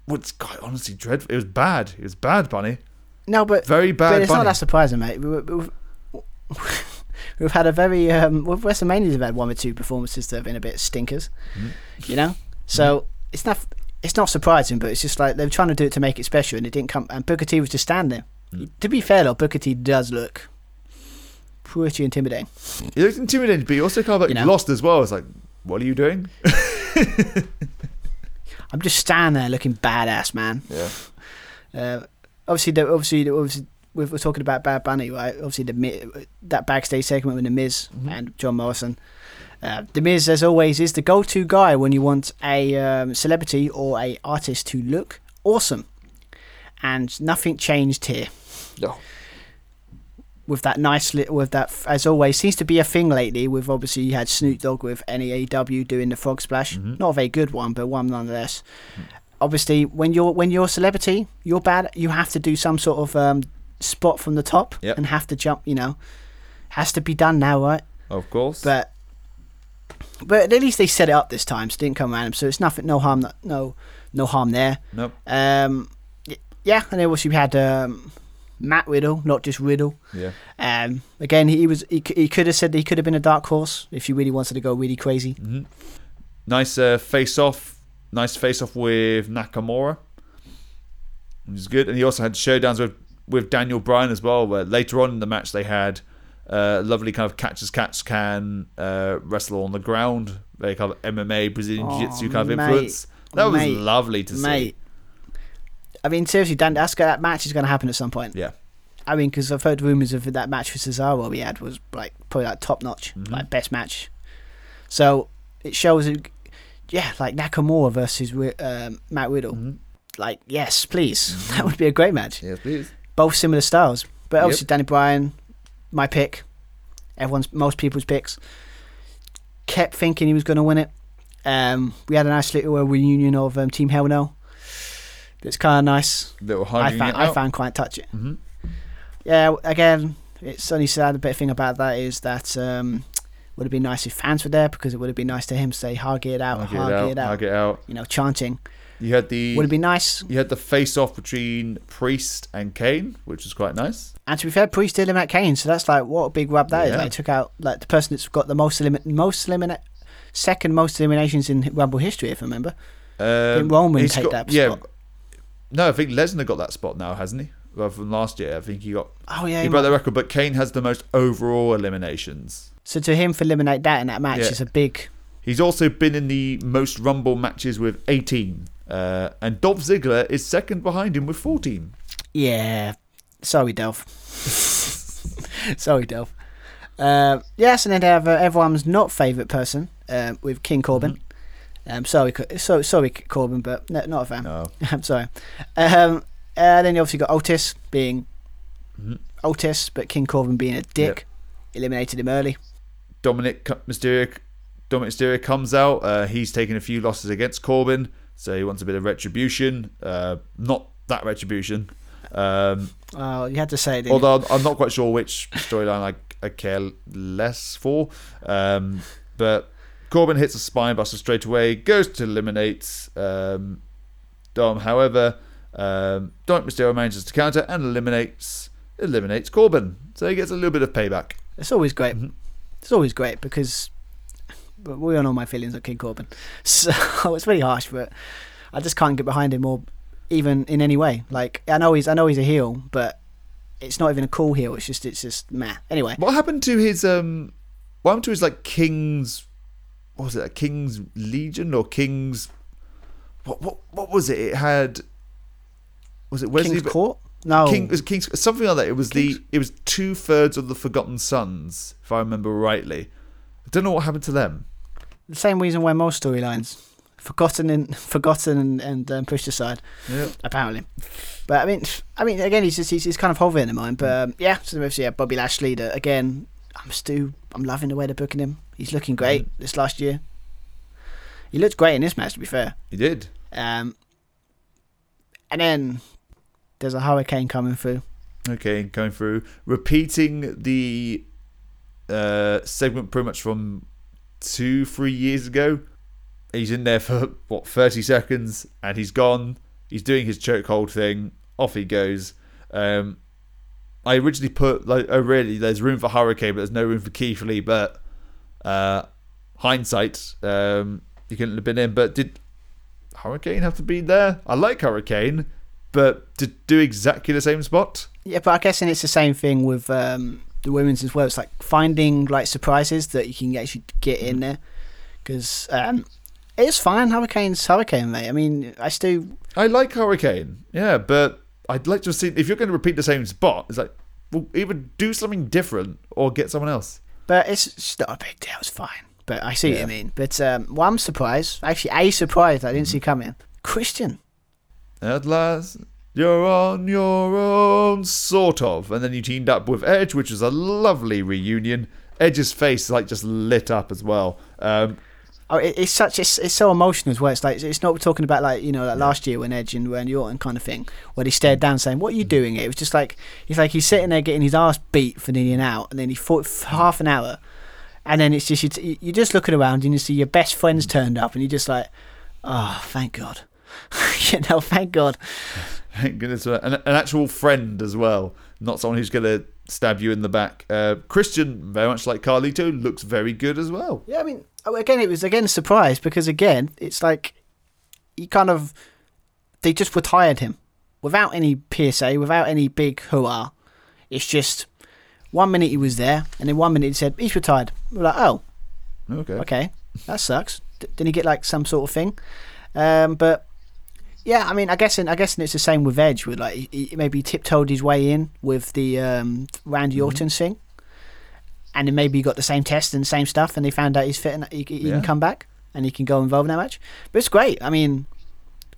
was quite honestly dreadful. It was bad. It was bad, Bunny. No, but Very bad. but it's Bunny. not that surprising, mate. We, we've, [LAUGHS] we've had a very um, WrestleManias have had one or two performances that have been a bit stinkers, Mm-hmm. you know. So it's not it's not surprising, but it's just like they're trying to do it to make it special, and it didn't come. And Booker T was just standing. Mm. To be fair, though, Booker T does look pretty intimidating. He looked intimidating, but he also kind of like You know? lost as well. It's like, what are you doing? [LAUGHS] I'm just standing there looking badass, man. Yeah. [LAUGHS] Uh, obviously, the, obviously, the, obviously, we're, we're talking about Bad Bunny, right? Obviously, the Mi- that backstage segment with the Miz and John Morrison. Uh, the Miz, as always, is the go-to guy when you want a um, celebrity or a artist to look awesome, and nothing changed here No. With that nice little with that as always seems to be a thing lately with obviously you had Snoop Dogg with AEW doing the frog splash. Not a very good one but one nonetheless. Obviously when you're when you're a celebrity you're bad you have to do some sort of um, spot from the top Yep. and have to jump you know. Has to be done now right? Of course. but but at least they set it up this time so it didn't come random so it's nothing no harm no no harm there. Nope. um yeah and then also we had um, Matt Riddle not just Riddle Yeah. um, again, he was he, he could have said that he could have been a dark horse if he really wanted to go really crazy. Nice uh, face off. Nice face off with Nakamura. Which is good. And he also had showdowns with, with Daniel Bryan as well, where later on in the match they had uh, lovely kind of catch as catch can uh, wrestle on the ground. Very kind of MMA, Brazilian Oh, Jiu Jitsu kind of mate. influence. That was lovely to see. I mean seriously, Dan, that's that match is going to happen at some point. Yeah. I mean, because I've heard rumors of that match for Cesaro we had was like probably like top notch, Mm-hmm. like best match. So it shows, yeah, like Nakamura versus um, Matt Riddle. Mm-hmm. Like, yes, please, [LAUGHS] that would be a great match. Yes, please. both similar styles. But Yep. Danny Bryan, my pick, everyone's most people's picks. Kept thinking he was going to win it. Um, we had a nice little uh, reunion of um, Team Hell No. That's kind of nice. Little I found, I found quite touching. Mhm. Yeah, again, it's only sad. A bit thing about that is that um, would have been nice if fans were there because it would have been nice to him say "hug it out, Hug it out. it out," Hug it out. you know, chanting. You had the Would it be nice. you had the face off between Priest and Kane, which was quite nice. And to be fair, Priest did eliminate Kane, so that's like what a big rub that is. Yeah. Like took out like the person that's got the most elimin most eliminate second most eliminations in Rumble history, if I remember. Um, Roman take got- that yeah. spot? No, I think Lesnar got that spot now, hasn't he? Rather than last year, I think he got Oh yeah. he he broke might- the record. But Kane has the most overall eliminations. So to him for eliminate that in that match Yeah. is a big. He's also been in the most Rumble matches with 18, uh, and Dolph Ziggler is second behind him with 14. Yeah. Sorry, Delph. [LAUGHS] Sorry, Delph. Uh, yes, and then they have uh, everyone's not favourite person uh, with King Corbin. Um, sorry, so, sorry, Corbin, but no, not a fan. No. [LAUGHS] I'm sorry. Um, uh, then you obviously got Otis being Mhm. Otis, but King Corbin being a dick. Eliminated him early. Dominic Mysterio, Dominic Mysterio comes out. Uh, he's taken a few losses against Corbin, so he wants a bit of retribution. Uh, not that retribution. Um, Oh, you had to say you? although I'm- I'm not quite sure which storyline I, I care less for. Um, but Corbin hits a spinebuster straight away, goes to eliminate um, Dom. However, um, Dominic Mysterio manages to counter and eliminates eliminates Corbin, so he gets a little bit of payback. It's always great. Mhm. It's always great because but we all know my feelings on King Corbin. So [LAUGHS] it's really harsh, but I just can't get behind him or even in any way. Like I know he's I know he's a heel, but it's not even a cool heel. It's just it's just meh. Anyway, What happened to his um? What happened to his like King's? What was it? A King's Legion or King's? What what what was it? It had. Was it Wesley? King's Court. No, King was King's something like that. It was the it was two thirds of the Forgotten Sons, if I remember rightly. I don't know what happened to them. the same reason why most storylines forgotten and [LAUGHS] forgotten and, and um, pushed aside. Yeah. apparently. But I mean, I mean, again, he's just he's, he's kind of hovering in mind. But um, yeah, so obviously, yeah, Bobby Lashley. Again, I'm still I'm loving the way they're booking him. He's looking great this last year. He looked great in this match, to be fair. He did. Um, and then there's a hurricane coming through. Okay, coming through repeating the uh, segment pretty much from two, three years ago. He's in there for [LAUGHS] what thirty seconds, and he's gone. He's doing his chokehold thing. Off he goes. Um, I originally put like, oh really? There's room for Hurricane, but there's no room for Keith Lee. But uh, hindsight, um, he couldn't have been in. But did Hurricane have to be there? I like Hurricane, but to do exactly the same spot. Yeah, but I guess and it's the same thing with um, the women's as well. It's like finding like surprises that you can actually get in there because um, it's fine. Hurricane's Hurricane, mate. I mean, I still I like Hurricane, yeah, but I'd like to see if you're going to repeat the same spot. It's like, well, either do something different or get someone else. But it's, it's not a big deal. It's fine. But I see what you mean. But um, well, I'm surprised. Actually, a surprised I didn't see coming. Christian. At last, you're on your own, sort of. And then you teamed up with Edge, which was a lovely reunion. Edge's face like just lit up as well. Um, Oh, it, it's such it's, it's so emotional as well. It's like it's not talking about like you know like last year when Edge and Randy Orton kind of thing where he stared down saying what are you doing? It was just like he's like he's sitting there getting his ass beat for nearly an hour and then he fought for half an hour and then it's just you t- you're just looking around and you see your best friends turned up and you're just like oh thank God [LAUGHS] you know thank God [LAUGHS] Thank goodness, an, an actual friend as well, not someone who's going to stab you in the back. Uh, Christian, very much like Carlito, looks very good as well. Yeah, I mean, oh, again, it was again a surprise because again, it's like he kind of they just retired him without any PSA, without any big hurrah. It's just one minute he was there, and then one minute he said he's retired. We're like, oh, Okay. okay, that sucks. D- didn't he get like some sort of thing? Um, but yeah, I mean, I guess I guess it's the same with Edge. With like, he, he maybe tiptoed his way in with the um, Randy Orton thing, and then maybe he got the same test and the same stuff, and they found out he's fit and he, he Yeah. can come back and he can go involved in that match. But it's great. I mean,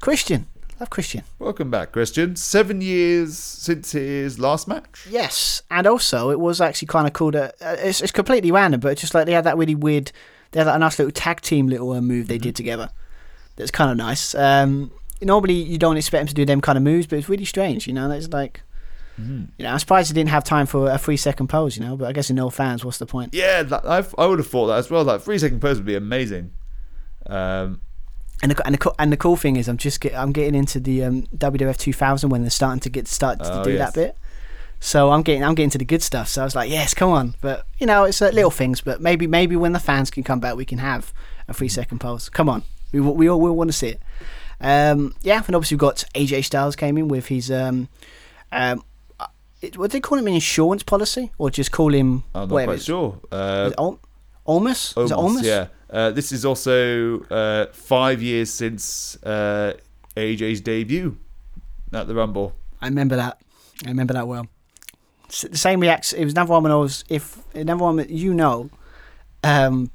Christian, love Christian. Welcome back, Christian. Seven years since his last match. Yes, and also it was actually kind of cool that uh, it's, it's completely random, but it's just like they had that really weird, they had a nice little tag team little uh, move they did together. That's kind of nice. Um, normally you don't expect him to do them kind of moves, but it's really strange. You know, it's like, you know, I'm surprised he didn't have time for a three second pose. You know, but I guess in no fans, what's the point? Yeah, that, I've, I would have thought that as well. That three second pose would be amazing. Um, And the, and the, and the cool thing is, I'm just get, I'm getting into the um, WWF 2000 when they're starting to get start to Oh, do yes. that bit. So I'm getting I'm getting to the good stuff. So I was like, yes, come on. But you know, it's uh, little things. But maybe maybe when the fans can come back, we can have a three second pulse. Come on, we we all will want to see it. Um, yeah, and obviously we've got AJ Styles came in with his um, um, uh, what they call him an insurance policy or just call him I'm not quite sure. Uh, Ol- Olmus? Is it Olmus? yeah. Uh, this is also uh, five years since uh, AJ's debut at the Rumble. I remember that. I remember that well. S- The same reaction. It was another one when I was if another one that you know. Um,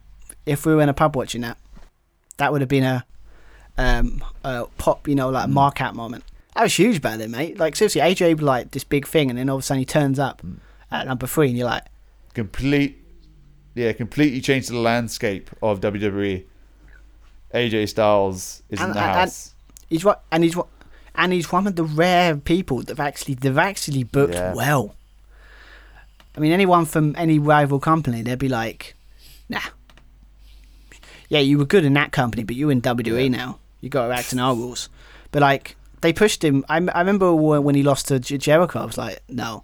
if we were in a pub watching that, that would have been a um a pop, you know, like a mark out moment. That was huge back then, mate. Like seriously, AJ like this big thing, and then all of a sudden he turns up mm. at number three, and you're like, Complete, yeah, completely changed the landscape of WWE. AJ Styles is in the and- and- house. he's what, and he's what, and he's one of the rare people that've actually they've actually booked Yeah. well. I mean, anyone from any rival company, they'd be like, nah. Yeah, you were good in that company, but you're in WWE now. You got to act in our rules. But like, they pushed him. I, I remember when he lost to Jericho. I was like, no.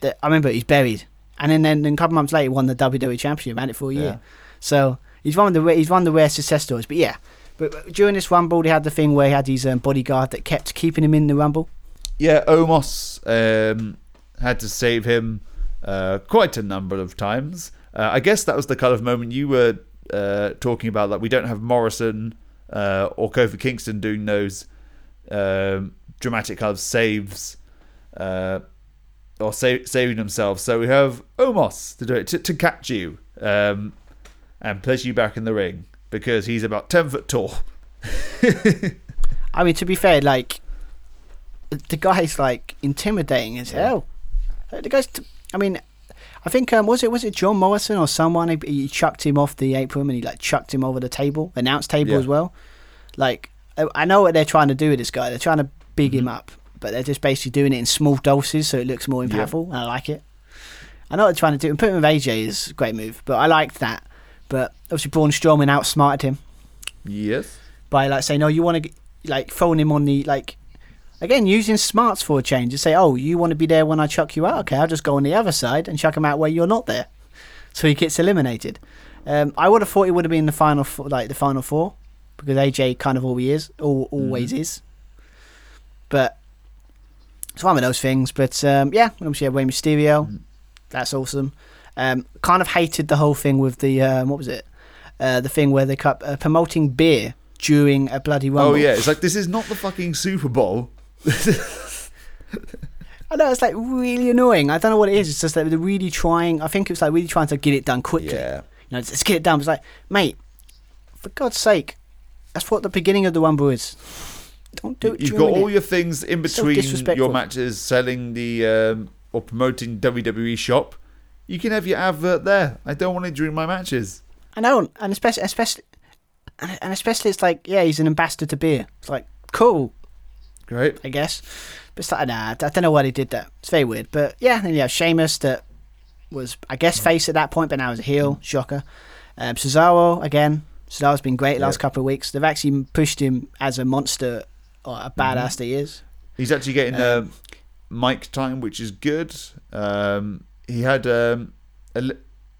Th- I remember he's buried. And then, then, then a couple months later, he won the WWE Championship, had it for a year. Yeah. So he's one of the he's one of the rare success stories. But yeah, but during this Rumble, they had the thing where he had his um, bodyguard that kept keeping him in the Rumble. Yeah, Omos um, had to save him uh, quite a number of times. Uh, I guess that was the kind of moment you were uh, talking about. Like we don't have Morrison uh, or Kofi Kingston doing those um, dramatic kind of saves uh, or sa- saving themselves. So we have Omos to do it to, to catch you um, and place you back in the ring because he's about ten foot tall. [LAUGHS] I mean, to be fair, like the guy's like intimidating as hell. Uh, The guy's. T- I mean, I think um, was it was it John Morrison or someone? He, he chucked him off the apron and he like chucked him over the table, announce table Yeah. as well. Like I, I know what they're trying to do with this guy. They're trying to big him up, but they're just basically doing it in small doses so it looks more Yeah. impactful. And I like it. I know what they're trying to do. And putting him with AJ is a great move, but I liked that. But obviously, Braun Strowman outsmarted him Yes. by like saying, "No, you want to like throwing him on the like." Again, using smarts for a change. To say, "Oh, you want to be there when I chuck you out? Okay, I'll just go on the other side and chuck him out where you're not there." So he gets eliminated. Um, I would have thought he would have been in the final, four, like the final four, because AJ kind of always is, al- always is. But it's one of those things. But um, yeah, obviously, Rey Mysterio, that's awesome. Um, kind of hated the whole thing with the um, what was it? Uh, the thing where they kept uh, promoting beer during a bloody rumble. Oh yeah, it's like this is not the fucking Super Bowl. I know it's like really annoying. I don't know what it is. It's just that they're really trying. I think it's like really trying to get it done quickly. Yeah. You know, let's get it done. It's like, mate, for God's sake, that's what the beginning of the rumble is. Don't do it. You've got all it. your things in between disrespectful. your matches, selling the um, or promoting WWE shop. You can have your advert there. I don't want it during my matches. I know, and especially, especially, and and especially, it's like, yeah, he's an ambassador to beer. It's like, cool, Great. I guess. But it's like, nah, I don't know why they did that. It's very weird. But yeah, then you have Sheamus that was, I guess, face at that point, but now is a heel. Shocker. Um, Cesaro, again. Cesaro's been great last Yep. couple of weeks. They've actually pushed him as a monster, or a badass that he is. He's actually getting um, mic time, which is good. Um, he had um, a,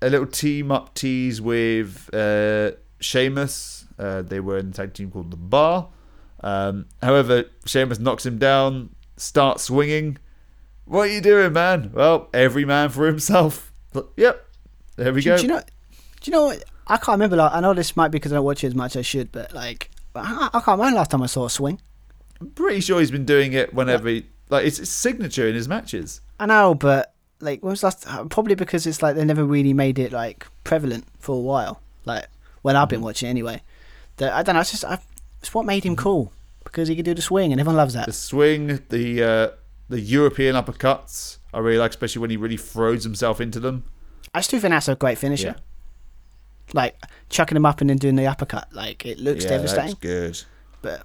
a little team up tease with uh, Sheamus. Uh, they were in a tag team called the Bar. Um, however, Sheamus knocks him down, starts swinging. What are you doing, man? Well, every man for himself. But, yep, there we Do, go. do you know? Do you know? what- I can't remember. Like, I know this might be because I don't watch it as much as I should, but like, I, I can't remember last time I saw a swing. I'm pretty sure he's been doing it whenever he, like it's his signature in his matches. I know, but like, when was last? uh, Probably because it's like they never really made it like prevalent for a while. Like when I've been Mm-hmm. watching anyway. That I don't know. It's just I, it's what made him cool because he could do the swing and everyone loves that. The swing, the uh, the European uppercuts, I really like, especially when he really throws himself into them. I still think that's a great finisher. Like chucking him up and then doing the uppercut. Like it looks yeah, devastating. that's good. but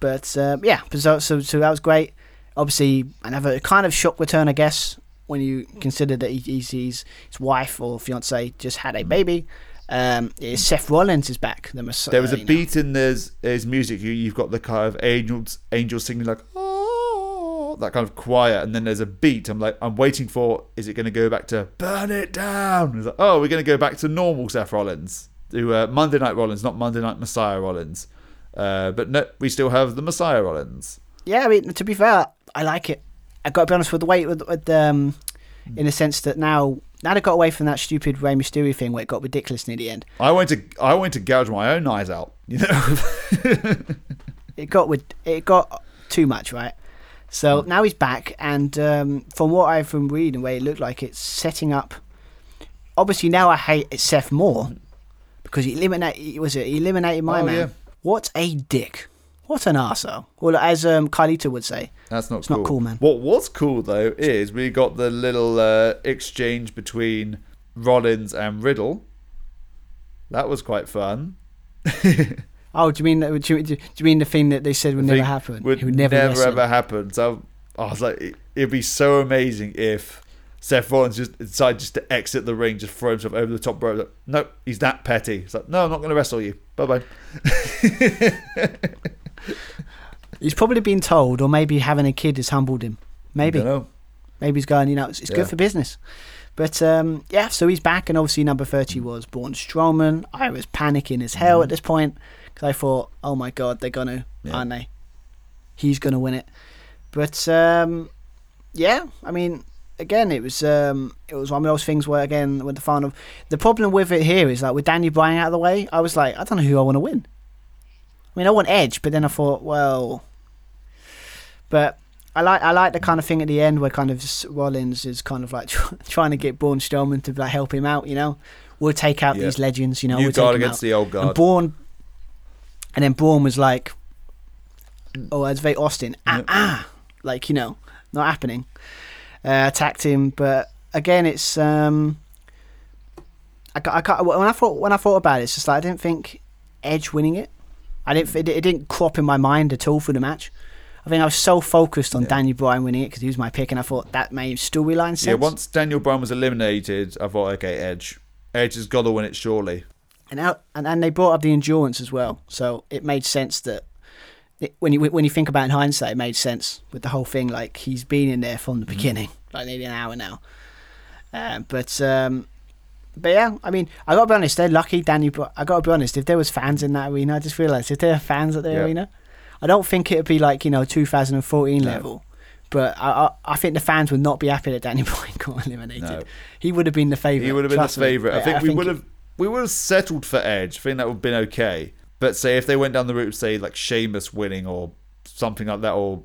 but um, yeah, so, so so that was great. Obviously, another kind of shock return, I guess, when you consider that he, he's, he's his wife or fiance just had Mm. a baby. Um, is Seth Rollins is back. The Messiah, There was a you know. beat in there's his music. you- You've got the kind of angels, angels singing like oh, that kind of quiet, and then there's a beat. I'm like, I'm waiting for. Is it going to go back to burn it down? It's like, oh, we're going to go back to normal Seth Rollins, to uh, Monday Night Rollins, not Monday Night Messiah Rollins. Uh, but no, we still have the Messiah Rollins. Yeah, I mean, to be fair, I like it. I got to be honest with the way with, with um, in the sense that now now they got away from that stupid Rey Mysterio thing where it got ridiculous near the end. I went to I went to gouge my own eyes out. You know. [LAUGHS] It got with it got too much, right? So now he's back, and um, from what I've been reading, the way it looked like it's setting up. Obviously, now I hate Seth more because he eliminated. Was it he eliminated my Oh, man? yeah. What a dick! What an arsehole. Well, as um, Carlito would say, That's not It's cool. not cool, man. What was cool though is we got the little uh, exchange between Rollins and Riddle. That was quite fun. [LAUGHS] "Oh, do you mean do you, do you mean the thing that they said would never happen? Would would never, wrestle. ever happen. So I was like, it, it'd be so amazing if Seth Rollins just decided just to exit the ring, just throw himself over the top rope. Like, nope, he's that petty. It's like, no, I'm not going to wrestle you. Bye bye. [LAUGHS] He's probably been told, or maybe having a kid has humbled him. Maybe. Don't know. Maybe he's going, you know, it's, it's Yeah. good for business. But um, yeah, so he's back, and obviously number 30 was Braun Strowman. I was panicking as hell at this point because I thought, oh my god, they're going to, Yeah. aren't they? He's going to win it. But um, yeah, I mean, again, it was um, it was one of those things where, again, with the final. The problem with it here is like with Daniel Bryan out of the way, I was like, I don't know who I want to win. I mean, I want Edge, but then I thought, well, but I like I like the kind of thing at the end where kind of Rollins is kind of like [LAUGHS] trying to get Braun Strowman to like help him out. You know, we'll take out Yeah. these legends. You know, New we'll guard against out. the old guard. And. Braun, and then Braun was like, "Oh, it's very Austin, ah, Yep. ah, like you know, not happening." Uh, attacked him, but again, it's um, I, I ca- when I thought when I thought about it, it's just like I didn't think Edge winning it. I didn't. It, it didn't crop in my mind at all for the match. I think I was so focused on Yeah. Daniel Bryan winning it because he was my pick, and I thought that made storyline sense. Yeah, once Daniel Bryan was eliminated, I thought, okay, Edge. Edge has got to win it, surely. And, out, and and they brought up the endurance as well, so it made sense that it, when you when you think about it in hindsight, it made sense with the whole thing. Like he's been in there from the Mm-hmm. beginning, like nearly an hour now. Uh, but um, but yeah, I mean, I gotta be honest. They're lucky, Danny. But I gotta be honest. If there was fans in that arena, I just realised if there are fans at the Yeah. arena, I don't think it'd be like you know 2014 No. level. But I, I I think the fans would not be happy that Danny [LAUGHS] Bryan got eliminated. No. He would have been the favourite. He would have been the favourite. I think we would have we would have settled for Edge. I think that would have been okay. But say if they went down the route say like Sheamus winning or something like that, or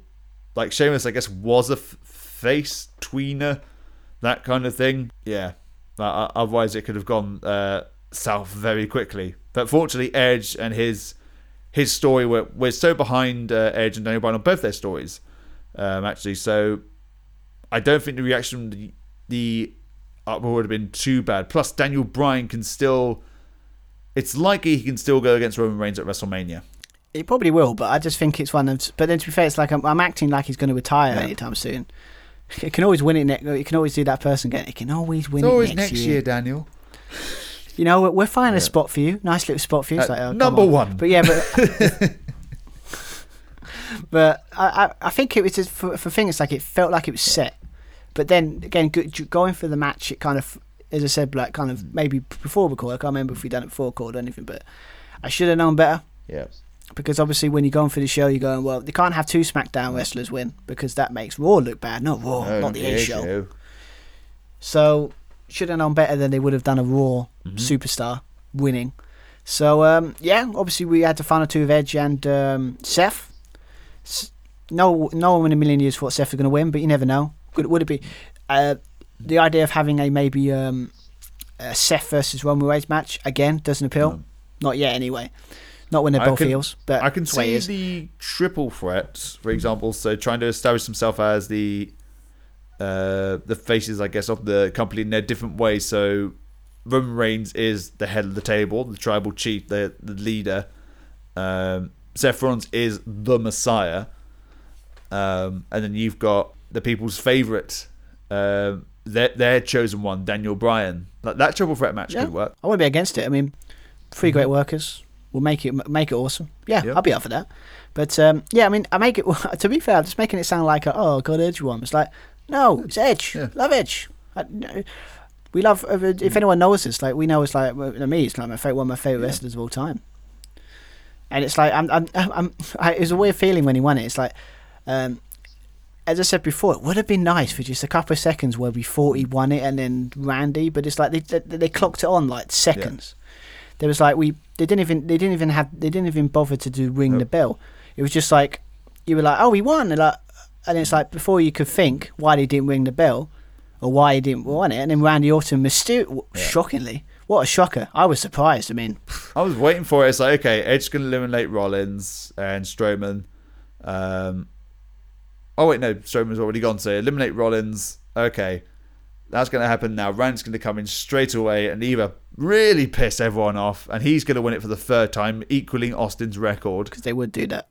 like Sheamus, I guess was a f- face tweener, that kind of thing. Yeah. Uh, otherwise, it could have gone uh, south very quickly. But fortunately, Edge and his his story we're, we're so behind uh, Edge and Daniel Bryan on both their stories, um, actually. So I don't think the reaction, the, the uproar would have been too bad. Plus, Daniel Bryan can still. It's likely he can still go against Roman Reigns at WrestleMania. He probably will, but I just think it's one of. But then to be fair, it's like I'm, I'm acting like he's going to retire Yeah. anytime soon. He can always win it next. You can always do that person again. He can always win It's it always next, next year. year, Daniel. You know, we're, finding Yeah. a spot for you. Nice little spot for you. Uh, like, oh, number on. one. But yeah, but. [LAUGHS] [LAUGHS] but I, I, I think it was just for, for thing. It's like it felt like it was set, but then again, going for the match, it kind of, as I said, like kind of maybe before record. I can't remember if we done it before record or anything, but I should have known better Yeah. because obviously when you're going for the show, you're going well. They can't have two SmackDown wrestlers win because that makes Raw look bad, not Raw, No, not the A show. show. So should have known better than they would have done a Raw Mm-hmm. superstar winning. So um, yeah, obviously we had the final two of Edge and um, Seth. S- No, no one in a million years thought Seth was going to win, but you never know. Could, would it be uh, the idea of having a maybe um, a Seth versus Roman Reigns match again doesn't appeal? No. Not yet, anyway. Not when they're both can- heels, but I can see the triple threat, for example. So trying to establish himself as the uh, the faces, I guess, of the company in their different ways. So Roman Reigns is the head of the table, the tribal chief, the the leader. Um, Seth Rollins is the Messiah, um, and then you've got the people's favorite, um, their their chosen one, Daniel Bryan. Like that triple threat match Yeah. could work. I wouldn't be against it. I mean, 3 great workers will make it make it awesome. Yeah, Mm-hmm. I'll be up for that. But um, yeah, I mean, I make it. [LAUGHS] To be fair, I'm just making it sound like a, oh god, Edge won. It's like no, it's Edge. Yeah. Love Edge. I, no, we love. If anyone knows this, like we know, it's like well, me. It's like my favorite, one of my favorite wrestlers of all time. And it's like I'm, I'm, I'm. I, it was a weird feeling when he won it. It's like. Um, as I said before, it would have been nice for just a couple of seconds where we thought he won it and then Randy, but it's like they they, they clocked it on like seconds. There was like we they didn't even they didn't even have they didn't even bother to do ring the bell. It was just like you were like oh he won and like and it's like before you could think why they didn't ring the bell or why he didn't want it, and then Randy Orton myster- shockingly, what a shocker! I was surprised. I mean, I was waiting for it. It's like, okay, Edge can eliminate Rollins and Strowman. Um, oh, wait, no, Strowman's already gone. So eliminate Rollins. Okay. That's going to happen now. Rand's going to come in straight away and either really piss everyone off, and he's going to win it for the third time, equaling Austin's record. because they would do that.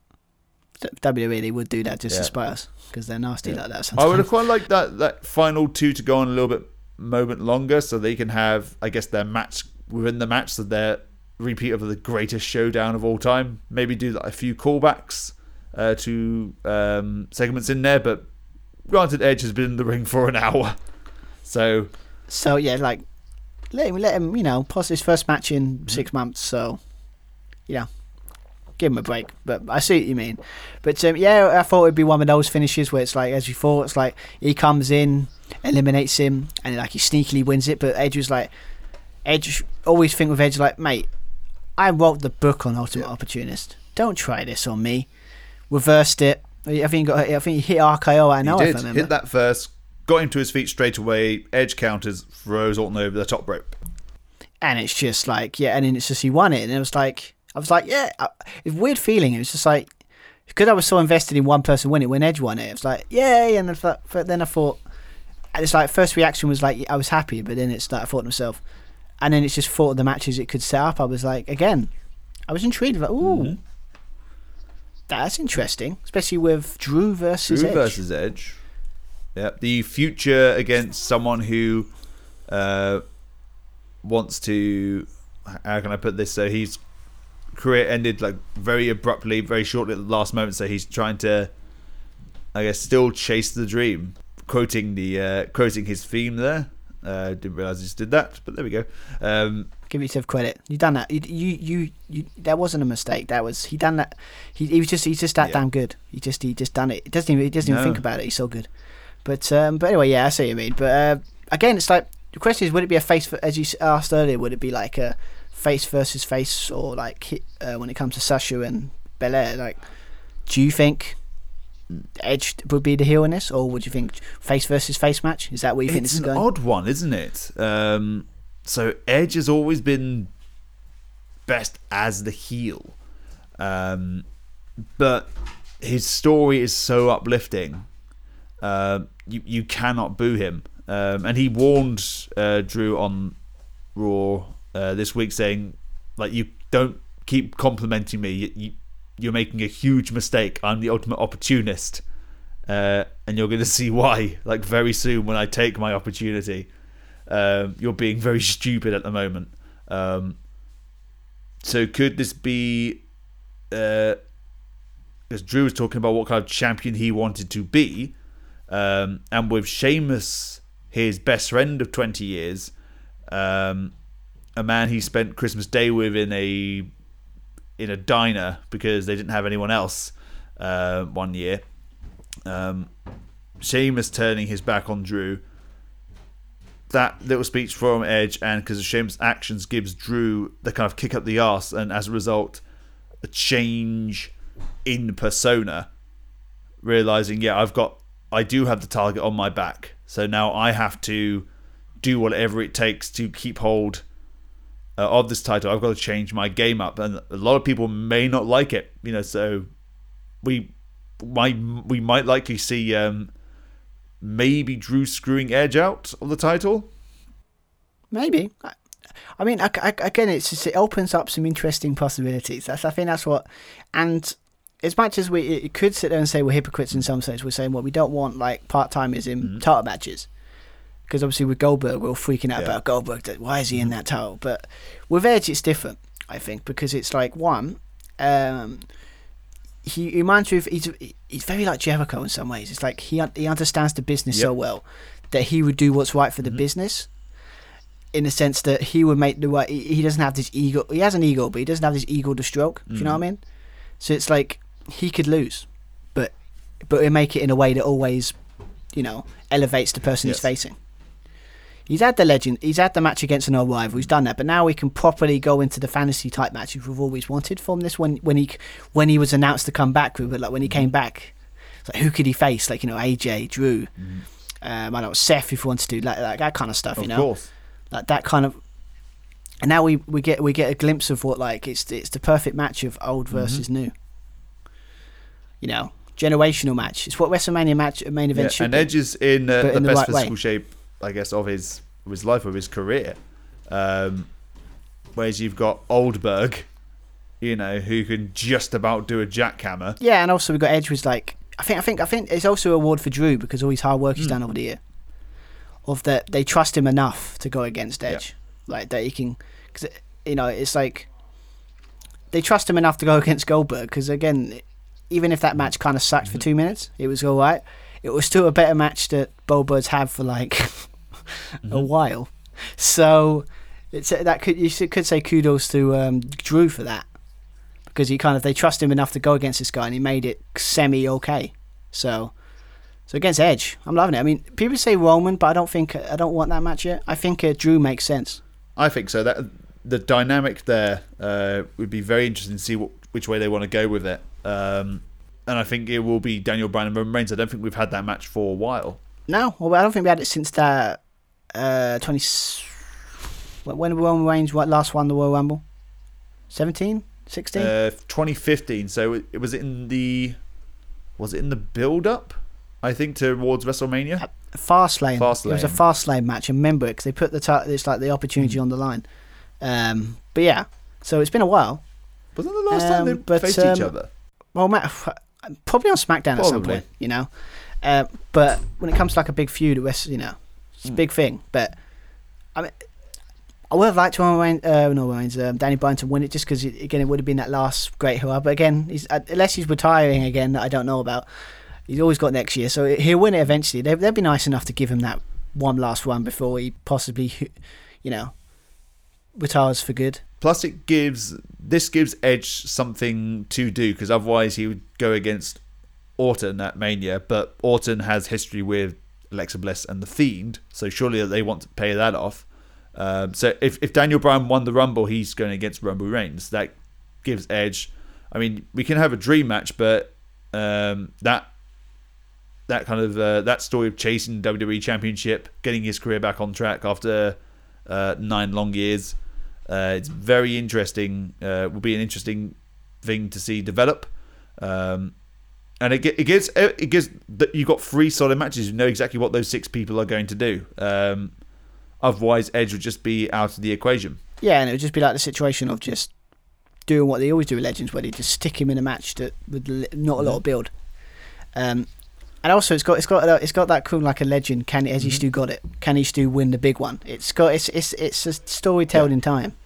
WWE they would do that just Yeah. to spite us because they're nasty like that. Sometimes. I would have quite liked that that final two to go on a little bit moment longer, so they can have, I guess, their match within the match, so their repeat of the greatest showdown of all time. Maybe do like, a few callbacks uh, to um, segments in there, but granted, Edge has been in the ring for an hour, so So yeah, like let him, let him, you know, pause his first match in six months. So you know, give him a break. But I see what you mean. But um, yeah, I thought it'd be one of those finishes where it's like, as you thought, it's like he comes in, eliminates him, and like he sneakily wins it. But Edge was like, Edge always think with Edge like, mate, I wrote the book on Ultimate Opportunist. Don't try this on me. Reversed it. I think he got. I think he hit RKO. I know. he if did hit that first, got him to his feet straight away. Edge counters, throws Orton over the top rope. and it's just like yeah, and then it's just he won it, and it was like I was like yeah, it's weird feeling. It was just like because I was so invested in one person winning when Edge won it. It was like yay, and then I thought and it's like first reaction was like I was happy, but then it's like I thought to myself, and then it's just thought of the matches it could set up. I was like again, I was intrigued. Like ooh. Mm-hmm. That's interesting, especially with Drew versus Drew Edge. versus Edge. Yep. The future against someone who uh, wants to. How can I put this? So his career ended like very abruptly, very shortly at the last moment. So he's trying to, I guess, still chase the dream. Quoting the uh, quoting his theme there. Uh, didn't realize he just did that, but there we go. Um, Give yourself credit. You done that. You, you, you, you, that wasn't a mistake. That was he done that. He, he was just, he's just that Yeah. damn good. He just, he just done it. He doesn't even, he doesn't even think about it. He's so good. But, um, but anyway, yeah, I see what you mean. But uh, again, it's like the question is, would it be a face for, as you asked earlier? Would it be like a face versus face, or like uh, when it comes to Sasha and Belair? Like, do you think? Edge would be the heel in this, or would you think face versus face match? Is that where you think it's this is an odd one, isn't it? Um, so Edge has always been best as the heel, um, but his story is so uplifting. Um you you cannot boo him, um, and he warned uh, Drew on Raw uh, this week, saying like you don't keep complimenting me. You, you, you're making a huge mistake. I'm the ultimate opportunist uh, and you're going [LAUGHS] to see why. Like very soon when I take my opportunity, um, you're being very stupid at the moment. Um, so could this be? Because Drew was talking about what kind of champion he wanted to be, um, and with Sheamus, his best friend of twenty years, um, a man he spent Christmas Day with in a in a diner because they didn't have anyone else uh, one year um, Sheamus turning his back on Drew. That little speech from Edge, and because of Sheamus' actions, gives Drew the kind of kick up the arse, and as a result, a change in persona. Realizing, yeah, I've got, I do have the target on my back, so now I have to do whatever it takes to keep hold uh, of this title. I've got to change my game up, and a lot of people may not like it, you know. So we might we might likely see um, maybe Drew screwing Edge out of the title. Maybe. I, mean, I, I- again, it's just, it opens up some interesting possibilities. That's I think that's what, and as much as we it could sit there and say we're hypocrites in some sense, we're saying well we don't want like part timers in title matches. Because obviously with Goldberg, we're all freaking out Yeah. about Goldberg. That why is he in mm. that title? But with Edge, it's different. I think because it's like one, um, he he reminds me of he's he's very like Jericho in some ways. It's like he he understands the business so well that he would do what's right for the mm-hmm. business. In the sense that he would make the right. He, he doesn't have this ego. He has an ego, but he doesn't have this ego to stroke. Do you know what I mm. mean? So it's like he could lose, but but he'll make it in a way that always, you know, elevates the person he's facing. He's had the legend. He's had the match against an old rival. He's done that, but now we can properly go into the fantasy type matches we've always wanted from this. When when he when he was announced to come back, we were like when he came back, It's like who could he face? Like you know, AJ, Drew, um, I don't know Seth if you want to do like, like that kind of stuff. Of you know, course. like that kind of. And now we, we get we get a glimpse of what like it's it's the perfect match of old Mm-hmm. versus new. You know, generational match. It's what WrestleMania match main event Yeah, should and be. And Edge is in uh, the in the best right way. physical shape, I guess, of his of his life, of his career. Um, whereas you've got Oldberg, you know, who can just about do a jackhammer. Yeah, and also we've got Edge was like I think I think I think it's also a award for Drew because all his hard work Hmm. he's done over the year. Of that they trust him enough to go against Edge, like that he can, because you know it's like they trust him enough to go [LAUGHS] against Goldberg because again, even if that match kind of sucked Mm-hmm. for two minutes, it was all right. It was still a better match that Goldberg's had for like [LAUGHS] Mm-hmm. a while. So it's that could you could say kudos to um, Drew for that because he kind of they trust him enough to go against this guy and he made it semi okay. So so against Edge, I'm loving it. I mean, people say Roman, but I don't think I don't want that match yet. I think uh, Drew makes sense. I think so. That the dynamic there uh, would be very interesting to see what, which way they want to go with it. Um, and I think it will be Daniel Bryan and Roman Reigns. I don't think we've had that match for a while. No, well, I don't think we had it since that uh, 20. When Roman Reigns last won the Royal Rumble? 17, 16. Uh, 2015. So it, it was in the was it in the build up? I think towards WrestleMania. Fastlane. Fastlane. It was a Fastlane match. I remember it because they put the ti it's like the opportunity on the line. Um, but yeah, so it's been a while. Wasn't the last time Um, they but, faced each um, other? Well, Matt, [SIGHS] probably on SmackDown at some point, you know. Uh, but when it comes to like a big feud, West, you know, it's a Hmm. big thing. But I mean, I would have liked to Roman Reigns, uh, no Reigns, um, Danny Bryan to win it just because again it would have been that last great hurrah. But again, he's uh, unless he's retiring again that I don't know about. He's always got next year, so he'll win it eventually. They, they'd be nice enough to give him that one last run before he possibly, you know, retires for good. Plus, it gives this gives Edge something to do because otherwise he would go against Orton at Mania. But Orton has history with Alexa Bliss and the Fiend, so surely they want to pay that off. Um, so if if Daniel Bryan won the Rumble, he's going against Roman Reigns. That gives Edge. I mean, we can have a dream match, but um, that that kind of uh, that story of chasing WWE Championship, getting his career back on track after uh, nine long years. Uh, it's very interesting. Uh, will be an interesting thing to see develop. Um, and it, it gives it gives that you've got three solid matches. You know exactly what those six people are going to do. Um, otherwise, Edge would just be out of the equation. Yeah, and it would just be like the situation of just doing what they always do with legends, where they just stick him in a match that with not a lot of build. Um, and also, it's got it's got it's got that cool like a legend. Can Ezzy Stu got it? Can he Stu win the big one? It's got it's it's it's a story told in time.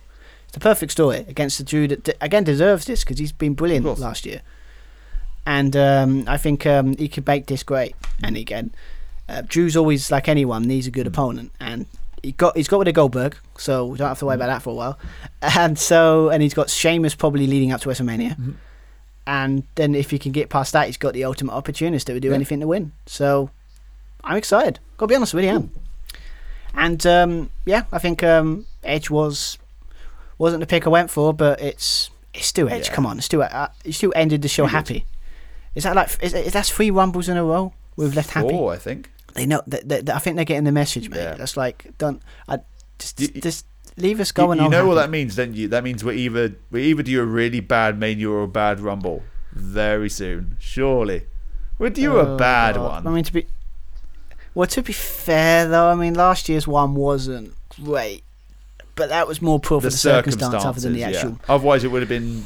It's the perfect story against the Drew that again deserves this because he's been brilliant last year. And um, I think um, he could make this great. And again, uh, Drew's always like anyone needs a good Mm. opponent, and he got he's got with a Goldberg, so we don't have to worry about that for a while. [LAUGHS] And so and he's got Sheamus probably leading up to WrestleMania. And then if he can get past that, he's got the ultimate opportunist that would do Yeah. anything to win. So I'm excited. Gotta be honest with you, am. And um, yeah, I think um, Edge was wasn't the pick I went for, but it's it's still Edge. Yeah. Come on, it's still uh, he still ended the show He did. happy. Is that like is, is that three rumbles in a row we've left happy? Four, I think. They know that, that, that- I think they're getting the message, mate. Yeah. That's like don't I just You- just leave us You, going you on. know what that means, don't you? That means we're either we either do a really bad Mania or a bad Rumble very soon. Surely, we'll do a Oh, bad one. I mean to be well to be fair though, I mean last year's one wasn't great. But that was more for the, the, circumstance other than the actual yeah. Otherwise, it would have been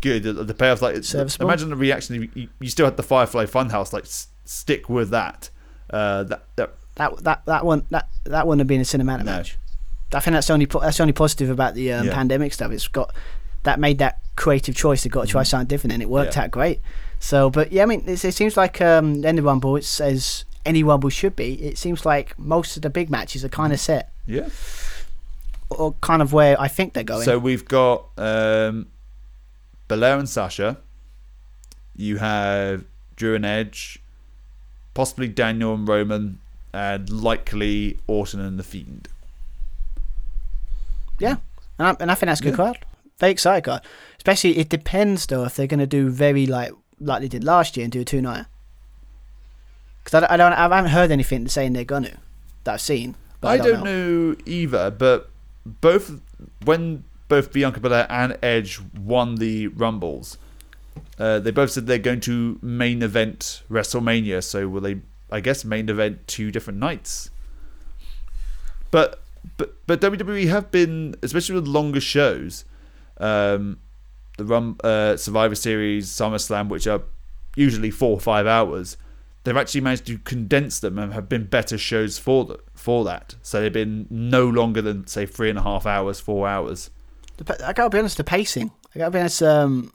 good. The, payoff, like Serviceable. imagine the reaction. You, you still had the Firefly Funhouse. Like s- stick with that. Uh, that that That that that one that that wouldn't have been a cinematic No. match. I think that's the only that's the only positive about the um, Yeah. pandemic stuff. It's got that made that creative choice. They got to try something different, and it worked Mm-hmm. Yeah. out great. So, but yeah, I mean, it's, it seems like um, the end of Rumble. It says any Rumble should be. It seems like most of the big matches are kind of set, yeah. or kind of where I think they're going. So we've got um, Belair and Sasha. You have Drew and Edge, possibly Daniel and Roman, and likely Orton and the Fiend. Yeah, and I, and I think that's a good Yeah. card. Very excited card. Especially, it depends though if they're going to do very like like they did last year and do a two nighter. Because I, don't- I don't, I haven't heard anything saying they're gonna that I've seen. But I, I don't know. either, but both when both Bianca Belair and Edge won the Rumbles, uh, they both said they're going to main event WrestleMania. So will they? I guess main event two different nights. But but but WWE have been, especially with longer shows, um, the Rum uh, Survivor Series, SummerSlam, which are usually four or five hours. They've actually managed to condense them and have been better shows for the, for that. So they've been no longer than say three and a half hours, four hours. I gotta be honest, the pacing. I gotta be honest. Um,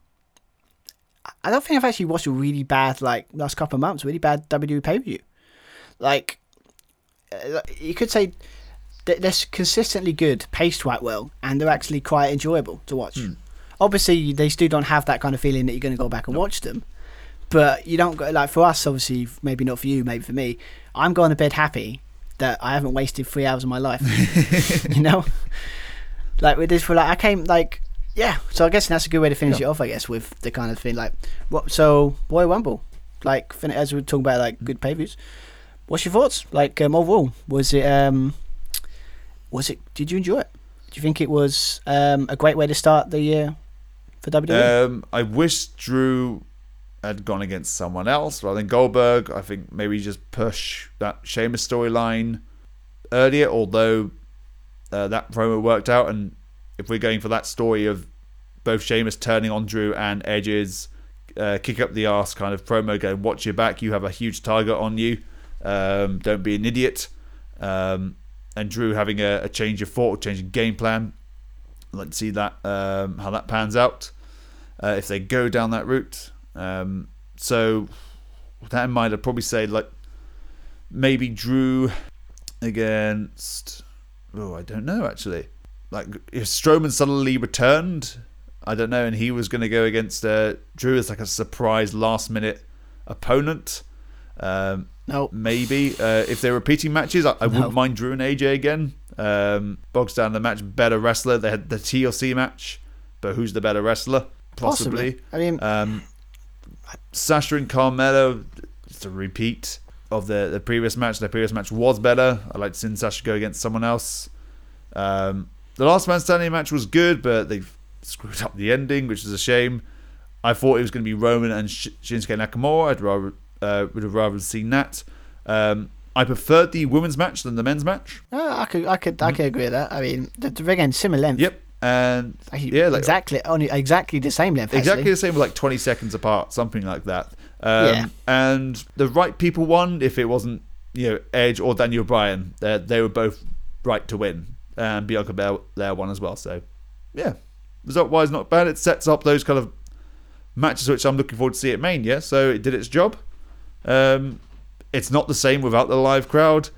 I don't think I've actually watched a really bad like last couple of months. Really bad WWE pay per view. Like, uh, you could say they're consistently good, paced quite well, and they're actually quite enjoyable to watch. Obviously, they still don't have that kind of feeling that you're going to go back and watch them. But you don't go like for us, obviously, maybe not for you, maybe for me. I'm going to bed happy that I haven't wasted three hours of my life. [LAUGHS] you know, like with this, for like I came like yeah. So I guess that's a good way to finish it off. I guess with the kind of thing like what. So boy, Rumble, like as we were talking about like good pay views. What's your thoughts? Like um, overall, was it um, was it? Did you enjoy it? Do you think it was um, a great way to start the year for WWE? Um, I wish Drew had gone against someone else rather than Goldberg. I think maybe just push that Sheamus storyline earlier, although uh, that promo worked out. And if we're going for that story of both Sheamus turning on Drew and Edge's uh, kick up the arse kind of promo going, watch your back, you have a huge target on you, um, don't be an idiot. Um, and Drew having a, a change of thought, change of game plan. Let's see that um, how that pans out uh, if they go down that route. Um, so with that in mind, I'd probably say like maybe Drew against. Oh, I don't know actually. Like if Strowman suddenly returned, I don't know, and he was going to go against uh, Drew as like a surprise last minute opponent. Um, no, maybe uh, if they're repeating matches, I, I wouldn't mind Drew and AJ again. Um, bogs down the match, better wrestler. They had the TLC match, but who's the better wrestler? Possibly. Possibly. I mean, Um, Sasha and Carmella, it's a repeat of the, the previous match. The previous match was better. I'd like to see Sasha go against someone else. Um, the last man standing match was good, but they screwed up the ending, which is a shame. I thought it was going to be Roman and Shinsuke Nakamura. I'd rather uh, would have rather seen that. Um, I preferred the women's match than the men's match. uh, I could, I could, I could agree with that. I mean, the, the again similar length. Yep, and yeah, like, exactly, only exactly the same length. exactly actually. the same, like twenty seconds apart, something like that. Um, Yeah. And the right people won. If it wasn't, you know, Edge or Daniel Bryan, they they were both right to win, and Bianca Belair won as well. So, yeah, result wise, not bad. It sets up those kind of matches which I'm looking forward to see at Mania. So it did its job. Um, it's not the same without the live crowd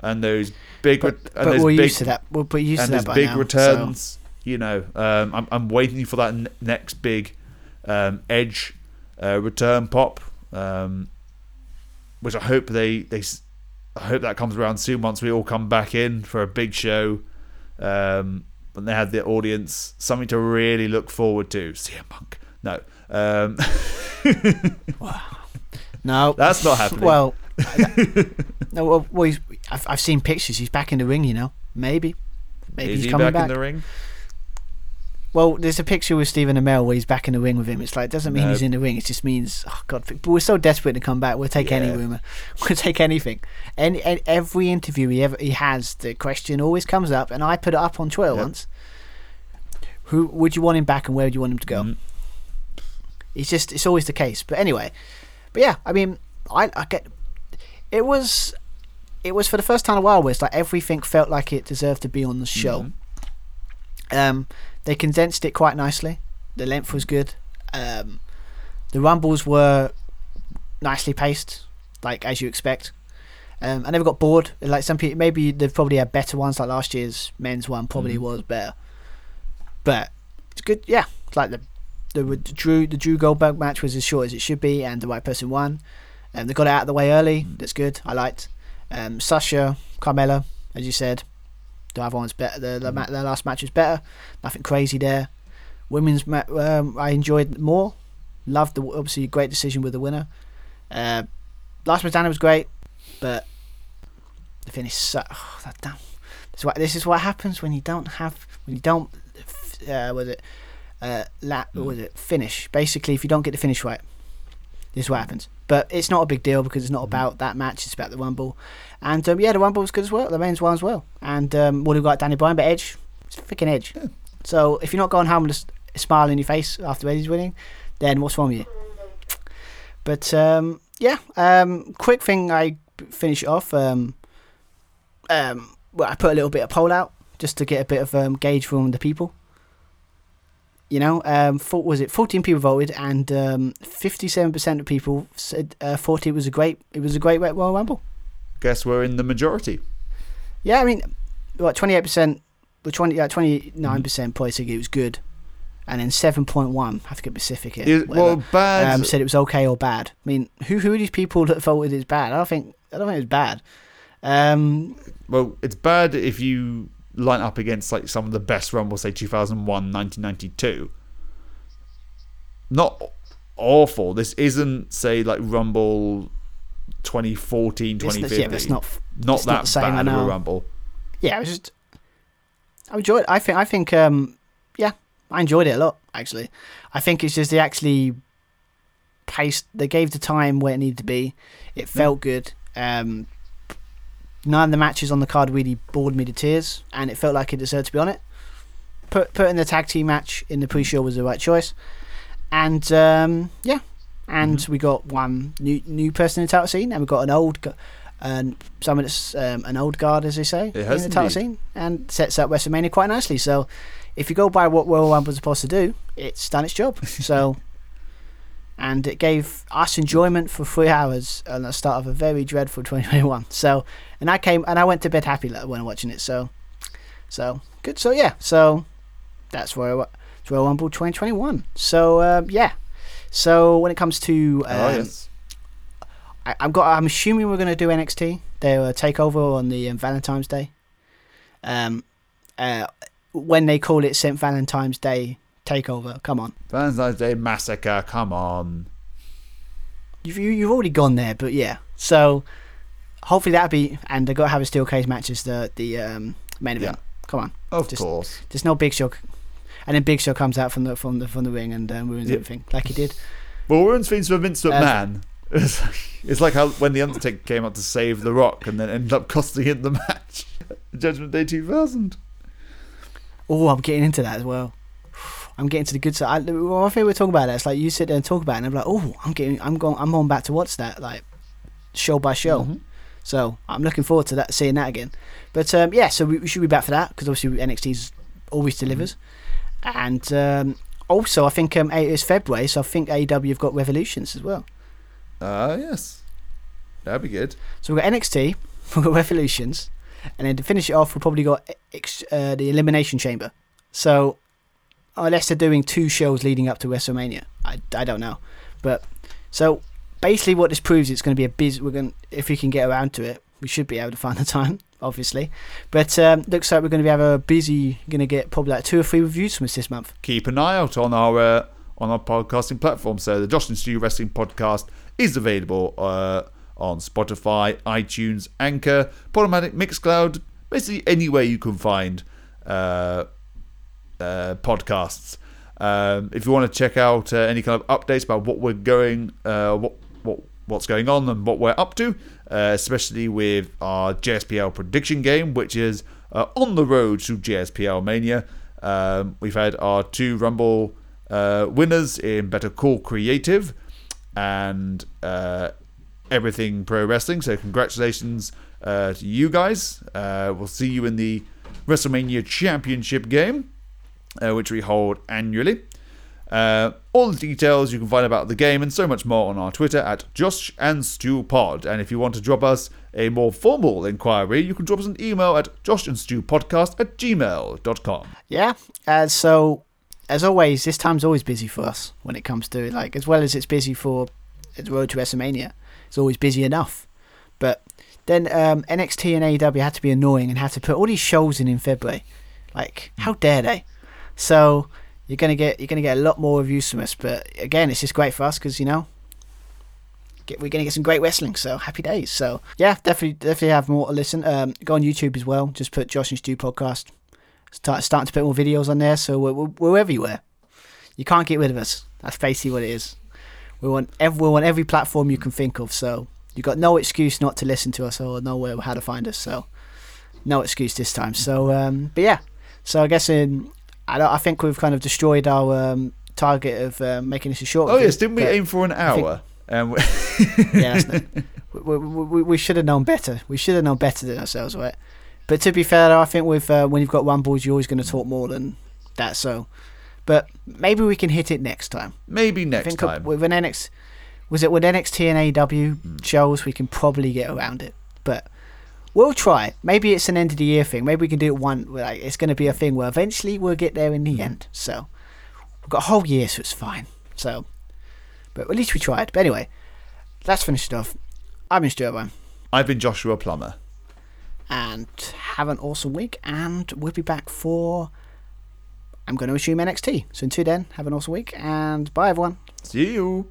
and those big But, and but we're big used to that. We're, used and to that by big now, so- returns. You know, um, I'm I'm waiting for that n- next big um, edge uh, return pop, um, which I hope they they I hope that comes around soon once we all come back in for a big show. Um, when they have the audience, something to really look forward to. CM Punk, no, um, [LAUGHS] No, that's not happening. Well, [LAUGHS] no. Well, well he's, I've, I've seen pictures. He's back in the ring. You know, maybe, maybe is he's he coming back, back. in the ring? Well, there's a picture with Stephen Amell where he's back in the ring with him. It's like it doesn't mean No. he's in the ring. It just means oh god. But we're so desperate to come back. We'll take any rumor. [LAUGHS] We'll take anything. And, and every interview he ever he has, the question always comes up, and I put it up on Twitter Yep. once. Who would you want him back, and where would you want him to go? Mhm. It's just it's always the case. But anyway, but yeah, I mean, I, I get it was it was for the first time in a while where it's like everything felt like it deserved to be on the show. Mhm. Um, they condensed it quite nicely. The length was good. Um, the rumbles were nicely paced, like as you expect. Um, I never got bored. Like some people, maybe they've probably had better ones. Like last year's men's one probably Mhm. was better, but it's good. Yeah, it's like the the, the Drew the Drew Goldberg match was as short as it should be, and the right person won. Um, they got it out of the way early. That's good. I liked. Um, Sasha, Carmella, as you said, the other one's better. The the, ma- the last match was better. Nothing crazy there. Women's ma- um, I enjoyed more. Loved the obviously great decision with the winner. Uh, Last Man Standing was great, but the finish. Oh, that damn. This is what this is what happens when you don't have when you don't. Uh, was it? Uh, la- Mm. was it finish? Basically, if you don't get the finish right, this is what happens. But it's not a big deal because it's not about that match. It's about the one ball, and um, yeah, the one ball was good as well. The men's one as well. And um, what have we got? Danny Bryan, but Edge, it's freaking Edge. Yeah. So if you're not going home with a smile on your face after Eddie's winning, then what's wrong with you? But um, yeah, um, quick thing I finish off. Um, um, well, I put a little bit of poll out just to get a bit of um, gauge from the people. You know, um, for, was it 14 people voted, and um, 57% of people said uh, thought it was a great it was a great Royal Rumble. Guess we're in the majority. Yeah, I mean, what 28%, well, 20, uh, 29% probably said it was good, and then 7.1 I have to get specific here. Is- well, bad. um, said it was okay or bad. I mean, who who are these people that voted it's bad? I don't think I don't think it was bad. Um, well, it's bad if you line up against like some of the best Rumbles, say 2001, 1992. Not awful. This isn't say like Rumble 2014, it's, 2015. yeah, that's not not it's that not same, bad of a. Rumble. yeah, was just I enjoyed. It. I think I think um yeah, I enjoyed it a lot actually. I think it's just they actually paced. They gave the time where it needed to be. It felt good. Um, none of the matches on the card really bored me to tears, and it felt like it deserved to be on it. Put putting the tag team match in the pre-show was the right choice, and um, yeah, and Mm-hmm. we got one new new person in the title scene, and we got an old. And someone that's um, an old guard, as they say, in the title scene, and sets up WrestleMania quite nicely. So, if you go by what Royal Rumble was supposed to do, it's done its job. [LAUGHS] So, and it gave us enjoyment for three hours at the start of a very dreadful [LAUGHS] 2021. So, and I came and I went to bed happy when watching it. So, so good. So yeah, so that's Royal, it's Royal Rumble 2021. So um, yeah, so when it comes to um, oh yes. I, I'm got. I'm assuming we're going to do NXT. Their uh, takeover on the um, Valentine's Day. Um, uh, when they call it St. Valentine's Day takeover, come on. Valentine's Day massacre. Come on. You've you, you've already gone there, but yeah. So hopefully that'll be. And they've got to have a steel cage match as the the um, main event. Come on, Of Just- course. there's no Big Show. And then Big Show comes out from the from the from the ring and um, ruins Yeah. everything like he did. Well, ruins things for Vince Uh, McMahon. [LAUGHS] It's like, it's like how when the Undertaker came out to save The Rock and then ended up costing him the match. [LAUGHS] Judgment Day 2000. Oh, I'm getting into that as well. I'm getting to the good side. I, I think we're talking about that. It's like you sit there and talk about it, and I'm like, oh, I'm getting, I'm going, I'm on back to watch that, like show by show. Mm-hmm. So I'm looking forward to that, seeing that again. But um, yeah, so we, we should be back for that because obviously NXT's always delivers, and um, also I think um, it's February, so I think AEW have got Revolutions as well. Ah, yes. That'd be good. So we've got NXT, [LAUGHS] we've got Revolutions, and then to finish it off, we've probably got ex- uh, the Elimination Chamber. So, unless they're doing two shows leading up to WrestleMania, I, I don't know. But so basically, what this proves it's going to be a busy. We're going if we can get around to it, we should be able to find the [LAUGHS] time, obviously. But um, looks like we're going to be have a busy. Going to get probably like two or three reviews from us this month. Keep an eye out on our uh, on our podcasting platform. So the Josh and Stu Wrestling Podcast is available uh, on Spotify, iTunes, Anchor, Podomatic, Mixcloud, basically anywhere you can find uh, uh, podcasts. Um, if you want to check out uh, any kind of updates about what we're going, uh, what what what's going on and what we're up to, uh, especially with our JSPL prediction game, which is uh, on the road to JSPL Mania. Um, we've had our two Rumble uh, winners in Better Call Creative and uh, Everything Pro Wrestling. So congratulations to you guys. Uh, we'll see you in the WrestleMania Championship game uh, which we hold annually. Uh, all the details you can find about the game and so much more on our Twitter at Josh and Stu Pod. And if you want to drop us a more formal inquiry, you can drop us an email at Josh and Stu Podcast at gmail.com. Yeah. Uh, so, as always, this time's always busy for us when it comes to like as well as it's busy for the road to WrestleMania. It's always busy enough. But then um, NXT and AEW had to be annoying and had to put all these shows in in February. Like, how dare they? So you're gonna get you're gonna get a lot more reviews from us. But again, it's just great for us because you know get, we're gonna get some great wrestling. So happy days. So yeah, definitely definitely have more to listen. Um, go on YouTube as well. Just put Josh and Stu podcast. Start starting to put more videos on there. So we're, we're, we're everywhere. You can't get rid of us. That's basically what it is. We want every, we want every platform you can think of. So you've got no excuse not to listen to us or know where how to find us. So no excuse this time. So um, but yeah. So I guess in I, don't, I think we've kind of destroyed our um, target of uh, making this a short. Oh yes, didn't we aim for an hour? Um, [LAUGHS] yeah, we, we, we, should have known better. We should have known better than ourselves, right? But to be fair, I think with uh, when you've got rumbles, you're always going to talk more than that. So, but maybe we can hit it next time. maybe next time. with an NX, was it with NXT and AW shows, we can probably get around it. But we'll try. Maybe it's an end of the year thing. Maybe we can do it one. Like it's going to be a thing where eventually we'll get there in the mm. end. So we've got a whole year, so it's fine. So, but at least we tried. But anyway, that's finished off. I've been Stuart I've been Joshua Plummer. and have an awesome week. And we'll be back for. I'm going to assume NXT. So until then, have an awesome week and bye everyone. See you.